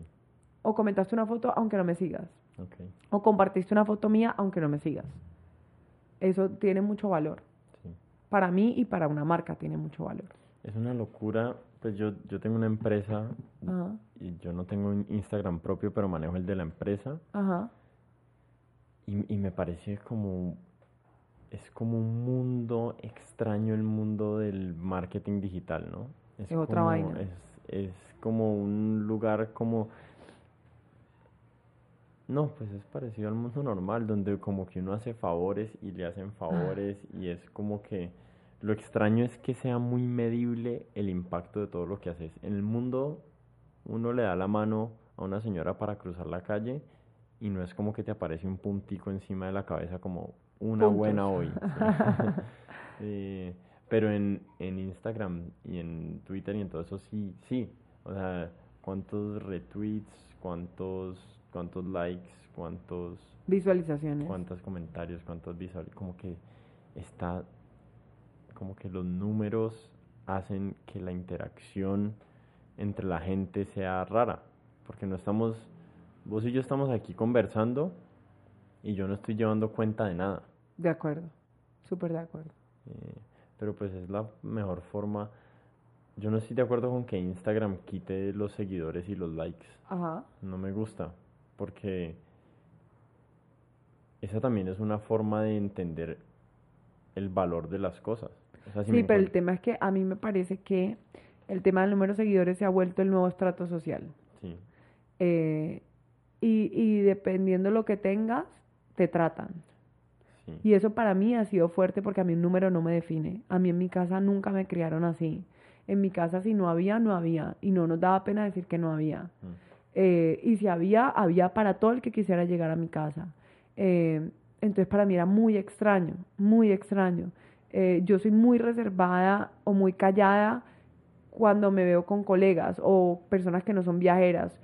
O comentaste una foto aunque no me sigas. ok. O compartiste una foto mía aunque no me sigas. Eso tiene mucho valor. Sí. Para mí y para una marca tiene mucho valor. Es una locura. Pues yo, yo tengo una empresa Ajá, y yo no tengo un Instagram propio, pero manejo el de la empresa. ajá. Y, y me parece como, es como un mundo extraño el mundo del marketing digital, ¿no? Es otra como- vaina. Es, es como un lugar como... No, pues es parecido al mundo normal, donde como que uno hace favores y le hacen favores y es como que lo extraño es que sea muy medible el impacto de todo lo que haces. En el mundo uno le da la mano a una señora para cruzar la calle y no es como que te aparece un puntico encima de la cabeza como una Puntos. buena hoy. Eh, pero en, en Instagram y en Twitter y en todo eso sí, sí. O sea, cuántos retweets, cuántos, cuántos likes, cuántos, Visualizaciones. cuántos comentarios, cuántos visual, como que está, como que los números hacen que la interacción entre la gente sea rara, porque no estamos, vos y yo estamos aquí conversando y yo no estoy llevando cuenta de nada. De acuerdo. Súper de acuerdo. Eh, pero pues es la mejor forma. Yo no estoy de acuerdo con que Instagram quite los seguidores y los likes. Ajá. No me gusta, porque esa también es una forma de entender el valor de las cosas. O sea, si Sí, pero el tema es que a mí me parece que el tema del número de seguidores se ha vuelto el nuevo estrato social. Sí, Eh, y, y dependiendo lo que tengas, te tratan. sí. Y eso para mí ha sido fuerte porque a mí un número no me define. A mí en mi casa nunca me criaron así. En mi casa si no había, no había. Y no nos daba pena decir que no había. Mm. Eh, y si había, había para todo el que quisiera llegar a mi casa. Eh, entonces para mí era muy extraño, muy extraño. Eh, yo soy muy reservada o muy callada cuando me veo con colegas o personas que no son viajeras.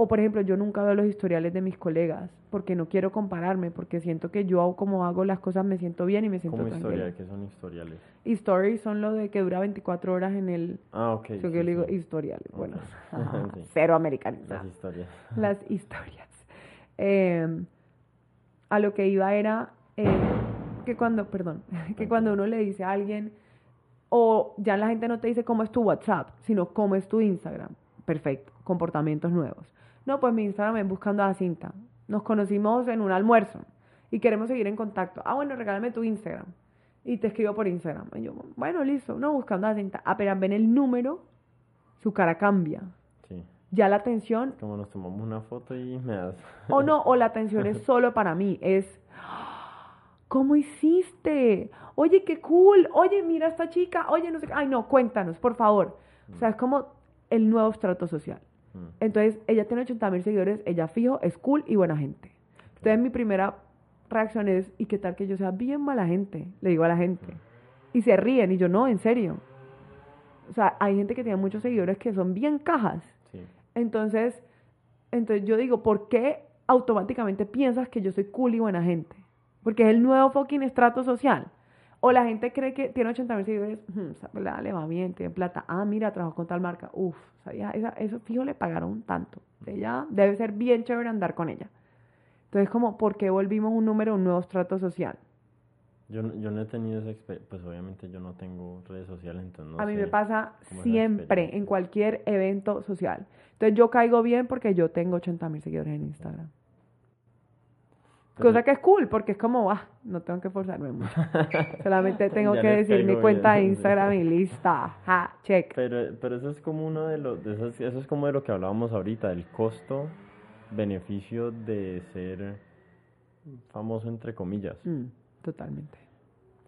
O por ejemplo, yo nunca veo los historiales de mis colegas porque no quiero compararme, porque siento que yo como hago las cosas me siento bien y me siento tranquila. historial, ¿qué son historiales? Y stories son lo de que dura 24 horas en el... Ah, ok. Yo sí, que le digo sí. historiales. Bueno, Sí. cero Las americanizado historias. las historias. Eh, a lo que iba era eh, que cuando, perdón, que cuando uno le dice a alguien, o ya la gente no te dice cómo es tu WhatsApp, sino cómo es tu Instagram. Perfecto, comportamientos nuevos. No, pues mi Instagram es buscando a Cinta. Nos conocimos en un almuerzo y queremos seguir en contacto. Ah, bueno, regálame tu Instagram. Y te escribo por Instagram. Y yo, bueno, listo. No, buscando a Cinta. Apenas ven el número, su cara cambia. Sí. Ya la atención Como nos tomamos una foto y me das. o no, o la atención es solo para mí, es ¿cómo hiciste? Oye, qué cool, oye, mira a esta chica, oye, no sé, qué. ay no, cuéntanos, por favor. O sea, es como el nuevo estrato social. Mm. Entonces, ella tiene 80 mil seguidores, ella fijo, es cool y buena gente. Entonces, mi primera reacción es, ¿y qué tal que yo sea bien mala gente? Le digo a la gente. Y se ríen, y yo, no, en serio. O sea, hay gente que tiene muchos seguidores que son bien cajas. Sí. Entonces, entonces yo digo, ¿por qué automáticamente piensas que yo soy cool y buena gente? Porque es el nuevo fucking estrato social. O la gente cree que tiene 80 mil seguidores, "Hmm, esa pelada le va bien, tiene plata. Ah, mira, trabajó con tal marca. Uf, sabía, esa, eso fijo le pagaron tanto. Ella debe ser bien chévere andar con ella. Entonces, como, ¿por qué volvimos un número, un nuevo estrato social? Yo, no- yo no he tenido esa experiencia, pues obviamente yo no tengo redes sociales, entonces no a mí sé me pasa siempre, en cualquier evento social. Entonces, yo caigo bien porque yo tengo 80 mil seguidores en Instagram. Cosa que es cool, porque es como, ah, no tengo que forzarme mucho. Solamente tengo que decir mi cuenta de. Instagram y lista. Ja, check. Pero, pero eso es como uno de los, de esos- eso es como de lo que hablábamos ahorita, el costo, beneficio de ser famoso entre comillas. Mm, totalmente.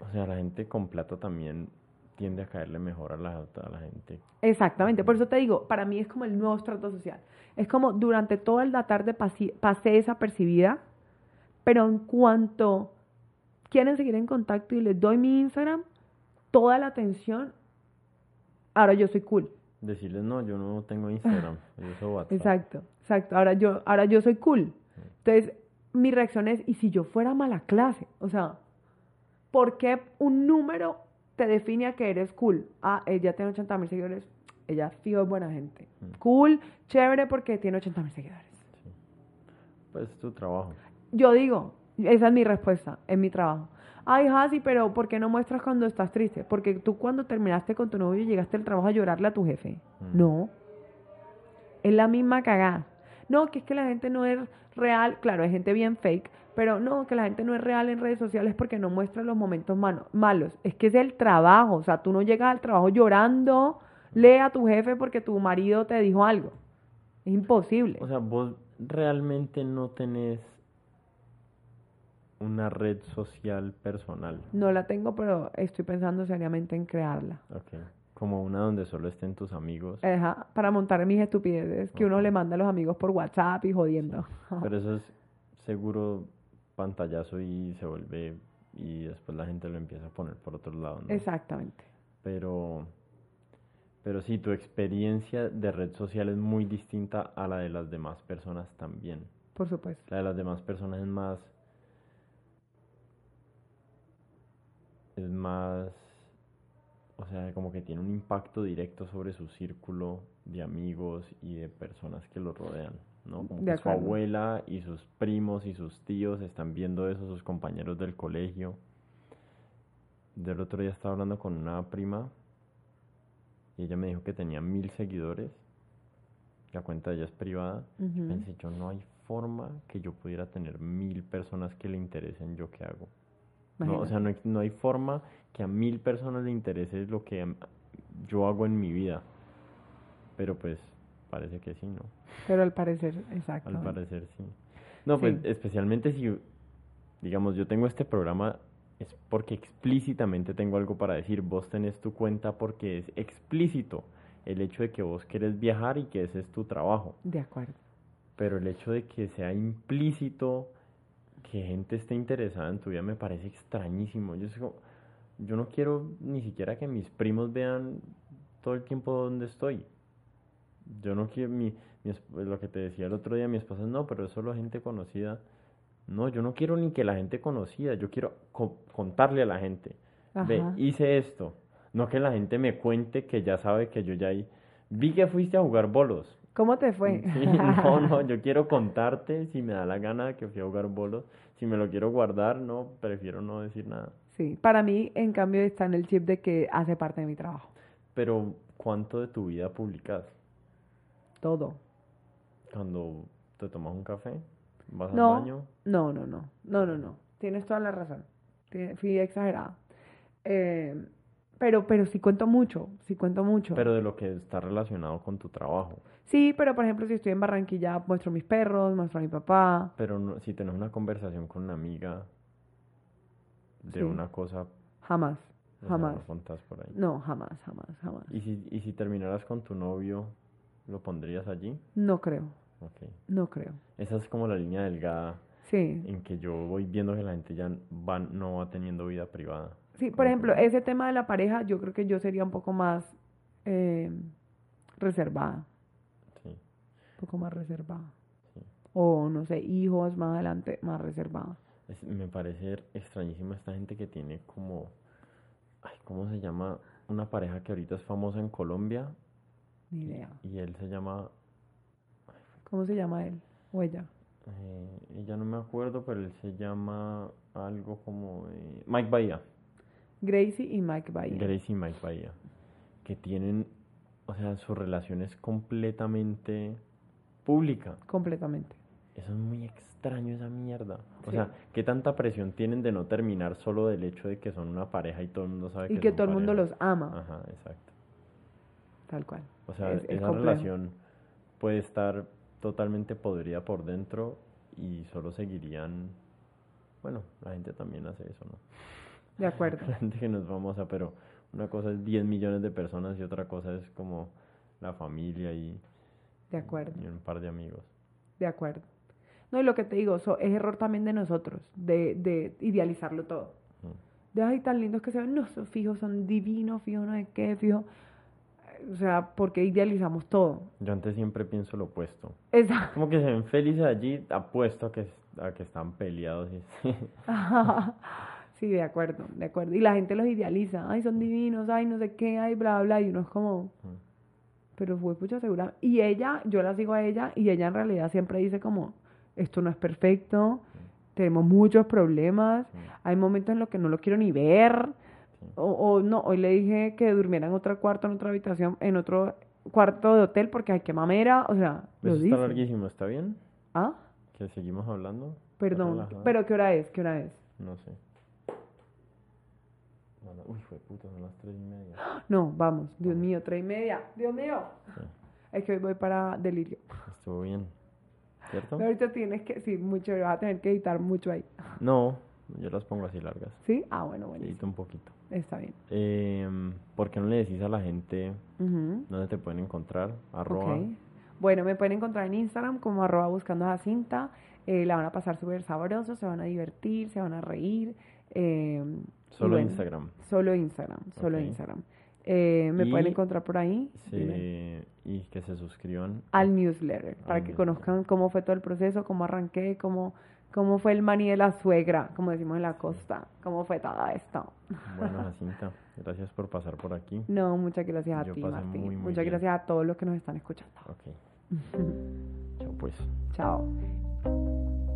O sea, la gente con plata también tiende a caerle mejor a la, a la gente. Exactamente, por eso te digo, para mí es como el nuevo estrato social. Es como durante toda la tarde pasi- pasé desapercibida, pero en cuanto quieren seguir en contacto y les doy mi Instagram, toda la atención, ahora yo soy cool. Decirles, no, yo no tengo Instagram, yo uso WhatsApp. Exacto, exacto. Ahora yo, ahora yo soy cool. Entonces, mi reacción es, ¿y si yo fuera mala clase? O sea, ¿por qué un número te define a que eres cool? Ah, ella tiene 80 mil seguidores, ella fijo es buena gente. Cool, chévere porque tiene 80 mil seguidores. Pues es tu trabajo. Yo digo, esa es mi respuesta, es mi trabajo. Ay, Hasi, pero ¿por qué no muestras cuando estás triste? Porque tú cuando terminaste con tu novio llegaste al trabajo a llorarle a tu jefe. Mm. No. Es la misma cagada. No, que es que la gente no es real. Claro, hay gente bien fake, pero no, que la gente no es real en redes sociales porque no muestra los momentos malos. Es que es el trabajo. O sea, tú no llegas al trabajo llorando, lee a tu jefe porque tu marido te dijo algo. Es imposible. O sea, vos realmente no tenés una red social personal. No la tengo, pero estoy pensando seriamente en crearla. Ok. Como una donde solo estén tus amigos. Ajá, para montar mis estupideces que uno le manda a los amigos por WhatsApp y jodiendo. Pero eso es seguro pantallazo y se vuelve y después la gente lo empieza a poner por otro lado, ¿no? Exactamente. Pero pero sí, tu experiencia de red social es muy distinta a la de las demás personas también. Por supuesto. La de las demás personas es más es más o sea, como que tiene un impacto directo sobre su círculo de amigos y de personas que lo rodean, ¿no? Como De que su abuela y sus primos y sus tíos están viendo eso, sus compañeros del colegio. Del otro día estaba hablando con una prima y ella me dijo que tenía mil seguidores. La cuenta de ella es privada. Ujú. Pensé, yo no hay forma que yo pudiera tener mil personas que le interesen yo que hago. No, o sea, no hay, no hay forma que a mil personas le interese lo que yo hago en mi vida. Pero pues parece que sí, ¿no? Pero al parecer, exacto. Al parecer sí. No, pues especialmente si, digamos, yo tengo este programa es porque explícitamente tengo algo para decir. Vos tenés tu cuenta porque es explícito el hecho de que vos querés viajar y que ese es tu trabajo. De acuerdo. Pero el hecho de que sea implícito que gente esté interesada en tu vida me parece extrañísimo. Yo, digo, yo no quiero ni siquiera que mis primos vean todo el tiempo dónde estoy. Yo no quiero, mi, mi esp- lo que te decía el otro día, mi esposa, no, pero es solo gente conocida. No, yo no quiero ni que la gente conocida, yo quiero co- contarle a la gente. Ve, hice esto. No que la gente me cuente que ya sabe que yo ya ahí. Vi que fuiste a jugar bolos. ¿Cómo te fue? Sí, no, no, yo quiero contarte si me da la gana que fui a jugar bolos. Si me lo quiero guardar, no, prefiero no decir nada. Sí, para mí, en cambio, está en el chip de que hace parte de mi trabajo. Pero, ¿cuánto de tu vida publicas? Todo. Cuando te tomas un café, vas No, al baño. no, no, no, no, no, no. Tienes toda la razón. Fui exagerada. Eh, pero, pero sí cuento mucho, sí cuento mucho. Pero de lo que está relacionado con tu trabajo. Sí, pero por ejemplo, si estoy en Barranquilla, muestro mis perros, muestro a mi papá. Pero no- si tenés una conversación con una amiga de Sí. una cosa, Jamás, o sea, jamás. contás por ahí. No, jamás, jamás, jamás. ¿Y si, y si terminaras con tu novio, lo pondrías allí? No creo, no creo. Esa es como la línea delgada Sí, en que yo voy viendo que la gente ya va, no va teniendo vida privada. Sí, por ejemplo, ese tema de la pareja, yo creo que yo sería un poco más eh, reservada, Sí, un poco más reservada. sí. O no sé, hijos más adelante, más reservada. Es- me parece extrañísima esta gente que tiene como Ay, ¿cómo se llama? Una pareja que ahorita es famosa en Colombia. Ni idea. Y él se llama. ¿Cómo se llama él o ella? Eh, ella no me acuerdo, pero él se llama algo como. eh, Mike Bahía. Gracie y Mike Bahía. Grace y Mike Bahía. Que tienen. O sea, su relación es completamente pública. Completamente. Eso es muy extraño, esa mierda. O Sí. sea, ¿qué tanta presión tienen de no terminar solo del hecho de que son una pareja y todo el mundo sabe que Y que todo el mundo los ama, Ajá, exacto. tal cual. O sea, Es- es esa relación puede estar totalmente podrida por dentro y solo seguirían. Bueno, la gente también hace eso, ¿no? De acuerdo. La gente que no es famosa, pero una cosa es 10 millones de personas y otra cosa es como la familia y, De acuerdo. y un par de amigos. De acuerdo. No, y lo que te digo, so- es error también de nosotros, de, de idealizarlo todo. De, ay, tan lindos que se ven, no, son fijos, son divinos, fijos, no sé qué, fijos. O sea, porque idealizamos todo. Yo antes siempre pienso lo opuesto. Exacto. Como que se ven felices allí, apuesto a que, a que están peleados. Y, Sí, de acuerdo, de acuerdo. Y la gente los idealiza, ay, son divinos, ay, no sé qué, ay, bla, bla, y uno es como, pero fue pucha segura. Y ella, yo la sigo a ella, y ella en realidad siempre dice como, esto no es perfecto, tenemos muchos problemas, Sí. hay momentos en los que no lo quiero ni ver, o, o no, hoy le dije que durmiera en otro cuarto, en otra habitación, en otro cuarto de hotel, porque hay que mamera, o sea, lo Eso está larguísimo, ¿está bien? Ah, Que seguimos hablando. ¿Está perdón, pero ¿qué hora es? ¿Qué hora es? No sé. Uy, fue puta, son las tres y media. No, vamos, Dios mío, tres y media, Dios mío. Sí, Es que hoy voy para delirio. estuvo bien. ¿Cierto? Pero ahorita tienes que, sí, mucho, vas a tener que editar mucho ahí. No, yo las pongo así largas. ¿Sí? Ah, bueno, Edito buenísimo. un poquito. Está bien. Eh, ¿Por qué no le decís a la gente dónde te pueden encontrar? Arroba. Bueno, me pueden encontrar en Instagram como arroba buscando a Jacinta. Eh, la van a pasar súper sabroso, se van a divertir, se van a reír. eh, Solo bueno, Instagram. Solo Instagram, solo. Instagram. Eh, me pueden encontrar por ahí. dime. Se- y que se suscriban. al newsletter para que conozcan cómo fue todo el proceso, cómo arranqué, cómo, cómo fue el maní de la suegra, como decimos en la costa, cómo fue todo esto. Bueno, Jacinta, gracias por pasar por aquí. No, muchas gracias a Yo ti, Martín. muy, muy muchas bien. gracias a todos los que nos están escuchando. Ok. Chao, pues. Chao.